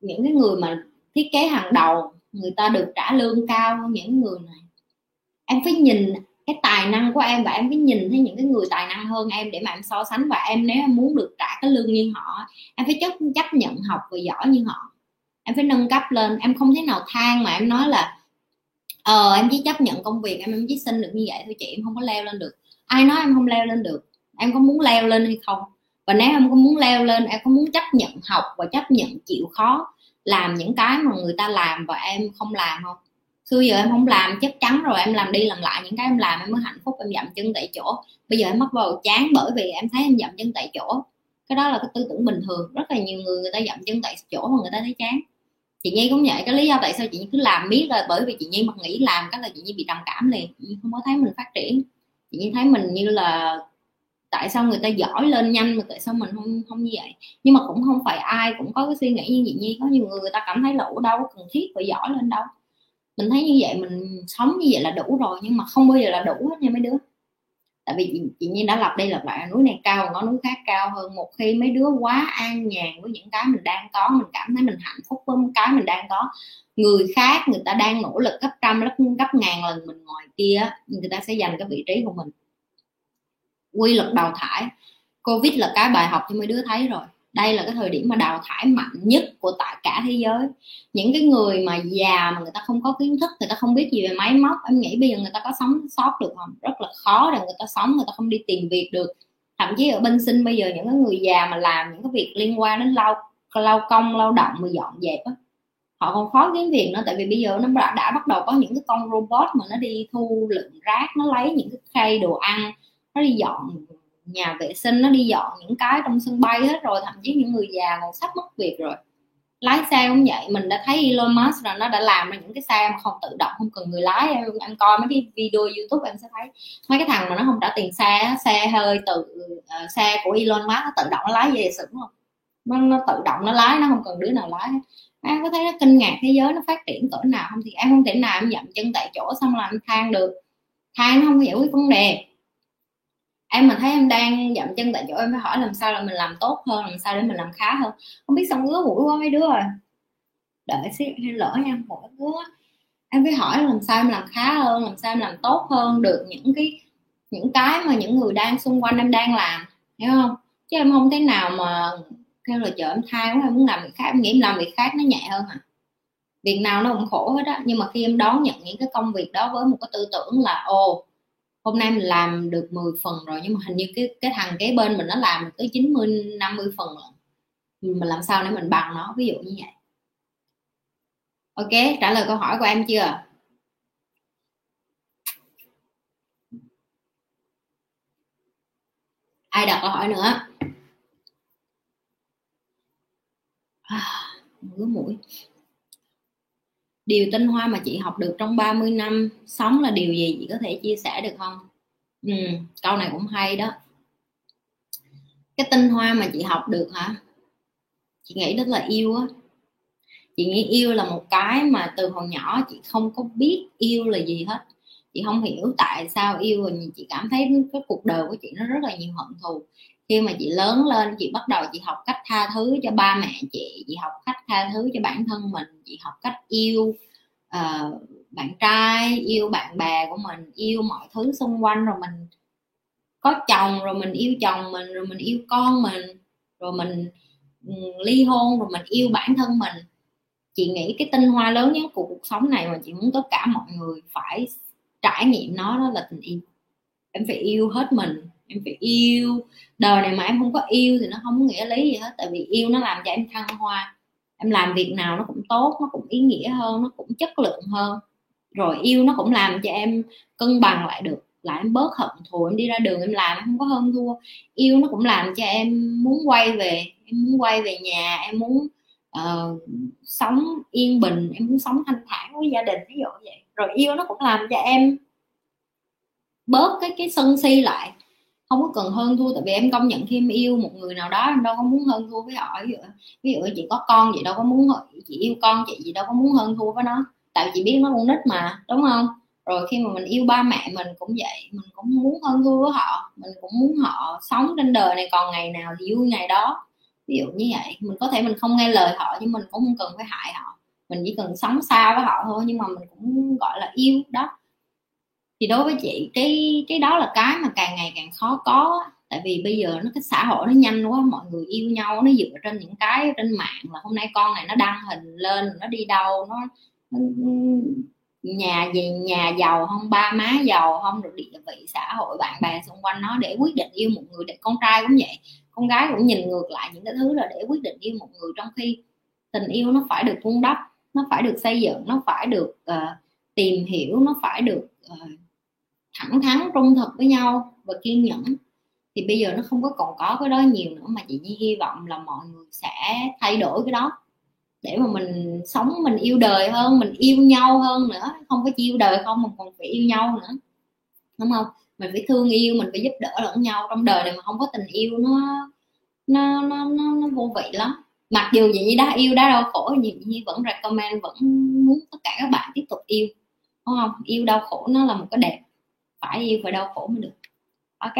những cái người mà thiết kế hàng đầu, người ta được trả lương cao hơn những người này? Em phải nhìn cái tài năng của em và em cứ nhìn thấy những cái người tài năng hơn em để mà em so sánh và em nếu em muốn được trả cái lương như họ, em phải chấp chấp nhận học và giỏi như họ. Em phải nâng cấp lên, em không thể nào than mà em nói là ờ em chỉ chấp nhận công việc, em em chỉ xin được như vậy thôi, chị em không có leo lên được. Ai nói em không leo lên được? Em có muốn leo lên hay không? Và nếu em có muốn leo lên, em có muốn chấp nhận học và chấp nhận chịu khó làm những cái mà người ta làm và em không làm không? Xưa giờ em không làm, chắc chắn rồi, em làm đi làm lại những cái em làm em mới hạnh phúc, em dậm chân tại chỗ. Bây giờ em mất vào chán bởi vì em thấy em dậm chân tại chỗ. Cái đó là cái tư tưởng bình thường, rất là nhiều người người ta dậm chân tại chỗ mà người ta thấy chán. Chị nhi cũng vậy, cái lý do tại sao chị nhi cứ làm biết là bởi vì chị nhi mà nghĩ làm, cái là chị nhi bị trầm cảm liền, chị nhi không có thấy mình phát triển. Chị nhi thấy mình như là tại sao người ta giỏi lên nhanh mà tại sao mình không không như vậy. Nhưng mà cũng không phải ai cũng có cái suy nghĩ như chị nhi, có nhiều người người ta cảm thấy là, ủa, đâu có cần thiết phải giỏi lên đâu mình thấy như vậy mình sống như vậy là đủ rồi nhưng mà không bao giờ là đủ hết nha mấy đứa. Tại vì chị, chị Nhiên đã lặp đây lặp lại núi này cao còn có núi khác cao hơn. Một khi mấy đứa quá an nhàn với những cái mình đang có mình cảm thấy mình hạnh phúc với cái mình đang có. Người khác người ta đang nỗ lực gấp trăm gấp gấp ngàn lần mình ngoài kia người ta sẽ giành cái vị trí của mình. Quy luật đào thải. Covid là cái bài học cho mấy đứa thấy rồi đây là cái thời điểm mà đào thải mạnh nhất của tại cả thế giới. Những cái người mà già mà người ta không có kiến thức người ta không biết gì về máy móc em nghĩ bây giờ người ta có sống sót được không? Rất là khó để người ta sống người ta không đi tìm việc được. Thậm chí ở bên sinh bây giờ những cái người già mà làm những cái việc liên quan đến lao lao công lao động mà dọn dẹp á họ còn khó kiếm việc nữa. Tại vì bây giờ nó đã, đã bắt đầu có những cái con robot mà nó đi thu lượm rác nó lấy những cái khay đồ ăn nó đi dọn nhà vệ sinh nó đi dọn những cái trong sân bay hết rồi thậm chí những người già còn sắp mất việc rồi. Lái xe cũng vậy mình đã thấy Elon Musk là nó đã làm ra những cái xe mà không tự động không cần người lái. Em, em coi mấy cái video YouTube em sẽ thấy mấy cái thằng mà nó không trả tiền xe xe hơi tự uh, xe của Elon Musk nó tự động nó lái về sững không nó, nó tự động nó lái nó không cần đứa nào lái. Em có thấy nó kinh ngạc thế giới nó phát triển cỡ nào không? Thì em không thể nào em dậm chân tại chỗ xong là em than được. Than nó không có giải quyết vấn đề em mà thấy em đang dậm chân tại chỗ, em phải hỏi làm sao là mình làm tốt hơn, làm sao để mình làm khá hơn. Không biết xong ngứa mũi quá mấy đứa rồi. Đợi xíu hay lỡ nha mỗi đứa em phải hỏi làm sao em làm khá hơn, làm sao em làm tốt hơn, được những cái những cái mà những người đang xung quanh em đang làm, hiểu không? Chứ em không thể nào mà kêu là chờ em thay quá, em muốn làm việc khác, em nghĩ em làm việc khác nó nhẹ hơn à việc nào nó cũng khổ hết á, nhưng mà khi em đón nhận những cái công việc đó với một cái tư tưởng là, ồ hôm nay mình làm được 10 phần rồi nhưng mà hình như cái cái thằng kế bên mình nó làm tới 90 50 phần rồi. Mình làm sao để mình bằng nó ví dụ như vậy. Ok trả lời câu hỏi của em chưa? Ai đặt câu hỏi nữa? À, ngứa mũi điều tinh hoa mà chị học được trong 30 năm sống là điều gì? Chị có thể chia sẻ được không? Ừ, câu này cũng hay đó. Cái tinh hoa mà chị học được hả? Chị nghĩ đó là yêu á. Chị nghĩ yêu là một cái mà từ hồi nhỏ chị không có biết yêu là gì hết. Chị không hiểu tại sao yêu và chị cảm thấy cái cuộc đời của chị nó rất là nhiều hận thù khi mà chị lớn lên chị bắt đầu chị học cách tha thứ cho ba mẹ chị chị học cách tha thứ cho bản thân mình chị học cách yêu uh, bạn trai yêu bạn bè của mình yêu mọi thứ xung quanh rồi mình có chồng rồi mình yêu chồng mình rồi mình yêu con mình rồi mình ừ, ly hôn rồi mình yêu bản thân mình. Chị nghĩ cái tinh hoa lớn nhất của cuộc sống này mà chị muốn tất cả mọi người phải trải nghiệm nó đó là tình yêu. Em phải yêu hết mình em phải yêu. Đời này mà em không có yêu thì nó không có nghĩa lý gì hết tại vì yêu nó làm cho em thăng hoa. Em làm việc nào nó cũng tốt nó cũng ý nghĩa hơn nó cũng chất lượng hơn. Rồi yêu nó cũng làm cho em cân bằng lại được lại em bớt hận thù em đi ra đường em làm em không có hơn thua. Yêu nó cũng làm cho em muốn quay về em muốn quay về nhà em muốn uh, sống yên bình em muốn sống thanh thản với gia đình ví dụ vậy. Rồi yêu nó cũng làm cho em bớt cái cái sân si lại không có cần hơn thua tại vì em công nhận khi em yêu một người nào đó em đâu có muốn hơn thua với họ. Ví dụ, ví dụ chị có con vậy đâu có muốn chị yêu con chị gì đâu có muốn hơn thua với nó. Tại vì chị biết nó con nít mà đúng không? Rồi khi mà mình yêu ba mẹ mình cũng vậy mình cũng muốn hơn thua với họ mình cũng muốn họ sống trên đời này còn ngày nào thì vui ngày đó. Ví dụ như vậy mình có thể mình không nghe lời họ nhưng mình cũng không cần phải hại họ. Mình chỉ cần sống xa với họ thôi nhưng mà mình cũng gọi là yêu đó thì đối với chị cái cái đó là cái mà càng ngày càng khó có. Tại vì bây giờ nó cái xã hội nó nhanh quá mọi người yêu nhau nó dựa trên những cái trên mạng là hôm nay con này nó đăng hình lên nó đi đâu nó, nó nhà gì nhà giàu không ba má giàu không được địa vị xã hội bạn bè xung quanh nó để quyết định yêu một người. Để con trai cũng vậy con gái cũng nhìn ngược lại những cái thứ là để quyết định yêu một người trong khi tình yêu nó phải được vun đắp nó phải được xây dựng nó phải được uh, tìm hiểu nó phải được uh, thẳng thắn trung thực với nhau và kiên nhẫn. Thì bây giờ nó không có còn có cái đó nhiều nữa mà chị Nhi hy vọng là mọi người sẽ thay đổi cái đó. Để mà mình sống mình yêu đời hơn mình yêu nhau hơn nữa. Không có yêu đời không mà còn phải yêu nhau nữa. Đúng không? Mình phải thương yêu mình phải giúp đỡ lẫn nhau. Trong đời này mà không có tình yêu nó nó nó nó, nó vô vị lắm. Mặc dù vậy đã yêu đã đau khổ nhưng như vẫn recommend vẫn muốn tất cả các bạn tiếp tục yêu. Đúng không? Yêu đau khổ nó là một cái đẹp phải yêu và đau khổ mới được. Ok.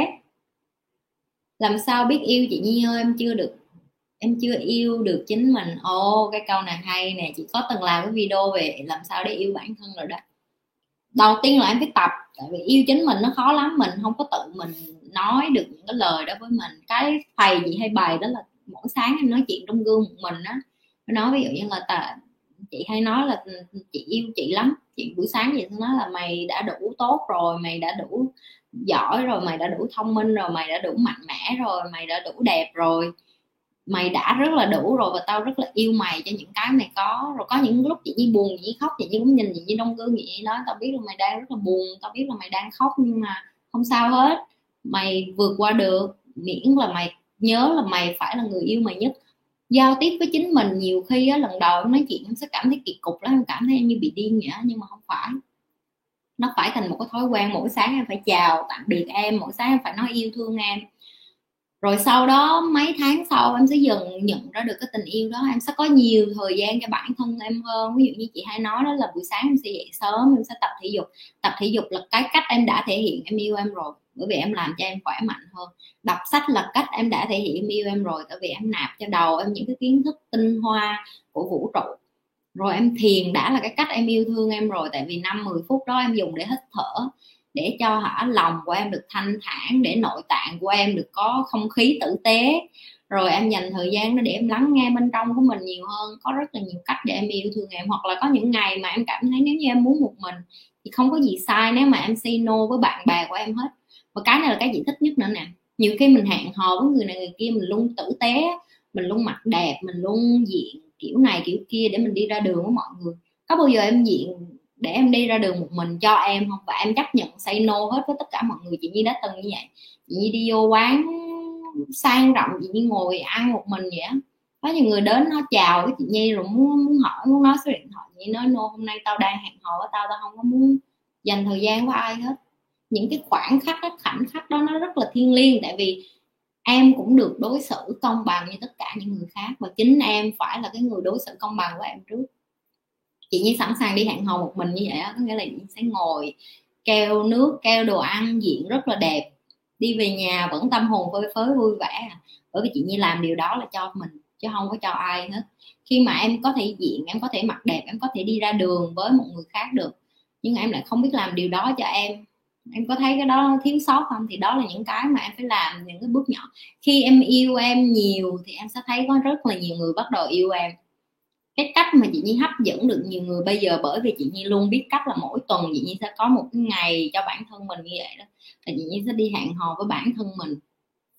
Làm sao biết yêu chị Nhi ơi? Em chưa được em chưa yêu được chính mình. Ô, oh, cái câu này hay nè. Chị có từng làm cái video về làm sao để yêu bản thân rồi đó. Đầu tiên là em phải tập tại vì yêu chính mình nó khó lắm. Mình không có tự mình nói được những cái lời đó với mình. Cái thầy chị hay bày đó là mỗi sáng em nói chuyện trong gương một mình á. Nói ví dụ như là ta, chị hay nói là ừ, chị yêu chị lắm chuyện buổi sáng gì nói là mày đã đủ tốt rồi, mày đã đủ giỏi rồi, mày đã đủ thông minh rồi, mày đã đủ mạnh mẽ rồi, mày đã đủ đẹp rồi. Mày đã rất là đủ rồi và tao rất là yêu mày cho những cái mày có. Rồi có những lúc chị Nhi buồn, chị Nhi khóc, chị Nhi cũng nhìn, chị Nhi đông gương vậy nói tao biết là mày đang rất là buồn, tao biết là mày đang khóc nhưng mà không sao hết. Mày vượt qua được, miễn là mày nhớ là mày phải là người yêu mày nhất giao tiếp với chính mình nhiều khi á, lần đầu em nói chuyện em sẽ cảm thấy kỳ cục lắm em cảm thấy em như bị điên vậy nhưng mà không phải. Nó phải thành một cái thói quen mỗi sáng em phải chào tạm biệt em mỗi sáng em phải nói yêu thương em. Rồi sau đó mấy tháng sau em sẽ dần nhận ra được cái tình yêu đó em sẽ có nhiều thời gian cho bản thân em hơn. Ví dụ như chị hay nói đó là buổi sáng em sẽ dậy sớm em sẽ tập thể dục. Tập thể dục là cái cách em đã thể hiện em yêu em rồi bởi vì em làm cho em khỏe mạnh hơn. Đọc sách là cách em đã thể hiện yêu em rồi, tại vì em nạp cho đầu em những cái kiến thức tinh hoa của vũ trụ. Rồi em thiền đã là cái cách em yêu thương em rồi, tại vì năm 10 phút đó em dùng để hít thở, để cho hả lòng của em được thanh thản, để nội tạng của em được có không khí tử tế. Rồi em dành thời gian đó để em lắng nghe bên trong của mình nhiều hơn, có rất là nhiều cách để em yêu thương em. Hoặc là có những ngày mà em cảm thấy nếu như em muốn một mình thì không có gì sai nếu mà em say no với bạn bè của em hết và cái này là cái chị thích nhất nữa nè. Nhiều khi mình hẹn hò với người này, người kia, mình luôn tử tế, mình luôn mặc đẹp, mình luôn diện kiểu này, kiểu kia để mình đi ra đường với mọi người. Có bao giờ em diện để em đi ra đường một mình cho em không? Và em chấp nhận say no hết với tất cả mọi người? Chị Nhi đã từng như vậy. Chị Nhi đi vô quán sang rộng, chị Nhi ngồi ăn một mình vậy có nhiều người đến nó chào với chị Nhi rồi muốn muốn hỏi, muốn nói số điện thoại. Chị Nhi nói, no, hôm nay tao đang hẹn hò với tao tao không có muốn dành thời gian với ai hết những cái khoảng khắc đó, khoảnh khắc đó nó rất là thiêng liêng, tại vì em cũng được đối xử công bằng như tất cả những người khác và chính em phải là cái người đối xử công bằng với em trước. Chị như sẵn sàng đi hẹn hò một mình như vậy đó có nghĩa là chị sẽ ngồi, keo nước, keo đồ ăn, diện rất là đẹp, đi về nhà vẫn tâm hồn phơi phới, vui vẻ à. bởi vì chị như làm điều đó là cho mình, chứ không có cho ai hết. Khi mà em có thể diện, em có thể mặc đẹp, em có thể đi ra đường với một người khác được, nhưng em lại không biết làm điều đó cho em em có thấy cái đó thiếu sót không? Thì đó là những cái mà em phải làm, những cái bước nhỏ. Khi em yêu em nhiều thì em sẽ thấy có rất là nhiều người bắt đầu yêu em. Cái cách mà chị Nhi hấp dẫn được nhiều người bây giờ bởi vì chị Nhi luôn biết cách là mỗi tuần chị Nhi sẽ có một cái ngày cho bản thân mình như vậy đó. Là chị Nhi sẽ đi hẹn hò với bản thân mình.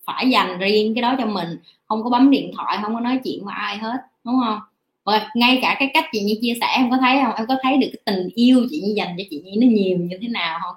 Phải dành riêng cái đó cho mình. Không có bấm điện thoại, không có nói chuyện với ai hết, đúng không? Và ngay cả cái cách chị Nhi chia sẻ, em có thấy không? Em có thấy được cái tình yêu chị Nhi dành cho chị Nhi nó nhiều như thế nào không?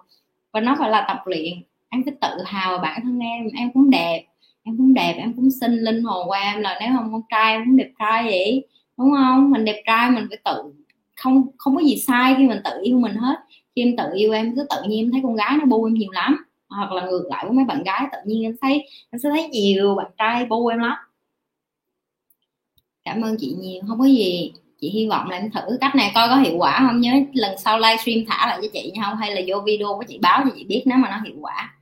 Và nó phải là tập luyện. Em phải tự hào vào bản thân em. Em cũng đẹp. Em cũng đẹp. Em cũng xinh, linh hồn qua em là nếu không con trai em cũng đẹp trai vậy. Đúng không? Mình đẹp trai mình phải tự, không không có gì sai khi mình tự yêu mình hết. Khi em tự yêu em, cứ tự nhiên em thấy con gái nó bu em nhiều lắm. Hoặc là ngược lại với mấy bạn gái, tự nhiên em thấy, em sẽ thấy nhiều bạn trai bu em lắm. Cảm ơn chị nhiều. Không có gì chị hy vọng là em thử cách này coi có hiệu quả không? Nhớ lần sau livestream thả lại cho chị nha, không? Hay là vô video của chị báo cho chị biết nếu mà nó hiệu quả.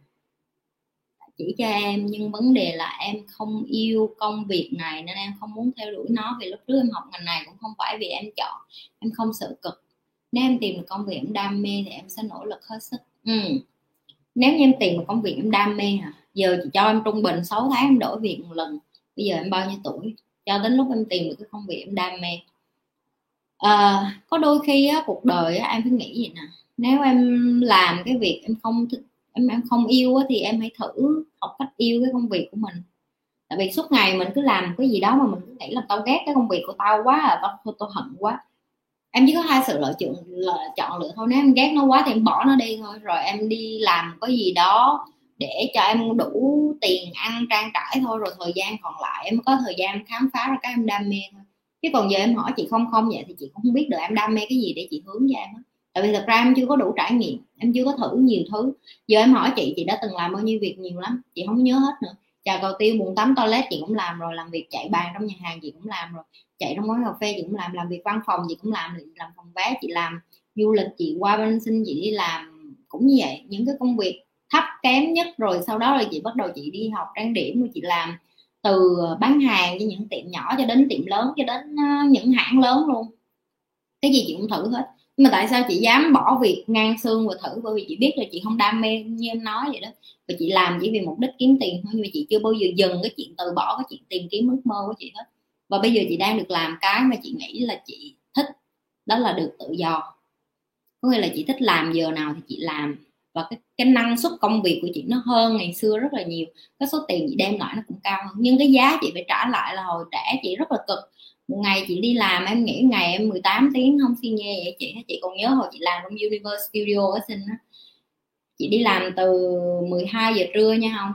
Chỉ cho em, nhưng vấn đề là em không yêu công việc này nên em không muốn theo đuổi nó. Vì lúc trước em học ngành này cũng không phải vì em chọn, em không sợ cực. Nếu em tìm được công việc em đam mê thì em sẽ nỗ lực hết sức. Ừ. nếu như em tìm được công việc em đam mê hả? Giờ chị cho em trung bình 6 tháng em đổi việc một lần. Bây giờ em bao nhiêu tuổi? Cho đến lúc em tìm được cái công việc em đam mê à, có đôi khi á, cuộc đời á, em cứ nghĩ gì nè. Nếu em làm cái việc em không thích em em không yêu á, thì em hãy thử học cách yêu cái công việc của mình. Tại vì suốt ngày mình cứ làm cái gì đó mà mình cứ nghĩ là tao ghét cái công việc của tao quá à tao tao, tao hận quá. Em chỉ có hai sự lựa chọn là chọn lựa thôi. Nếu em ghét nó quá thì em bỏ nó đi thôi. Rồi em đi làm cái gì đó để cho em đủ tiền ăn trang trải thôi. Rồi thời gian còn lại em có thời gian khám phá ra cái em đam mê thôi chứ còn giờ em hỏi chị không không vậy thì chị cũng không biết được, em đam mê cái gì để chị hướng cho em á. tại vì thật ra em chưa có đủ trải nghiệm, em chưa có thử nhiều thứ. Giờ em hỏi chị chị đã từng làm bao nhiêu việc nhiều lắm, chị không nhớ hết nữa. Chào cầu tiêu bồn tắm toilet chị cũng làm rồi, làm việc chạy bàn trong nhà hàng chị cũng làm rồi, chạy trong quán cà phê chị cũng làm làm việc văn phòng chị cũng làm làm phòng vé chị làm, du lịch chị qua bên sinh chị đi làm, cũng như vậy. Những cái công việc thấp kém nhất rồi sau đó là chị bắt đầu chị đi học, trang điểm rồi chị làm từ ờ, bán hàng cho những tiệm nhỏ cho đến tiệm lớn cho đến ờ, những hãng lớn luôn. Cái gì chị cũng thử hết. Nhưng mà tại sao chị dám bỏ việc ngang xương và thử? Bởi vì chị biết là chị không đam mê như em nói vậy đó. Và chị làm chỉ vì mục đích kiếm tiền thôi, nhưng mà chị chưa bao giờ dừng cái chuyện từ bỏ, cái chuyện tìm kiếm ước mơ của chị hết. Và bây giờ chị đang được làm cái mà chị nghĩ là chị thích, đó là được tự do. Có nghĩa là chị thích làm giờ nào thì chị làm và cái, cái năng suất công việc của chị nó hơn ngày xưa rất là nhiều. Cái số tiền chị đem lại nó cũng cao hơn. Nhưng cái giá chị phải trả lại là hồi trẻ chị rất là cực. Một ngày chị đi làm em nghĩ ngày em 18 tiếng không xi nhê vậy chị. Chị còn nhớ hồi chị làm trong Universe Studio ở sinh á. Chị đi làm từ 12 giờ trưa nha không?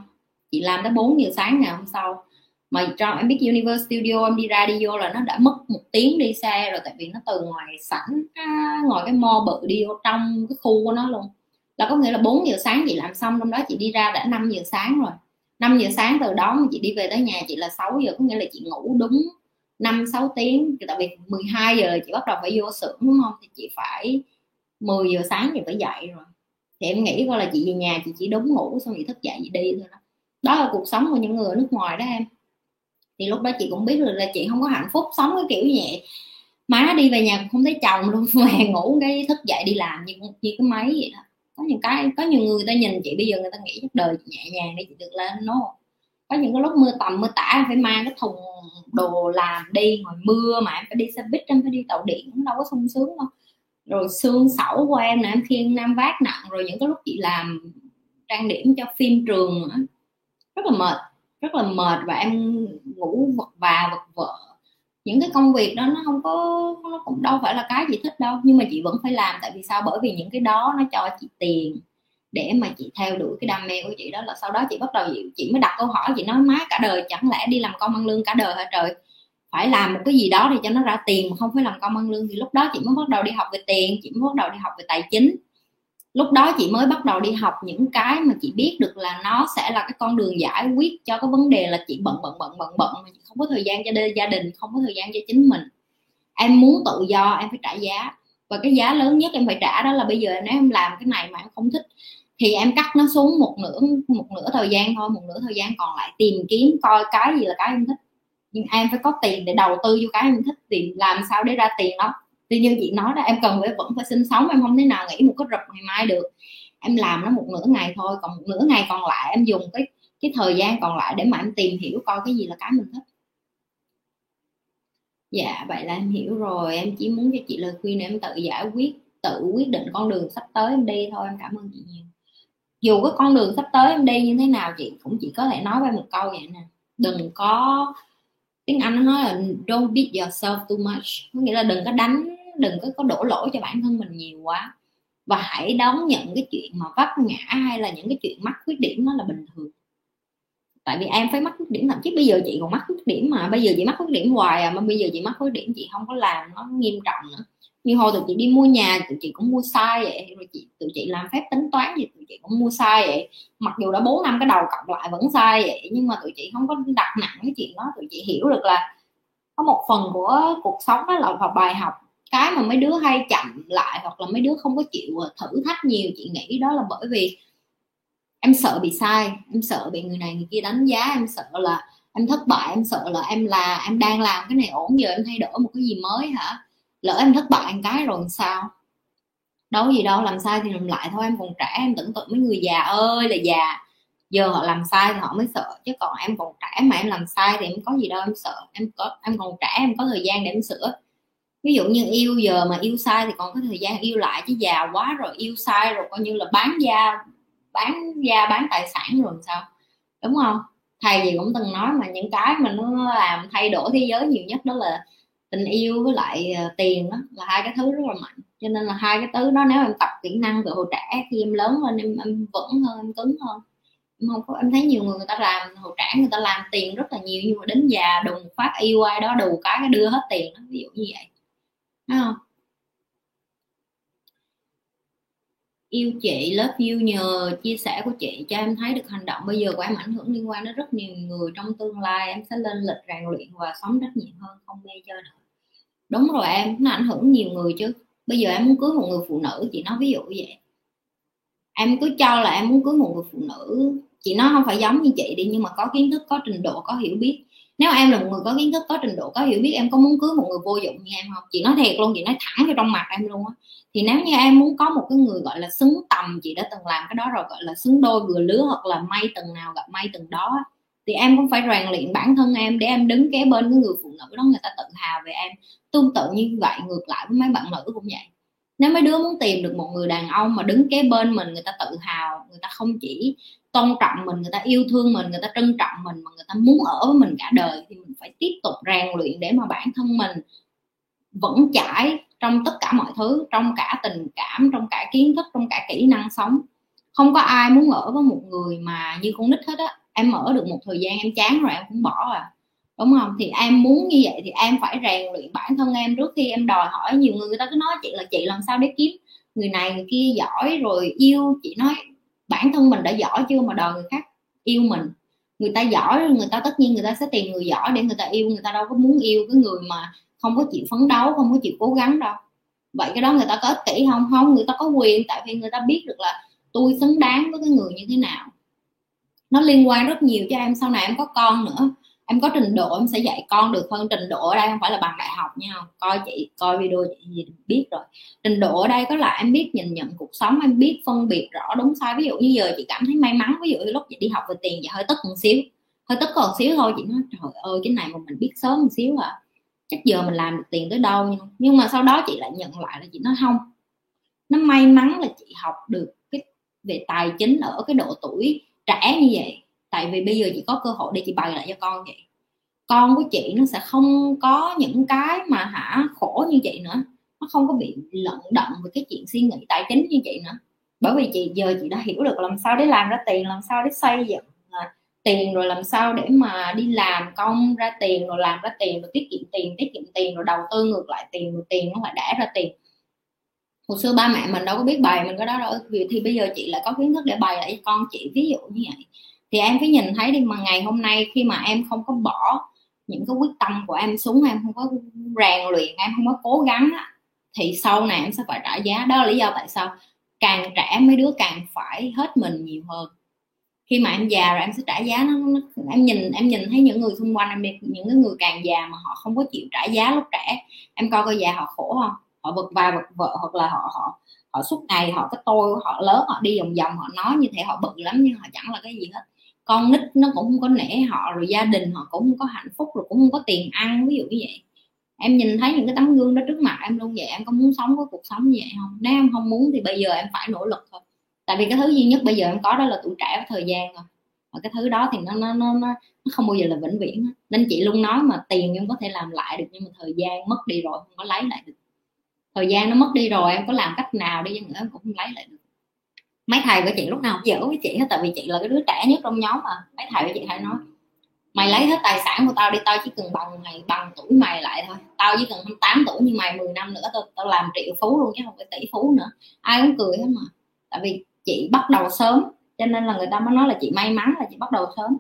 Chị làm tới 4 giờ sáng ngày hôm sau. Mà trong em biết Universe Studio em đi ra đi vô là nó đã mất một tiếng đi xe rồi. Tại vì nó từ ngoài sảnh ngoài cái mo bự đi vô trong cái khu của nó luôn là có nghĩa là 4 giờ sáng chị làm xong trong đó chị đi ra đã 5 giờ sáng rồi. 5 giờ sáng từ đó mà chị đi về tới nhà chị là 6 giờ, có nghĩa là chị ngủ đúng 5 6 tiếng. Tại vì 12 giờ chị bắt đầu phải vô xưởng, đúng không? Thì chị phải 10 giờ sáng thì phải dậy rồi. Thì em nghĩ coi là chị về nhà chị chỉ đúng ngủ xong chị thức dậy chị đi thôi đó. Đó là cuộc sống của những người ở nước ngoài đó em. Thì lúc đó chị cũng biết được là chị không có hạnh phúc, sống cái kiểu như vậy. Má đi về nhà không thấy chồng luôn, mà ngủ cái thức dậy đi làm như như cái máy vậy đó có những cái, có nhiều người ta nhìn chị, bây giờ người ta nghĩ chắc đời chị nhẹ nhàng để chị được lên nó có những cái lúc mưa tầm, mưa tả phải mang cái thùng đồ làm đi ngoài mưa mà em phải đi xe buýt, em phải đi tàu điện, nó đâu có sung sướng đâu. Rồi xương sẩu của em nè, em khiêng nam vác nặng, rồi những cái lúc chị làm trang điểm cho phim trường nữa. Rất là mệt, rất là mệt và em ngủ vật và, vật vợ những cái công việc đó nó không có nó cũng đâu phải là cái chị thích đâu. Nhưng mà chị vẫn phải làm tại vì sao? Bởi vì những cái đó nó cho chị tiền để mà chị theo đuổi cái đam mê của chị đó. Là sau đó chị bắt đầu chị, chị mới đặt câu hỏi chị nói má cả đời chẳng lẽ đi làm công ăn lương cả đời hả trời? Phải làm một cái gì đó để cho nó ra tiền mà không phải làm công ăn lương. Thì lúc đó chị mới bắt đầu đi học về tiền chị mới bắt đầu đi học về tài chính lúc đó chị mới bắt đầu đi học, những cái mà chị biết được là nó sẽ là cái con đường giải quyết cho cái vấn đề là chị bận bận bận bận bận, mà chị không có thời gian cho gia đình, không có thời gian cho chính mình. Em muốn tự do, em phải trả giá. Và cái giá lớn nhất em phải trả đó là bây giờ nếu em làm cái này mà em không thích, thì em cắt nó xuống một nửa một nửa thời gian thôi, một nửa thời gian còn lại tìm kiếm coi cái gì là cái em thích. Nhưng em phải có tiền để đầu tư vô cái em thích, tìm làm sao để ra tiền đó tuy nhiên chị nói đó, em cần phải vẫn phải sinh sống, em không thể nào nghĩ một cái rập ngày mai được. Em làm nó một nửa ngày thôi, còn một nửa ngày còn lại em dùng cái cái thời gian còn lại để mà em tìm hiểu coi cái gì là cái mình thích. Dạ vậy là em hiểu rồi. Em chỉ muốn cho chị lời khuyên để em tự giải quyết, tự quyết định con đường sắp tới em đi thôi. Em cảm ơn chị nhiều. Dù cái con đường sắp tới em đi như thế nào, chị cũng chỉ có thể nói với một câu vậy nè. Đừng có, tiếng anh nó nói là don't beat yourself too much. Có nghĩa là đừng có đánh đừng có có đổ lỗi cho bản thân mình nhiều quá. Và hãy đón nhận cái chuyện mà vấp ngã hay là những cái chuyện mắc khuyết điểm nó là bình thường. Tại vì em phải mắc khuyết điểm, thậm chí bây giờ chị còn mắc khuyết điểm mà. Bây giờ chị mắc khuyết điểm hoài à mà bây giờ chị mắc khuyết điểm chị không có làm nó nghiêm trọng nữa. Như hồi tụi chị đi mua nhà, tụi chị cũng mua sai vậy, rồi chị, tụi chị làm phép tính toán gì tụi chị cũng mua sai vậy. Mặc dù đã bốn năm cái đầu cộng lại vẫn sai vậy, nhưng mà tụi chị không có đặt nặng cái chuyện đó. Tụi chị hiểu được là có một phần của cuộc sống đó là học bài học cái mà mấy đứa hay chậm lại hoặc là mấy đứa không có chịu à, thử thách nhiều, chị nghĩ đó là bởi vì em sợ bị sai, em sợ bị người này người kia đánh giá, em sợ là em thất bại, em sợ là em là, em đang làm cái này ổn, giờ em thay đổi một cái gì mới hả? Lỡ em thất bại một cái rồi sao? Đâu gì đâu, làm sai thì làm lại thôi, em còn trẻ, em tưởng tượng mấy người già ơi là già, giờ họ làm sai thì họ mới sợ, chứ còn em còn trẻ mà em làm sai thì em có gì đâu, em sợ, em có, em còn trẻ, em có thời gian để em sửa ví dụ như yêu giờ mà yêu sai thì còn có thời gian yêu lại chứ già quá rồi yêu sai rồi coi như là bán da bán da bán tài sản rồi sao? Đúng không? Thầy gì cũng từng nói mà những cái mà nó làm thay đổi thế giới nhiều nhất đó là tình yêu với lại ờ, tiền đó là hai cái thứ rất là mạnh. Cho nên là hai cái thứ đó nếu em tập kỹ năng từ hồi trẻ khi em lớn lên em, em vững hơn em cứng hơn. Em không có em thấy nhiều người người ta làm hồi trẻ người ta làm tiền rất là nhiều nhưng mà đến già đùng phát yêu ai đó đủ cái cái đưa hết tiền đó ví dụ như vậy. Thấy không? Yêu chị lớp yêu nhờ chia sẻ của chị cho em thấy được hành động. Bây giờ của em ảnh hưởng liên quan đến rất nhiều người trong tương lai. Em sẽ lên lịch rèn luyện và sống trách nhiệm hơn, không mê chơi nữa. Đúng rồi em, nó ảnh hưởng nhiều người chứ. Bây giờ em muốn cưới một người phụ nữ, chị nói ví dụ vậy. Em cứ cho là em muốn cưới một người phụ nữ. Chị nói không phải giống như chị đi, nhưng mà có kiến thức, có trình độ, có hiểu biết nếu em là một người có kiến thức, có trình độ, có hiểu biết, em có muốn cưới một người vô dụng như em không chị nói thiệt luôn, chị nói thẳng vào trong mặt em luôn á. Thì nếu như em muốn có một cái người gọi là xứng tầm, chị đã từng làm cái đó rồi, gọi là xứng đôi vừa lứa hoặc là may từng nào gặp may từng đó thì em cũng phải rèn luyện bản thân em để em đứng kế bên cái người phụ nữ đó, người ta tự hào về em. Tương tự như vậy, ngược lại với mấy bạn nữ cũng vậy. Nếu mấy đứa muốn tìm được một người đàn ông mà đứng kế bên mình, người ta tự hào, người ta không chỉ tôn trọng mình, người ta yêu thương mình, người ta trân trọng mình, mà người ta muốn ở với mình cả đời thì mình phải tiếp tục rèn luyện để mà bản thân mình vẫn chãi trong tất cả mọi thứ, trong cả tình cảm, trong cả kiến thức, trong cả kỹ năng sống. Không có ai muốn ở với một người mà như con nít hết á. Em ở được một thời gian em chán rồi em cũng bỏ à. Đúng không? Thì em muốn như vậy thì em phải rèn luyện bản thân em. Trước khi em đòi hỏi nhiều người người ta cứ nói chị là chị làm sao để kiếm người này, người kia giỏi rồi yêu, chị nói bản thân mình đã giỏi chưa mà đòi người khác yêu mình? Người ta giỏi, người ta tất nhiên người ta sẽ tìm người giỏi để người ta yêu, người ta đâu có muốn yêu cái người mà không có chịu phấn đấu, không có chịu cố gắng đâu. Vậy cái đó người ta có ích kỷ không? Không, người ta có quyền, tại vì người ta biết được là tôi xứng đáng với cái người như thế nào. Nó liên quan rất nhiều cho em, sau này em có con nữa em có trình độ em sẽ dạy con được hơn trình độ ở đây, không phải là bằng đại học nha. Coi chị, coi video chị gì biết rồi. Trình độ ở đây có là em biết nhìn nhận cuộc sống, em biết phân biệt rõ đúng sai. Ví dụ như giờ chị cảm thấy may mắn, ví dụ như lúc chị đi học về tiền, chị hơi tức một xíu. Hơi tức còn xíu thôi, chị nói, trời ơi, cái này mà mình biết sớm một xíu à. Chắc giờ mình làm được tiền tới đâu nhưng mà sau đó chị lại nhận lại là chị nói, không. Nó may mắn là chị học được cái về tài chính ở cái độ tuổi trẻ như vậy tại vì bây giờ chị có cơ hội để chị bày lại cho con vậy. Con của chị nó sẽ không có những cái mà hả, khổ như chị nữa. Nó không có bị lận đận về cái chuyện suy nghĩ tài chính như chị nữa. Bởi vì chị, giờ chị đã hiểu được làm sao để làm ra tiền, làm sao để xây dựng à, tiền rồi làm sao để mà đi làm công ra tiền, rồi làm ra tiền, rồi tiết kiệm tiền, tiết kiệm tiền, rồi đầu tư ngược lại tiền, rồi tiền nó lại đẻ ra tiền. Hồi xưa ba mẹ mình đâu có biết bày mình có đó đâu. Vì thì bây giờ chị lại có kiến thức để bày lại cho con chị. Ví dụ như vậy thì em phải nhìn thấy đi mà ngày hôm nay khi mà em không có bỏ những cái quyết tâm của em xuống em không có rèn luyện em không có cố gắng á, thì sau này em sẽ phải trả giá. Đó là lý do tại sao càng trẻ mấy đứa càng phải hết mình nhiều hơn. Khi mà em già rồi em sẽ trả giá nó, nó em nhìn em nhìn thấy những người xung quanh em biết những cái người càng già mà họ không có chịu trả giá lúc trẻ em coi coi già họ khổ không? Họ vật vai vật vợ hoặc là họ họ họ suốt ngày họ cái tôi họ lớn họ đi vòng vòng họ nói như thế họ bự lắm nhưng họ chẳng là cái gì hết con nít nó cũng không có nể họ, rồi gia đình họ cũng không có hạnh phúc, rồi cũng không có tiền ăn, ví dụ như vậy. Em nhìn thấy những cái tấm gương đó trước mặt em luôn vậy, em có muốn sống với cuộc sống như vậy không? Nếu em không muốn thì bây giờ em phải nỗ lực thôi. Tại vì cái thứ duy nhất bây giờ em có đó là tuổi trẻ và thời gian rồi. Và cái thứ đó thì nó nó nó nó không bao giờ là vĩnh viễn nên chị luôn nói mà tiền em có thể làm lại được, nhưng mà thời gian mất đi rồi không có lấy lại được. Thời gian nó mất đi rồi em có làm cách nào đi chăng nữa em cũng không lấy lại được mấy thầy của chị lúc nào cũng dở với chị hết, tại vì chị là cái đứa trẻ nhất trong nhóm mà. Mấy thầy của chị hay nói, mày lấy hết tài sản của tao đi, tao chỉ cần bằng mày, bằng tuổi mày lại thôi. Tao chỉ cần 28 tuổi nhưng mày 10 năm nữa, tao tao làm triệu phú luôn chứ không phải tỷ phú nữa. Ai cũng cười hết mà. Tại vì chị bắt đầu sớm, cho nên là người ta mới nói là chị may mắn là chị bắt đầu sớm.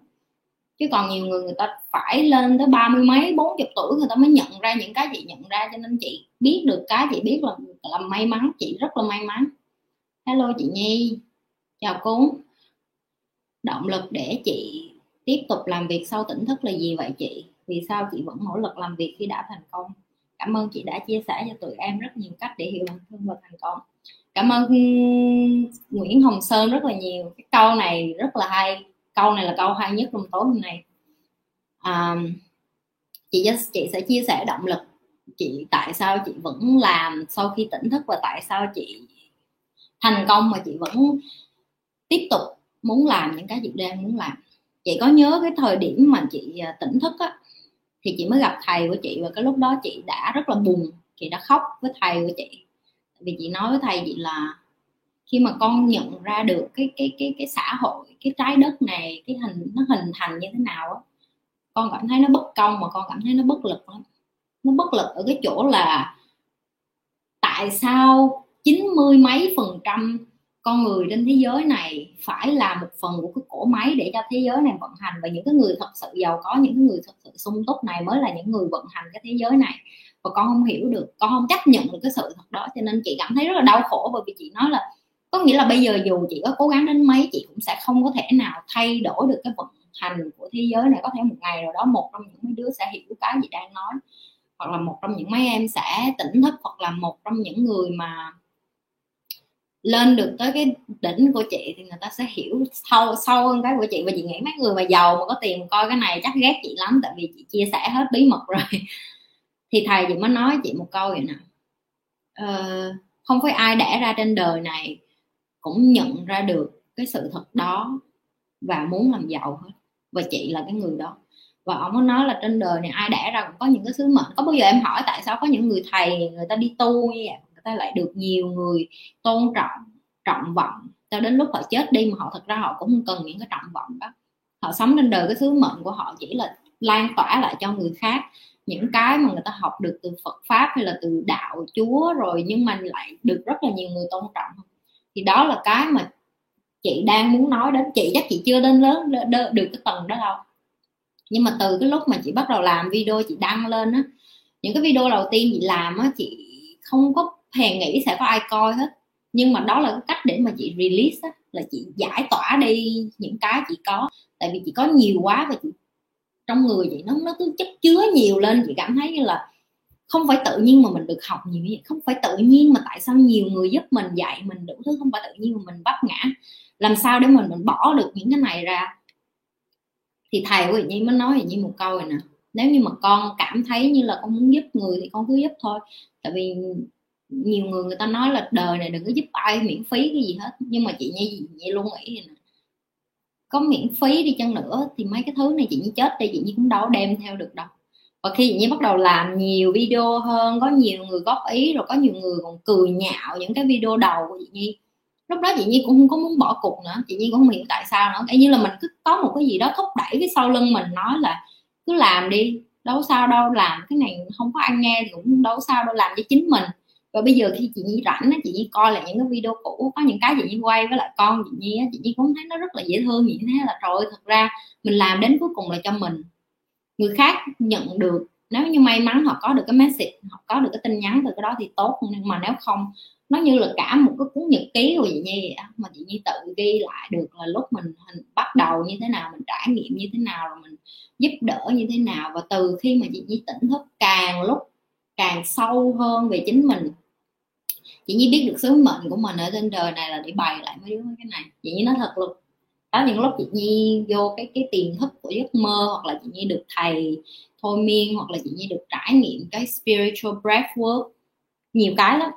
Chứ còn nhiều người người ta phải lên tới ba mươi mấy, bốn chục tuổi người ta mới nhận ra những cái chị nhận ra, cho nên chị biết được cái chị biết là là may mắn, chị rất là may mắn hello chị nhi. Chào cún. động lực để chị tiếp tục làm việc sau tỉnh thức là gì vậy chị? Vì sao chị vẫn nỗ lực làm việc khi đã thành công? Cảm ơn chị đã chia sẻ cho tụi em rất nhiều cách để hiểu bản thân và thành công. Cảm ơn Nguyễn Hồng Sơn rất là nhiều. Cái câu này rất là hay. Câu này là câu hay nhất trong tối hôm nay. À, chị chị sẽ chia sẻ động lực chị tại sao chị vẫn làm sau khi tỉnh thức và tại sao chị thành công mà chị vẫn tiếp tục muốn làm những cái chị đang muốn làm. Chị có nhớ cái thời điểm mà chị à, tỉnh thức á, thì chị mới gặp thầy của chị và cái lúc đó chị đã rất là buồn, chị đã khóc với thầy của chị. Vì chị nói với thầy chị là khi mà con nhận ra được cái cái cái cái xã hội, cái trái đất này, cái hình, nó hình thành như thế nào á, con cảm thấy nó bất công mà con cảm thấy nó bất lực lắm. Nó bất lực ở cái chỗ là tại sao chín mươi mấy phần trăm con người trên thế giới này phải là một phần của cái cổ máy để cho thế giới này vận hành. Và những cái người thật sự giàu có, những cái người thật sự sung túc này mới là những người vận hành cái thế giới này. Và con không hiểu được, con không chấp nhận được cái sự thật đó. Cho nên chị cảm thấy rất là đau khổ bởi vì chị nói là, có nghĩa là bây giờ dù chị có cố gắng đến mấy, chị cũng sẽ không có thể nào thay đổi được cái vận hành của thế giới này. Có thể một ngày nào đó một trong những mấy đứa sẽ hiểu cái gì đang nói. Hoặc là một trong những mấy em sẽ tỉnh thức, hoặc là một trong những người mà lên được tới cái đỉnh của chị thì người ta sẽ hiểu sâu sâu hơn cái của chị. Và chị nghĩ mấy người mà giàu mà có tiền coi cái này chắc ghét chị lắm tại vì chị chia sẻ hết bí mật rồi. Thì thầy chị mới nói chị một câu vậy nè. Ờ, không phải ai đẻ ra trên đời này cũng nhận ra được cái sự thật đó và muốn làm giàu hết. Và chị là cái người đó. Và ông có nói là trên đời này ai đẻ ra cũng có những cái sứ mệnh. Có bao giờ em hỏi tại sao có những người thầy người ta đi tu như vậy? Ta lại được nhiều người tôn trọng trọng vọng. Cho đến lúc họ chết đi mà họ thật ra họ cũng không cần những cái trọng vọng đó. Họ sống trên đời cái sứ mệnh của họ chỉ là lan tỏa lại cho người khác. Những cái mà người ta học được từ Phật pháp hay là từ đạo Chúa rồi nhưng mà lại được rất là nhiều người tôn trọng. Thì đó là cái mà chị đang muốn nói đến. Chị chắc chị chưa đến lớn được cái tầng đó đâu. Nhưng mà từ cái lúc mà chị bắt đầu làm video, chị đăng lên á, những cái video đầu tiên chị làm á, chị không có hề nghĩ sẽ có ai coi hết. Nhưng mà đó là cái cách để mà chị release á, là chị giải tỏa đi những cái chị có. Tại vì chị có nhiều quá và chị, trong người chị nó nó cứ chất chứa nhiều lên. Chị cảm thấy như là không phải tự nhiên mà mình được học nhiều như vậy. Không phải tự nhiên mà tại sao nhiều người giúp mình dạy mình đủ thứ, không phải tự nhiên mà mình bắt ngã. Làm sao để mình mình bỏ được những cái này ra? Thì thầy của chị nhi mới nói vậy như một câu này nè. Nếu như mà con cảm thấy như là con muốn giúp người thì con cứ giúp thôi. Tại vì nhiều người người ta nói là đời này đừng có giúp ai miễn phí cái gì hết. Nhưng mà chị nhi vậy luôn nghĩ vậy nè có miễn phí đi chăng nữa thì mấy cái thứ này chị nhi chết đi chị nhi cũng đâu đem theo được đâu. Và khi chị nhi bắt đầu làm nhiều video hơn, có nhiều người góp ý, rồi có nhiều người còn cười nhạo những cái video đầu của chị nhi. Lúc đó chị nhi cũng không có muốn bỏ cuộc nữa. Chị nhi cũng không hiểu tại sao nữa. Cái như là mình cứ có một cái gì đó thúc đẩy cái sau lưng mình, nói là cứ làm đi, đâu sao đâu, làm cái này không có ai nghe thì cũng đâu sao đâu, làm cho chính mình và bây giờ khi chị nhi rảnh chị nhi coi lại những cái video cũ, có những cái chị nhi quay với lại con chị nhi chị nhi cũng thấy nó rất là dễ thương như thế là trời thật ra mình làm đến cuối cùng là cho mình. Người khác nhận được, nếu như may mắn họ có được cái message, họ có được cái tin nhắn từ cái đó thì tốt, nhưng mà nếu không, nó như là cả một cái cuốn nhật ký của chị nhi mà chị nhi tự ghi lại được là lúc mình bắt đầu như thế nào, mình trải nghiệm như thế nào, rồi mình giúp đỡ như thế nào. Và từ khi mà chị nhi tỉnh thức, càng lúc càng sâu hơn về chính mình chị nhi biết được sứ mệnh của mình ở trên đời này là để bày lại mấy đứa cái này chị nhi nói thật luôn có những lúc chị nhi vô cái cái tiềm thức của giấc mơ hoặc là chị nhi được thầy thôi miên hoặc là chị nhi được trải nghiệm cái spiritual breathwork nhiều cái lắm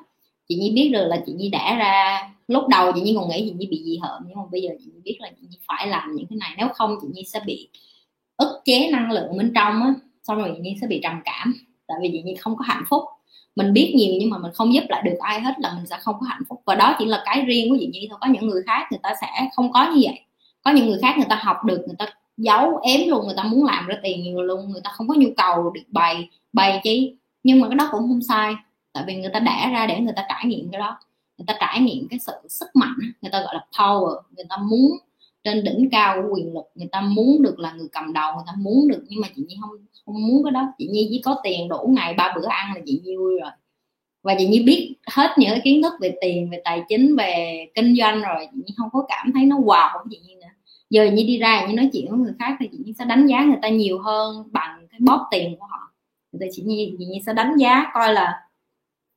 chị nhi biết được là chị nhi đã ra lúc đầu chị nhi còn nghĩ chị nhi bị gì hợm nhưng mà bây giờ chị nhi biết là chị nhi phải làm những cái này nếu không chị nhi sẽ bị ức chế năng lượng bên trong á xong rồi chị nhi sẽ bị trầm cảm tại vì chị nhi không có hạnh phúc mình biết nhiều nhưng mà mình không giúp lại được ai hết là mình sẽ không có hạnh phúc. Và đó chỉ là cái riêng của chị nhi thôi. Có những người khác người ta sẽ không có như vậy. Có những người khác người ta học được, người ta giấu, ém luôn, người ta muốn làm ra tiền nhiều luôn, người ta không có nhu cầu được bày bày chi nhưng mà cái đó cũng không sai, tại vì người ta đẻ ra để người ta trải nghiệm cái đó. Người ta trải nghiệm cái sự sức mạnh, người ta gọi là power, người ta muốn trên đỉnh cao của quyền lực, người ta muốn được là người cầm đầu, người ta muốn được, nhưng mà chị nhi không không muốn cái đó. Chị nhi chỉ có tiền đủ ngày ba bữa ăn là chị nhi vui rồi. Và chị nhi biết hết những cái kiến thức về tiền, về tài chính, về kinh doanh rồi. Chị nhi không có cảm thấy nó wow của chị nhi nữa. Giờ như đi ra như nói chuyện với người khác thì chị nhi sẽ đánh giá người ta nhiều hơn bằng cái bóp tiền của họ. Thì chị nhi chị nhi sẽ đánh giá coi là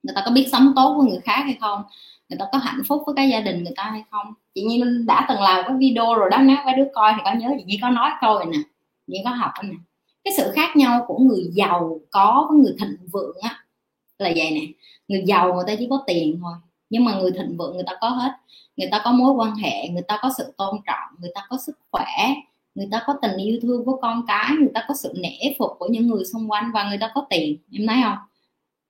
người ta có biết sống tốt với người khác hay không người ta có hạnh phúc với cái gia đình người ta hay không? Chị nhi đã từng làm cái video rồi đó, nếu mấy đứa coi thì có nhớ chị nhi có nói câu này nè nhi có học nè. Cái sự khác nhau của người giàu có với người thịnh vượng á là vậy nè. Người giàu người ta chỉ có tiền thôi, nhưng mà người thịnh vượng người ta có hết. Người ta có mối quan hệ, người ta có sự tôn trọng, người ta có sức khỏe, người ta có tình yêu thương của con cái, người ta có sự nể phục của những người xung quanh và người ta có tiền, em thấy không?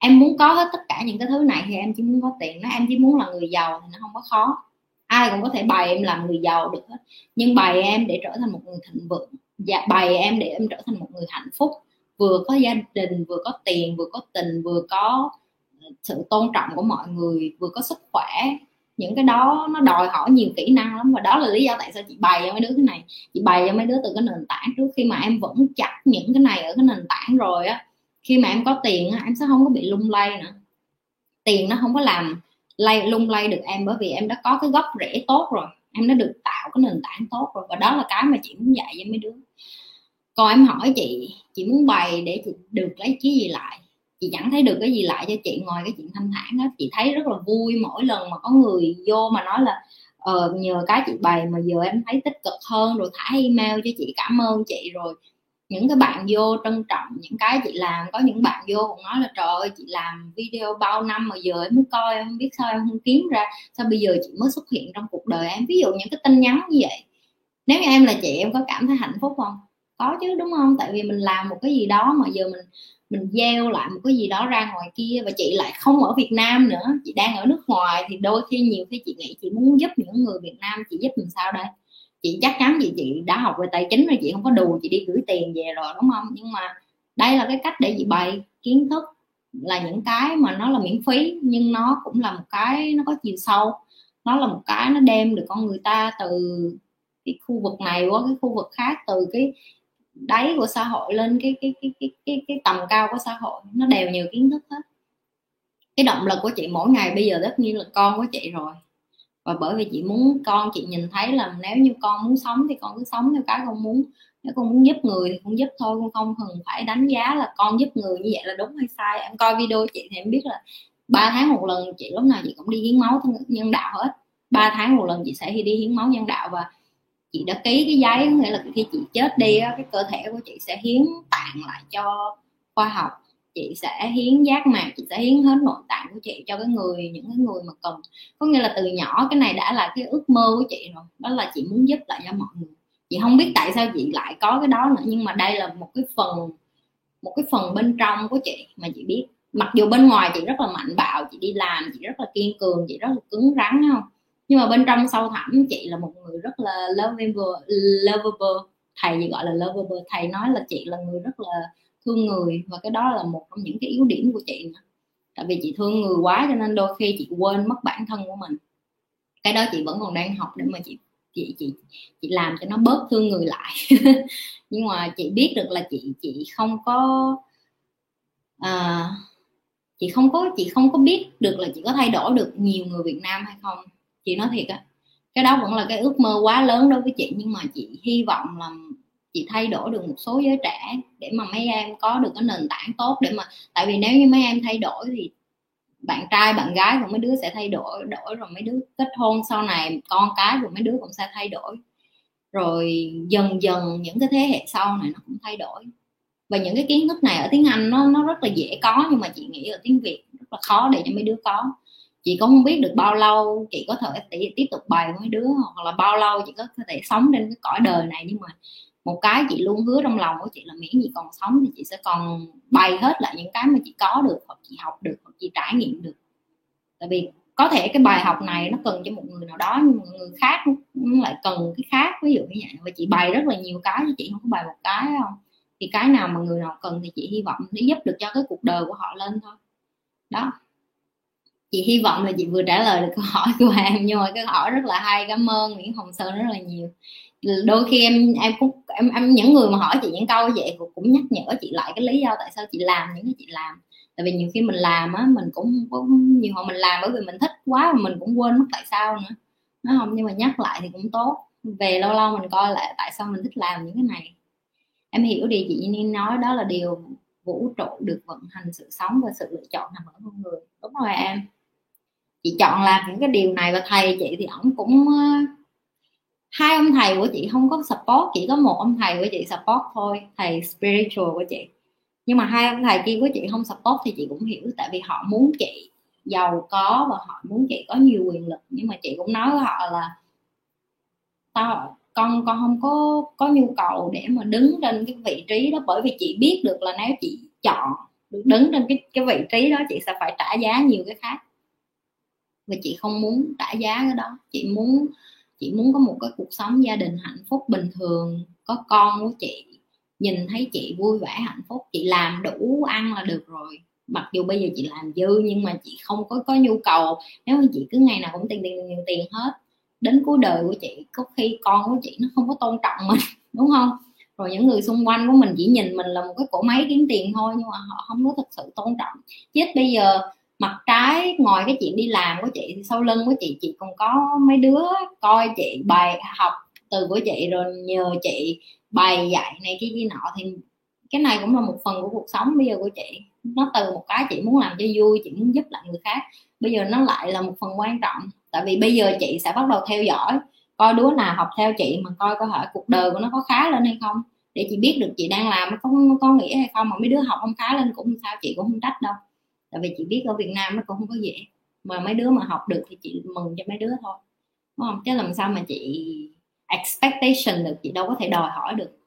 Em muốn có hết tất cả những cái thứ này thì em chỉ muốn có tiền nó em chỉ muốn là người giàu thì nó không có khó. Ai cũng có thể bày em làm người giàu được hết. Nhưng bày em để trở thành một người thịnh vượng. Và bày em để em trở thành một người hạnh phúc. Vừa có gia đình, vừa có tiền, vừa có tình, vừa có sự tôn trọng của mọi người, vừa có sức khỏe. Những cái đó nó đòi hỏi nhiều kỹ năng lắm. Và đó là lý do tại sao chị bày cho mấy đứa cái này. Chị bày cho mấy đứa từ cái nền tảng. Trước khi mà em vẫn chặt những cái này ở cái nền tảng rồi á khi mà em có tiền á em sẽ không có bị lung lay nữa. Tiền nó không có làm lay lung lay được em bởi vì em đã có cái gốc rễ tốt rồi. Em đã được tạo cái nền tảng tốt rồi và đó là cái mà chị muốn dạy cho mấy đứa. Còn em hỏi chị chị muốn bày để chị được lấy cái gì lại? Chị chẳng thấy được cái gì lại cho chị ngoài cái chuyện thanh thản đó chị thấy rất là vui mỗi lần mà có người vô mà nói là ờ, nhờ cái chị bày mà giờ em thấy tích cực hơn rồi thả email cho chị cảm ơn chị rồi những cái bạn vô trân trọng những cái chị làm. Có những bạn vô cũng nói là, trời ơi, chị làm video bao năm mà giờ em mới coi, em không biết sao em không kiếm ra, sao bây giờ chị mới xuất hiện trong cuộc đời em? Ví dụ những cái tin nhắn như vậy. Nếu như em là chị, em có cảm thấy hạnh phúc không? Có chứ, đúng không? Tại vì mình làm một cái gì đó mà giờ mình mình gieo lại một cái gì đó ra ngoài kia và chị lại không ở Việt Nam nữa. Chị đang ở nước ngoài thì đôi khi nhiều khi chị nghĩ chị muốn giúp những người Việt Nam, chị giúp làm sao đây? Chị chắc chắn gì chị đã học về tài chính rồi chị không có đùa chị đi gửi tiền về rồi đúng không? Nhưng mà đây là cái cách để chị bày kiến thức là những cái mà nó là miễn phí nhưng nó cũng là một cái nó có chiều sâu. Nó là một cái nó đem được con người ta từ cái khu vực này qua cái khu vực khác từ cái đáy của xã hội lên cái cái cái cái cái, cái tầm cao của xã hội. Nó đều nhiều kiến thức hết. Cái động lực của chị mỗi ngày bây giờ tất nhiên là con của chị rồi và bởi vì chị muốn con, chị nhìn thấy là nếu như con muốn sống thì con cứ sống theo cái con muốn. Nếu con muốn giúp người thì con giúp thôi, con không cần phải đánh giá là con giúp người như vậy là đúng hay sai. Em coi video chị thì em biết là ba tháng một lần chị, lúc nào chị cũng đi hiến máu nhân đạo hết. Ba tháng một lần chị sẽ đi hiến máu nhân đạo và chị đã ký cái giấy nghĩa là khi chị chết đi cái cơ thể của chị sẽ hiến tặng lại cho khoa học chị sẽ hiến giác mạc, chị sẽ hiến hết nội tạng của chị cho cái người, những cái người mà cần. Có nghĩa là từ nhỏ cái này đã là cái ước mơ của chị rồi, đó là chị muốn giúp lại cho mọi người. Chị không biết tại sao chị lại có cái đó nữa, nhưng mà đây là một cái phần, một cái phần bên trong của chị mà chị biết. Mặc dù bên ngoài chị rất là mạnh bạo, chị đi làm, chị rất là kiên cường, chị rất là cứng rắn không? Nhưng mà bên trong sâu thẳm, chị là một người rất là lovable lovable. Thầy gì gọi là lovable, thầy nói là chị là người rất là thương người và cái đó là một trong những cái yếu điểm của chị nữa. tại vì chị thương người quá cho nên đôi khi chị quên mất bản thân của mình. Cái đó chị vẫn còn đang học để mà chị chị chị chị làm cho nó bớt thương người lại. Nhưng mà chị biết được là chị chị không có à, chị không có chị không có biết được là chị có thay đổi được nhiều người Việt Nam hay không. Chị nói thiệt á cái đó vẫn là cái ước mơ quá lớn đối với chị. Nhưng mà chị hy vọng là chị thay đổi được một số giới trẻ để mà mấy em có được cái nền tảng tốt để mà, tại vì nếu như mấy em thay đổi thì bạn trai, bạn gái rồi mấy đứa sẽ thay đổi đổi rồi mấy đứa kết hôn sau này, con cái rồi mấy đứa cũng sẽ thay đổi. Rồi dần dần những cái thế hệ sau này nó cũng thay đổi. Và những cái kiến thức này ở tiếng Anh nó nó rất là dễ có, nhưng mà chị nghĩ ở tiếng Việt rất là khó để cho mấy đứa có. Chị cũng không biết được bao lâu chị có thể tiếp tục bày mấy đứa hoặc là bao lâu chị có thể sống trên cái cõi đời này, nhưng mà một cái chị luôn hứa trong lòng của chị là miễn gì còn sống thì chị sẽ còn bày hết lại những cái mà chị có được, hoặc chị học được, hoặc chị trải nghiệm được. Tại vì có thể cái bài học này nó cần cho một người nào đó, nhưng mà người khác lại cần cái khác, ví dụ như vậy. Và chị bày rất là nhiều cái chứ chị, không có bày một cái không. Thì cái nào mà người nào cần thì chị hy vọng nó giúp được cho cái cuộc đời của họ lên thôi. Đó. Chị hy vọng là chị vừa trả lời được câu hỏi của em nhưng mà cái hỏi rất là hay, cảm ơn nguyễn hồng sơn rất là nhiều đôi khi em em cũng em, em những người mà hỏi chị những câu vậy cũng nhắc nhở chị lại cái lý do tại sao chị làm những cái chị làm. Tại vì nhiều khi mình làm á mình cũng có nhiều hồi mình làm bởi vì mình thích quá mà mình cũng quên mất tại sao nữa. Nó không nhưng mà nhắc lại thì cũng tốt. Về lâu lâu mình coi lại tại sao mình thích làm những cái này. Em hiểu đi chị nên nói đó là điều vũ trụ được vận hành sự sống và sự lựa chọn nằm ở con người. Đúng rồi em. Chị chọn làm những cái điều này và thầy chị thì ổng cũng hai ông thầy của chị không có support, chỉ có một ông thầy của chị support thôi, thầy spiritual của chị. Nhưng mà hai ông thầy kia của chị không support thì chị cũng hiểu, tại vì họ muốn chị giàu có và họ muốn chị có nhiều quyền lực. Nhưng mà chị cũng nói với họ là, tao, con con không có có nhu cầu để mà đứng trên cái vị trí đó, bởi vì chị biết được là nếu chị chọn được đứng trên cái cái vị trí đó, chị sẽ phải trả giá nhiều cái khác. Và chị không muốn trả giá cái đó. Chị muốn chị muốn có một cái cuộc sống gia đình hạnh phúc bình thường có con của chị. Nhìn thấy chị vui vẻ hạnh phúc chị làm đủ ăn là được rồi. Mặc dù bây giờ chị làm dư nhưng mà chị không có có nhu cầu. Nếu mà chị cứ ngày nào cũng tiền tiền tiền, tiền hết đến cuối đời của chị có khi con của chị nó không có tôn trọng mình đúng không? Rồi những người xung quanh của mình chỉ nhìn mình là một cái cỗ máy kiếm tiền thôi nhưng mà họ không có thực sự tôn trọng. Chết bây giờ mặt trái ngoài cái chuyện đi làm của chị thì sau lưng của chị chị còn có mấy đứa coi chị, bài học từ của chị rồi nhờ chị bài dạy này cái gì nọ. Thì cái này cũng là một phần của cuộc sống bây giờ của chị. Nó từ một cái chị muốn làm cho vui, chị muốn giúp lại người khác. Bây giờ nó lại là một phần quan trọng. Tại vì bây giờ chị sẽ bắt đầu theo dõi, coi đứa nào học theo chị mà coi có hỏi cuộc đời của nó có khá lên hay không. Để chị biết được chị đang làm có có nghĩa hay không, mà mấy đứa học không khá lên cũng sao chị cũng không trách đâu tại vì chị biết ở Việt Nam nó cũng không có dễ. Mà mấy đứa mà học được thì chị mừng cho mấy đứa thôi. Đúng không? Chứ làm sao mà chị expectation được, chị đâu có thể đòi hỏi được.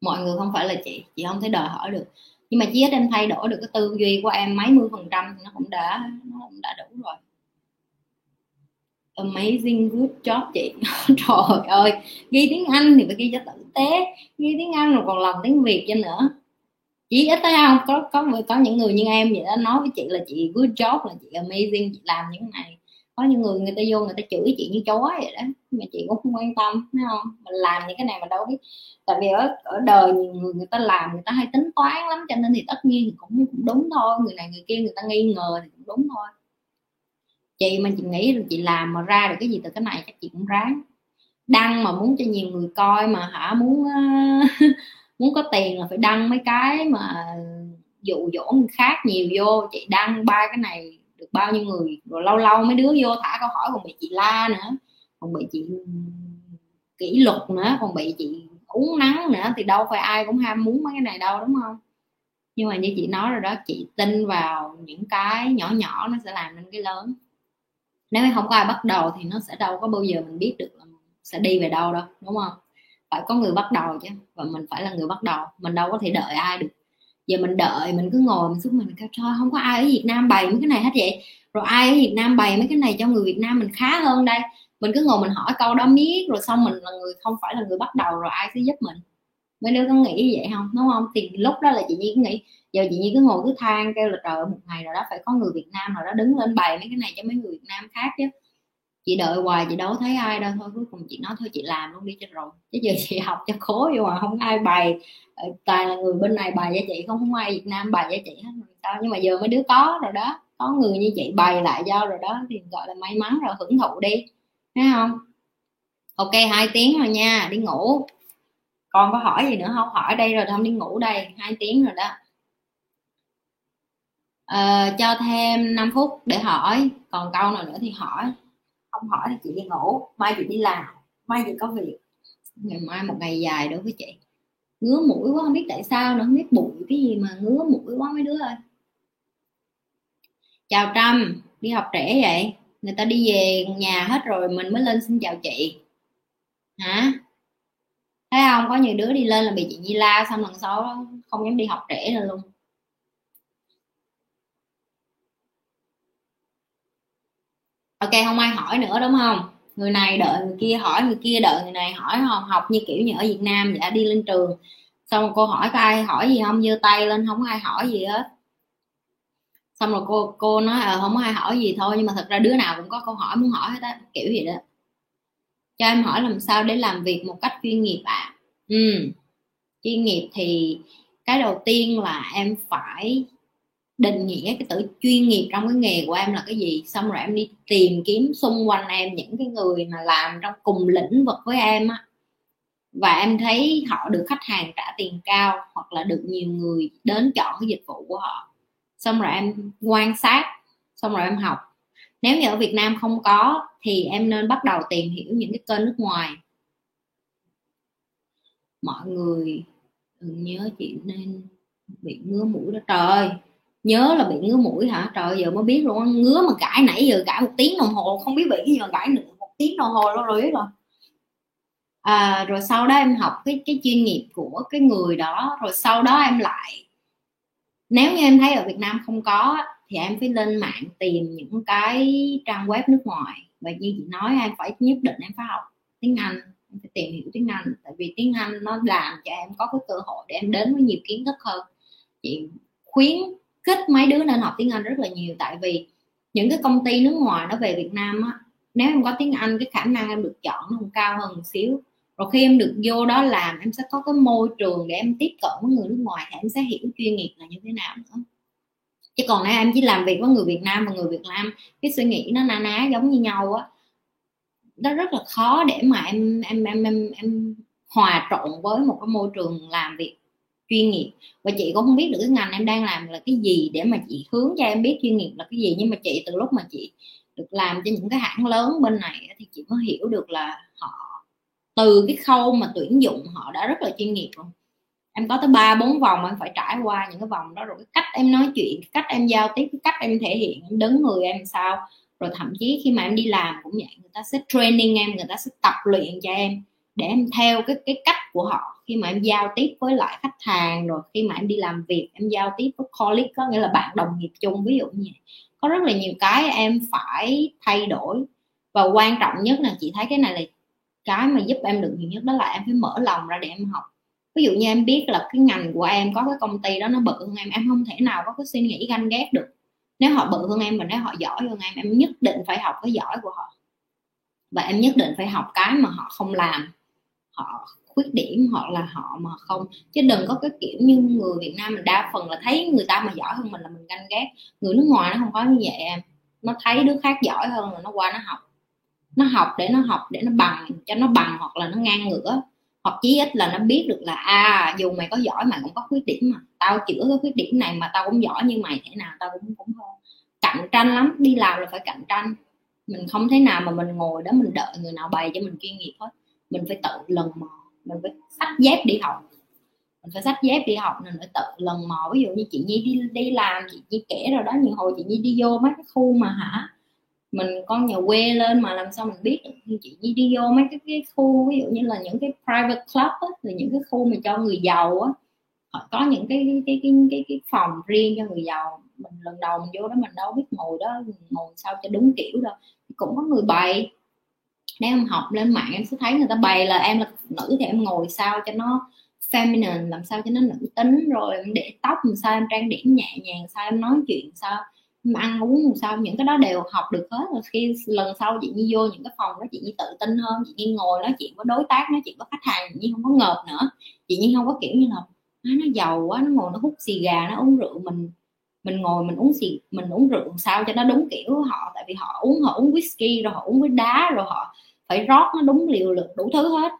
Mọi người không phải là chị chị không thể đòi hỏi được. Nhưng mà chỉ ít em thay đổi được cái tư duy của em mấy mươi phần trăm thì nó cũng đã, nó cũng đã đủ rồi. Amazing, good job chị. Trời ơi, ghi tiếng anh thì phải ghi cho tử tế. Ghi tiếng anh rồi còn lòng tiếng việt cho nữa chỉ ít thấy không? Có có có những người như em vậy đó nói với chị là chị good job là chị amazing chị làm những này. Có những người người ta vô người ta chửi chị như chó vậy đó mà chị cũng không quan tâm thấy không? Mình làm những cái này mà đâu biết. Tại vì ở ở đời nhiều người người ta làm người ta hay tính toán lắm cho nên thì tất nhiên thì cũng, cũng đúng thôi. Người này người kia người ta nghi ngờ thì cũng đúng thôi. Chị mà chị nghĩ là chị làm mà ra được cái gì từ cái này chắc chị cũng ráng. Đăng mà muốn cho nhiều người coi mà hả muốn muốn có tiền là phải đăng mấy cái mà dụ dỗ người khác nhiều vô. Chị đăng ba cái này được bao nhiêu người, rồi lâu lâu mấy đứa vô thả câu hỏi, còn bị chị la nữa, còn bị chị kỷ luật nữa, còn bị chị uống nắng nữa, thì đâu phải ai cũng ham muốn mấy cái này đâu, đúng không? Nhưng mà như chị nói rồi đó, chị tin vào những cái nhỏ nhỏ nó sẽ làm nên cái lớn. Nếu không có ai bắt đầu thì nó sẽ đâu có bao giờ mình biết được là sẽ đi về đâu đâu, đúng không? Phải có người bắt đầu chứ. Và mình phải là người bắt đầu, mình đâu có thể đợi ai được. Giờ mình đợi, mình cứ ngồi, mình xuống mình kêu thôi không có ai ở Việt Nam bày mấy cái này hết vậy. Rồi ai ở Việt Nam bày mấy cái này cho người Việt Nam mình khá hơn đây. Mình cứ ngồi mình hỏi câu đó miết, rồi xong mình là người, không phải là người bắt đầu rồi ai sẽ giúp mình. Mấy đứa có nghĩ như vậy không? Đúng không? Thì lúc đó là chị nhi cứ nghĩ, giờ chị nhi cứ ngồi cứ than kêu là trời một ngày nào đó phải có người Việt Nam nào đó đứng lên bày mấy cái này cho mấy người Việt Nam khác chứ chị đợi hoài chị đâu thấy ai đâu. Thôi cuối cùng chị nói thôi chị làm luôn đi cho rồi. Chứ giờ chị học cho khối vô mà không ai bày. Tài toàn là người bên này bày cho chị không không ai Việt Nam bày cho chị hết. Sao nhưng mà giờ mấy đứa có rồi đó có người như chị bày lại do rồi đó thì gọi là may mắn rồi hưởng thụ đi. Thấy không? Ok hai tiếng rồi nha đi ngủ. Còn có hỏi gì nữa không? Hỏi đây rồi không đi ngủ đây hai tiếng rồi đó. À, cho thêm 5 phút để hỏi. Còn câu nào nữa thì hỏi không hỏi thì chị đi ngủ. Mai chị đi làm. Mai chị có việc. Ngày mai một ngày dài đối với chị. Ngứa mũi quá, không biết tại sao nữa, không biết bụi cái gì mà ngứa mũi quá mấy đứa ơi. Chào trâm, đi học trễ vậy? Người ta đi về nhà hết rồi, mình mới lên xin chào chị. Hả? Thấy không? Có nhiều đứa đi lên là bị chị Nhi la, xong lần sau không dám đi học trễ nữa luôn. Ok không ai hỏi nữa đúng không? Người này đợi người kia hỏi người kia đợi người này hỏi không? Học như kiểu như ở Việt Nam đã đi lên trường. Xong cô hỏi có ai hỏi gì không? Giơ tay lên không ai hỏi gì hết. Xong rồi cô cô nói à, không có ai hỏi gì thôi nhưng mà thật ra đứa nào cũng có câu hỏi muốn hỏi hết á kiểu gì đó. Cho em hỏi làm sao để làm việc một cách chuyên nghiệp ạ? À? ừ. Chuyên nghiệp thì cái đầu tiên là em phải định nghĩa cái tự chuyên nghiệp trong cái nghề của em là cái gì? Xong rồi em đi tìm kiếm xung quanh em những cái người mà làm trong cùng lĩnh vực với em á. Và em thấy họ được khách hàng trả tiền cao hoặc là được nhiều người đến chọn cái dịch vụ của họ. Xong rồi em quan sát, xong rồi em học. Nếu như ở Việt Nam không có thì em nên bắt đầu tìm hiểu những cái kênh nước ngoài. Mọi người, đừng nhớ chị nên bị ngứa mũi đó trời. ơi nhớ là bị ngứa mũi hả? Trời giờ mới biết luôn ngứa mà cãi nãy giờ cãi một tiếng đồng hồ không biết bị cái gì mà cãi nữa một tiếng đồng hồ luôn rồi biết rồi. À, rồi sau đó em học cái cái chuyên nghiệp của cái người đó rồi sau đó em lại nếu như em thấy ở Việt Nam không có thì em phải lên mạng tìm những cái trang web nước ngoài. Và như chị nói em phải nhất định em phải học tiếng Anh em phải tìm hiểu tiếng Anh. Tại vì tiếng Anh nó làm cho em có cái cơ hội để em đến với nhiều kiến thức hơn. Chị khuyến kích mấy đứa nên học tiếng Anh rất là nhiều. Tại vì những cái công ty nước ngoài nó về Việt Nam á nếu em có tiếng Anh cái khả năng em được chọn nó còn cao hơn một xíu. Rồi khi em được vô đó làm em sẽ có cái môi trường để em tiếp cận với người nước ngoài thì em sẽ hiểu chuyên nghiệp là như thế nào nữa. Chứ còn nếu em chỉ làm việc với người Việt Nam và người Việt Nam cái suy nghĩ nó na ná giống như nhau á nó rất là khó để mà em em em em, em hòa trộn với một cái môi trường làm việc chuyên nghiệp. Và chị cũng không biết được cái ngành em đang làm là cái gì để mà chị hướng cho em biết chuyên nghiệp là cái gì. Nhưng mà chị từ lúc mà chị được làm cho những cái hãng lớn bên này thì chị mới hiểu được là họ, từ cái khâu mà tuyển dụng họ đã rất là chuyên nghiệp rồi em có tới ba, bốn vòng em phải trải qua những cái vòng đó rồi, cái cách em nói chuyện, cái cách em giao tiếp, cái cách em thể hiện, em đứng người em sao. Rồi thậm chí khi mà em đi làm cũng vậy, người ta sẽ training em, người ta sẽ tập luyện cho em để em theo cái cái cách của họ khi mà em giao tiếp với lại khách hàng, rồi khi mà em đi làm việc, em giao tiếp với colleague có nghĩa là bạn đồng nghiệp chung, ví dụ như vậy. Có rất là nhiều cái em phải thay đổi và quan trọng nhất là chị thấy cái này là cái mà giúp em được nhiều nhất, đó là em phải mở lòng ra để em học. Ví dụ như em biết là cái ngành của em, có cái công ty đó nó bự hơn em em không thể nào có cái suy nghĩ ganh ghét được. Nếu họ bự hơn em và nếu họ giỏi hơn em em nhất định phải học cái giỏi của họ. Và em nhất định phải học cái mà họ không làm, họ khuyết điểm hoặc là họ mà không. Chứ đừng có cái kiểu như người Việt Nam mình đa phần là thấy người ta mà giỏi hơn mình là mình ganh ghét. Người nước ngoài nó không có như vậy em. Nó thấy đứa khác giỏi hơn là nó qua nó học. Nó học để nó học, để nó bằng, cho nó bằng hoặc là nó ngang ngửa. Hoặc chí ít là nó biết được là à dù mày có giỏi mày cũng có khuyết điểm mà. Tao chữa cái khuyết điểm này mà tao cũng giỏi như mày thế nào, tao cũng cũng hơn cạnh tranh lắm, đi làm là phải cạnh tranh. Mình không thế nào mà mình ngồi đó mình đợi người nào bày cho mình chuyên nghiệp hết. Mình phải tự lần mò mình phải sách dép đi học. Mình phải sách dép đi học mình phải tự lần mò. Ví dụ như chị nhi đi đi làm chị nhi kể rồi đó nhiều hồi chị nhi đi vô mấy cái khu mà hả mình con nhà quê lên mà làm sao mình biết chị nhi đi vô mấy cái, cái khu ví dụ như là những cái private club á, là những cái khu mà cho người giàu á họ có những cái cái cái cái cái phòng riêng cho người giàu. Mình lần đầu mình vô đó mình đâu biết ngồi đó ngồi sao cho đúng kiểu đâu. Cũng có người bày nếu em học lên mạng em sẽ thấy người ta bày là em là nữ thì em ngồi sao cho nó feminine, làm sao cho nó nữ tính, rồi em để tóc làm sao em trang điểm nhẹ nhàng, sao em nói chuyện, sao em ăn uống làm sao, những cái đó đều học được hết. Rồi khi lần sau chị như vô những cái phòng đó, chị như tự tin hơn, chị như ngồi nói chuyện với đối tác, nói chuyện với khách hàng, chị như không có ngợp nữa. Chị như không có kiểu như là nó giàu quá, nó ngồi nó hút xì gà, nó uống rượu, mình mình ngồi mình uống xì, mình uống rượu sao cho nó đúng kiểu họ. Tại vì họ uống họ uống whisky, rồi họ uống với đá, rồi họ phải rót nó đúng liều lượng, đủ thứ hết.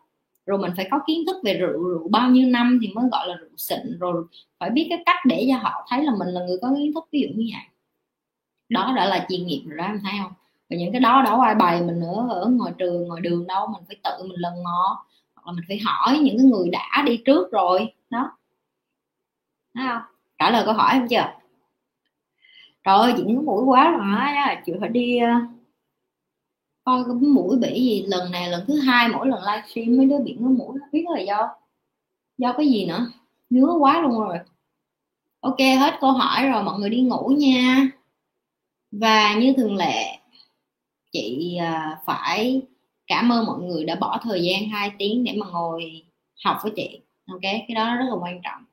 Rồi mình phải có kiến thức về rượu rượu bao nhiêu năm thì mới gọi là rượu xịn. Rồi phải biết cái cách để cho họ thấy là mình là người có kiến thức, ví dụ như vậy. Đó đã là chuyên nghiệp rồi đó, em thấy không? Và những cái đó đâu ai bày mình nữa, ở ngoài trường, ngoài đường đâu, mình phải tự mình lần mò hoặc là mình phải hỏi những cái người đã đi trước rồi, đó. Thấy không? Trả lời câu hỏi em chưa? Rồi chị nhớ mũi quá rồi á, chị phải đi ờ, coi cái mũi bị gì. Lần này lần thứ hai mỗi lần livestream mấy đứa bị ngứa mũi biết là do do cái gì nữa. Ngứa quá luôn rồi. Ok, hết câu hỏi rồi, mọi người đi ngủ nha. Và như thường lệ, chị à, phải cảm ơn mọi người đã bỏ thời gian 2 tiếng để mà ngồi học với chị. Ok, cái đó rất là quan trọng.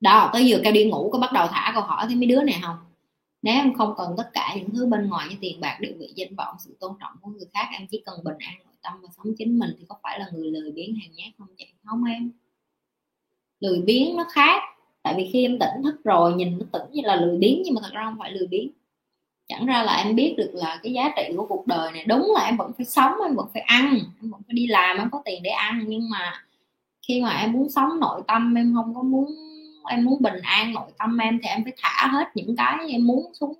Đó, tới giờ cao đi ngủ có bắt đầu thả câu hỏi thì mấy đứa này không? Nếu em không cần tất cả những thứ bên ngoài như tiền bạc, địa vị, danh vọng, sự tôn trọng của người khác, em chỉ cần bình an, nội tâm và sống chính mình thì có phải là người lười biếng hàng nhát không vậy không em. Lười biếng nó khác, tại vì khi em tỉnh thức rồi, nhìn nó tỉnh như là lười biếng nhưng mà thật ra không phải lười biếng. Chẳng ra là em biết được là cái giá trị của cuộc đời này, đúng là em vẫn phải sống, em vẫn phải ăn, em vẫn phải đi làm, em có tiền để ăn, nhưng mà khi mà em muốn sống nội tâm, em không có muốn em muốn bình an nội tâm em thì em phải thả hết những cái em muốn xuống.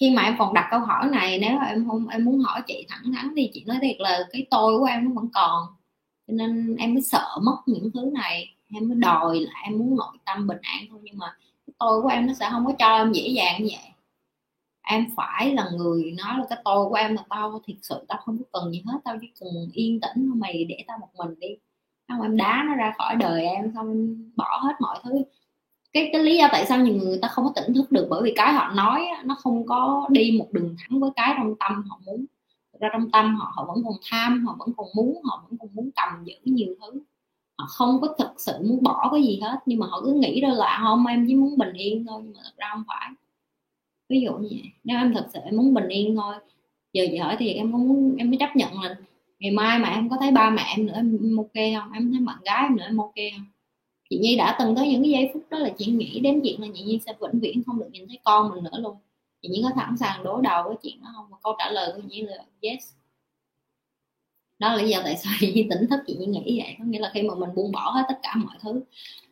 Khi mà em còn đặt câu hỏi này, nếu em không, em muốn hỏi chị thẳng thắn thì chị nói thiệt là cái tôi của em nó vẫn còn. Cho nên em mới sợ mất những thứ này. Em mới đòi là em muốn nội tâm bình an thôi, nhưng mà cái tôi của em nó sẽ không có cho em dễ dàng như vậy. Em phải là người nói là cái tôi của em là tao, thiệt sự tao không có cần gì hết, tao chỉ cần yên tĩnh thôi mày, để tao một mình đi không em đá nó ra khỏi đời em, xong bỏ hết mọi thứ. Cái cái lý do tại sao nhiều người ta không có tỉnh thức được bởi vì cái họ nói nó không có đi một đường thẳng với cái trong tâm họ muốn. Ra trong tâm họ họ vẫn còn tham, họ vẫn còn muốn, họ vẫn còn muốn cầm giữ nhiều thứ. Họ không có thực sự muốn bỏ cái gì hết, nhưng mà họ cứ nghĩ đâu là, không, em chỉ muốn bình yên thôi nhưng mà thật ra không phải. Ví dụ như vậy. Nếu em thật sự em muốn bình yên thôi, giờ chị hỏi thì em muốn, em mới chấp nhận là ngày mai mà em có thấy ba mẹ em nữa em ok không? Em thấy bạn gái em nữa em ok không? Chị nhi đã từng tới những cái giây phút đó là chị nghĩ đến chuyện là chị nhi sẽ vĩnh viễn không được nhìn thấy con mình nữa luôn. Chị nhi có sẵn sàng đối đầu với chuyện đó không? Và câu trả lời của chị nhi là yes. Đó là lý do tại sao chị nhi tỉnh thức, chị nhi nghĩ vậy. Có nghĩa là khi mà mình buông bỏ hết tất cả mọi thứ,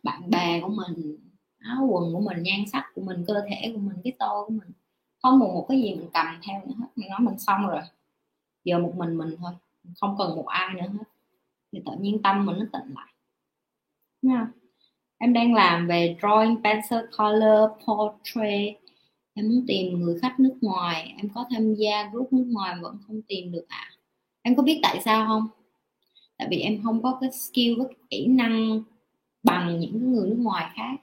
bạn bè của mình, áo quần của mình, nhan sắc của mình, cơ thể của mình, cái tô của mình, không một một cái gì mình cầm theo nữa hết. Mình nói mình xong rồi. Giờ một mình mình thôi không cần một ai nữa hết. Thì tự nhiên tâm mình nó tịnh lại. Nha. Em đang làm về drawing pencil color, portrait. Em muốn tìm người khách nước ngoài. Em có tham gia group nước ngoài vẫn không tìm được ạ. À? em có biết tại sao không? Tại vì em không có cái skill, cái kỹ năng bằng những người nước ngoài khác.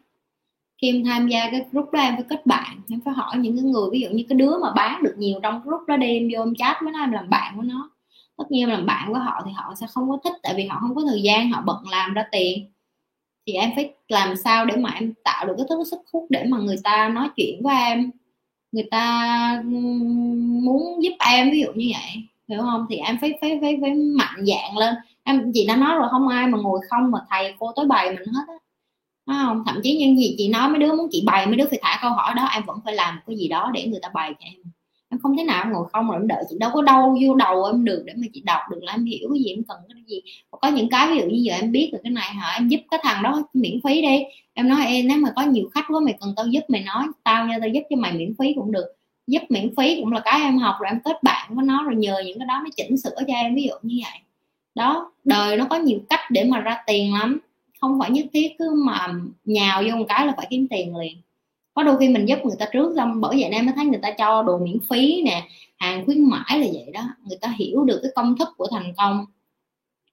Khi em tham gia cái group đó, em phải kết bạn. Em phải hỏi những cái người, ví dụ như cái đứa mà bán được nhiều trong group đó đi, em vô em chat với nó, em làm bạn với nó tất nhiên làm bạn với họ thì họ sẽ không có thích, tại vì họ không có thời gian, họ bận làm ra tiền. Thì em phải làm sao để mà em tạo được cái thứ sức hút để mà người ta nói chuyện với em? Người ta muốn giúp em, ví dụ như vậy, hiểu không? Thì em phải phải phải phải mạnh dạng lên. Em, chị đã nói rồi, không ai mà ngồi không mà thầy cô tới bày mình hết á không? Thậm chí những gì chị nói, mấy đứa muốn chị bày, mấy đứa phải thả câu hỏi đó, em vẫn phải làm cái gì đó để người ta bày cho em em không thể nào ngồi không rồi em đợi chị đâu có đâu, vô đầu em được để mà chị đọc được là em hiểu cái gì, em cần cái gì. Có những cái ví dụ như giờ em biết được cái này hả, em giúp cái thằng đó miễn phí đi. Em nói em nếu mà có nhiều khách quá mày cần tao giúp mày nói, tao nha, tao giúp cho mày miễn phí cũng được. Giúp miễn phí cũng là cái em học rồi em kết bạn với nó rồi nhờ những cái đó nó chỉnh sửa cho em, ví dụ như vậy. Đó, đời nó có nhiều cách để mà ra tiền lắm. Không phải nhất thiết cứ mà nhào vô một cái là phải kiếm tiền liền có đôi khi mình giúp người ta trước xong, bởi vậy nên mới thấy người ta cho đồ miễn phí nè, hàng khuyến mãi là vậy đó. Người ta hiểu được cái công thức của thành công.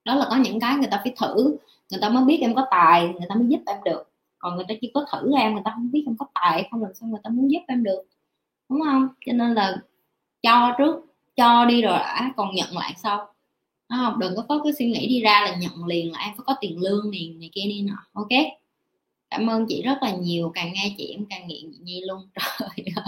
Đó là có những cái người ta phải thử, người ta mới biết em có tài, người ta mới giúp em được. Còn người ta chỉ có thử em người ta không biết em có tài không làm sao người ta muốn giúp em được. Đúng không? Cho nên là cho trước, cho đi rồi đã, còn nhận lại sau. Không? Đừng có có cái suy nghĩ đi ra là nhận liền là em phải có tiền lương liền này kia đi nọ. Ok? Cảm ơn chị rất là nhiều, càng nghe chị em càng nghiện chị nhi luôn. Trời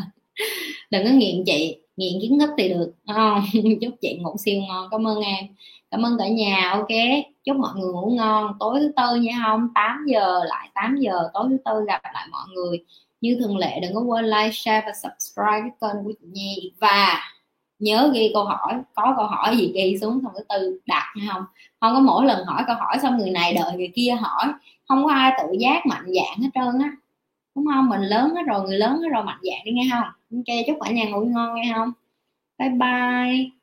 đừng có nghiện chị, nghiện kiến thức thì được không? Chúc chị ngủ siêu ngon. Cảm ơn em. Cảm ơn cả nhà, ok? Chúc mọi người ngủ ngon. Tối thứ tư nha, không 8 giờ lại 8 giờ, tối thứ tư gặp lại mọi người. Như thường lệ, đừng có quên like, share và subscribe cái kênh của chị nhi. Và nhớ ghi câu hỏi, có câu hỏi gì ghi xuống xong cái tư đặt hay không? Không có mỗi lần hỏi câu hỏi xong người này đợi người kia hỏi. Không có ai tự giác mạnh dạng hết trơn á. Đúng không? Mình lớn hết rồi, người lớn hết rồi, mạnh dạng đi nghe không? Ok, chúc cả nhà ngủ ngon nghe không? Bye bye.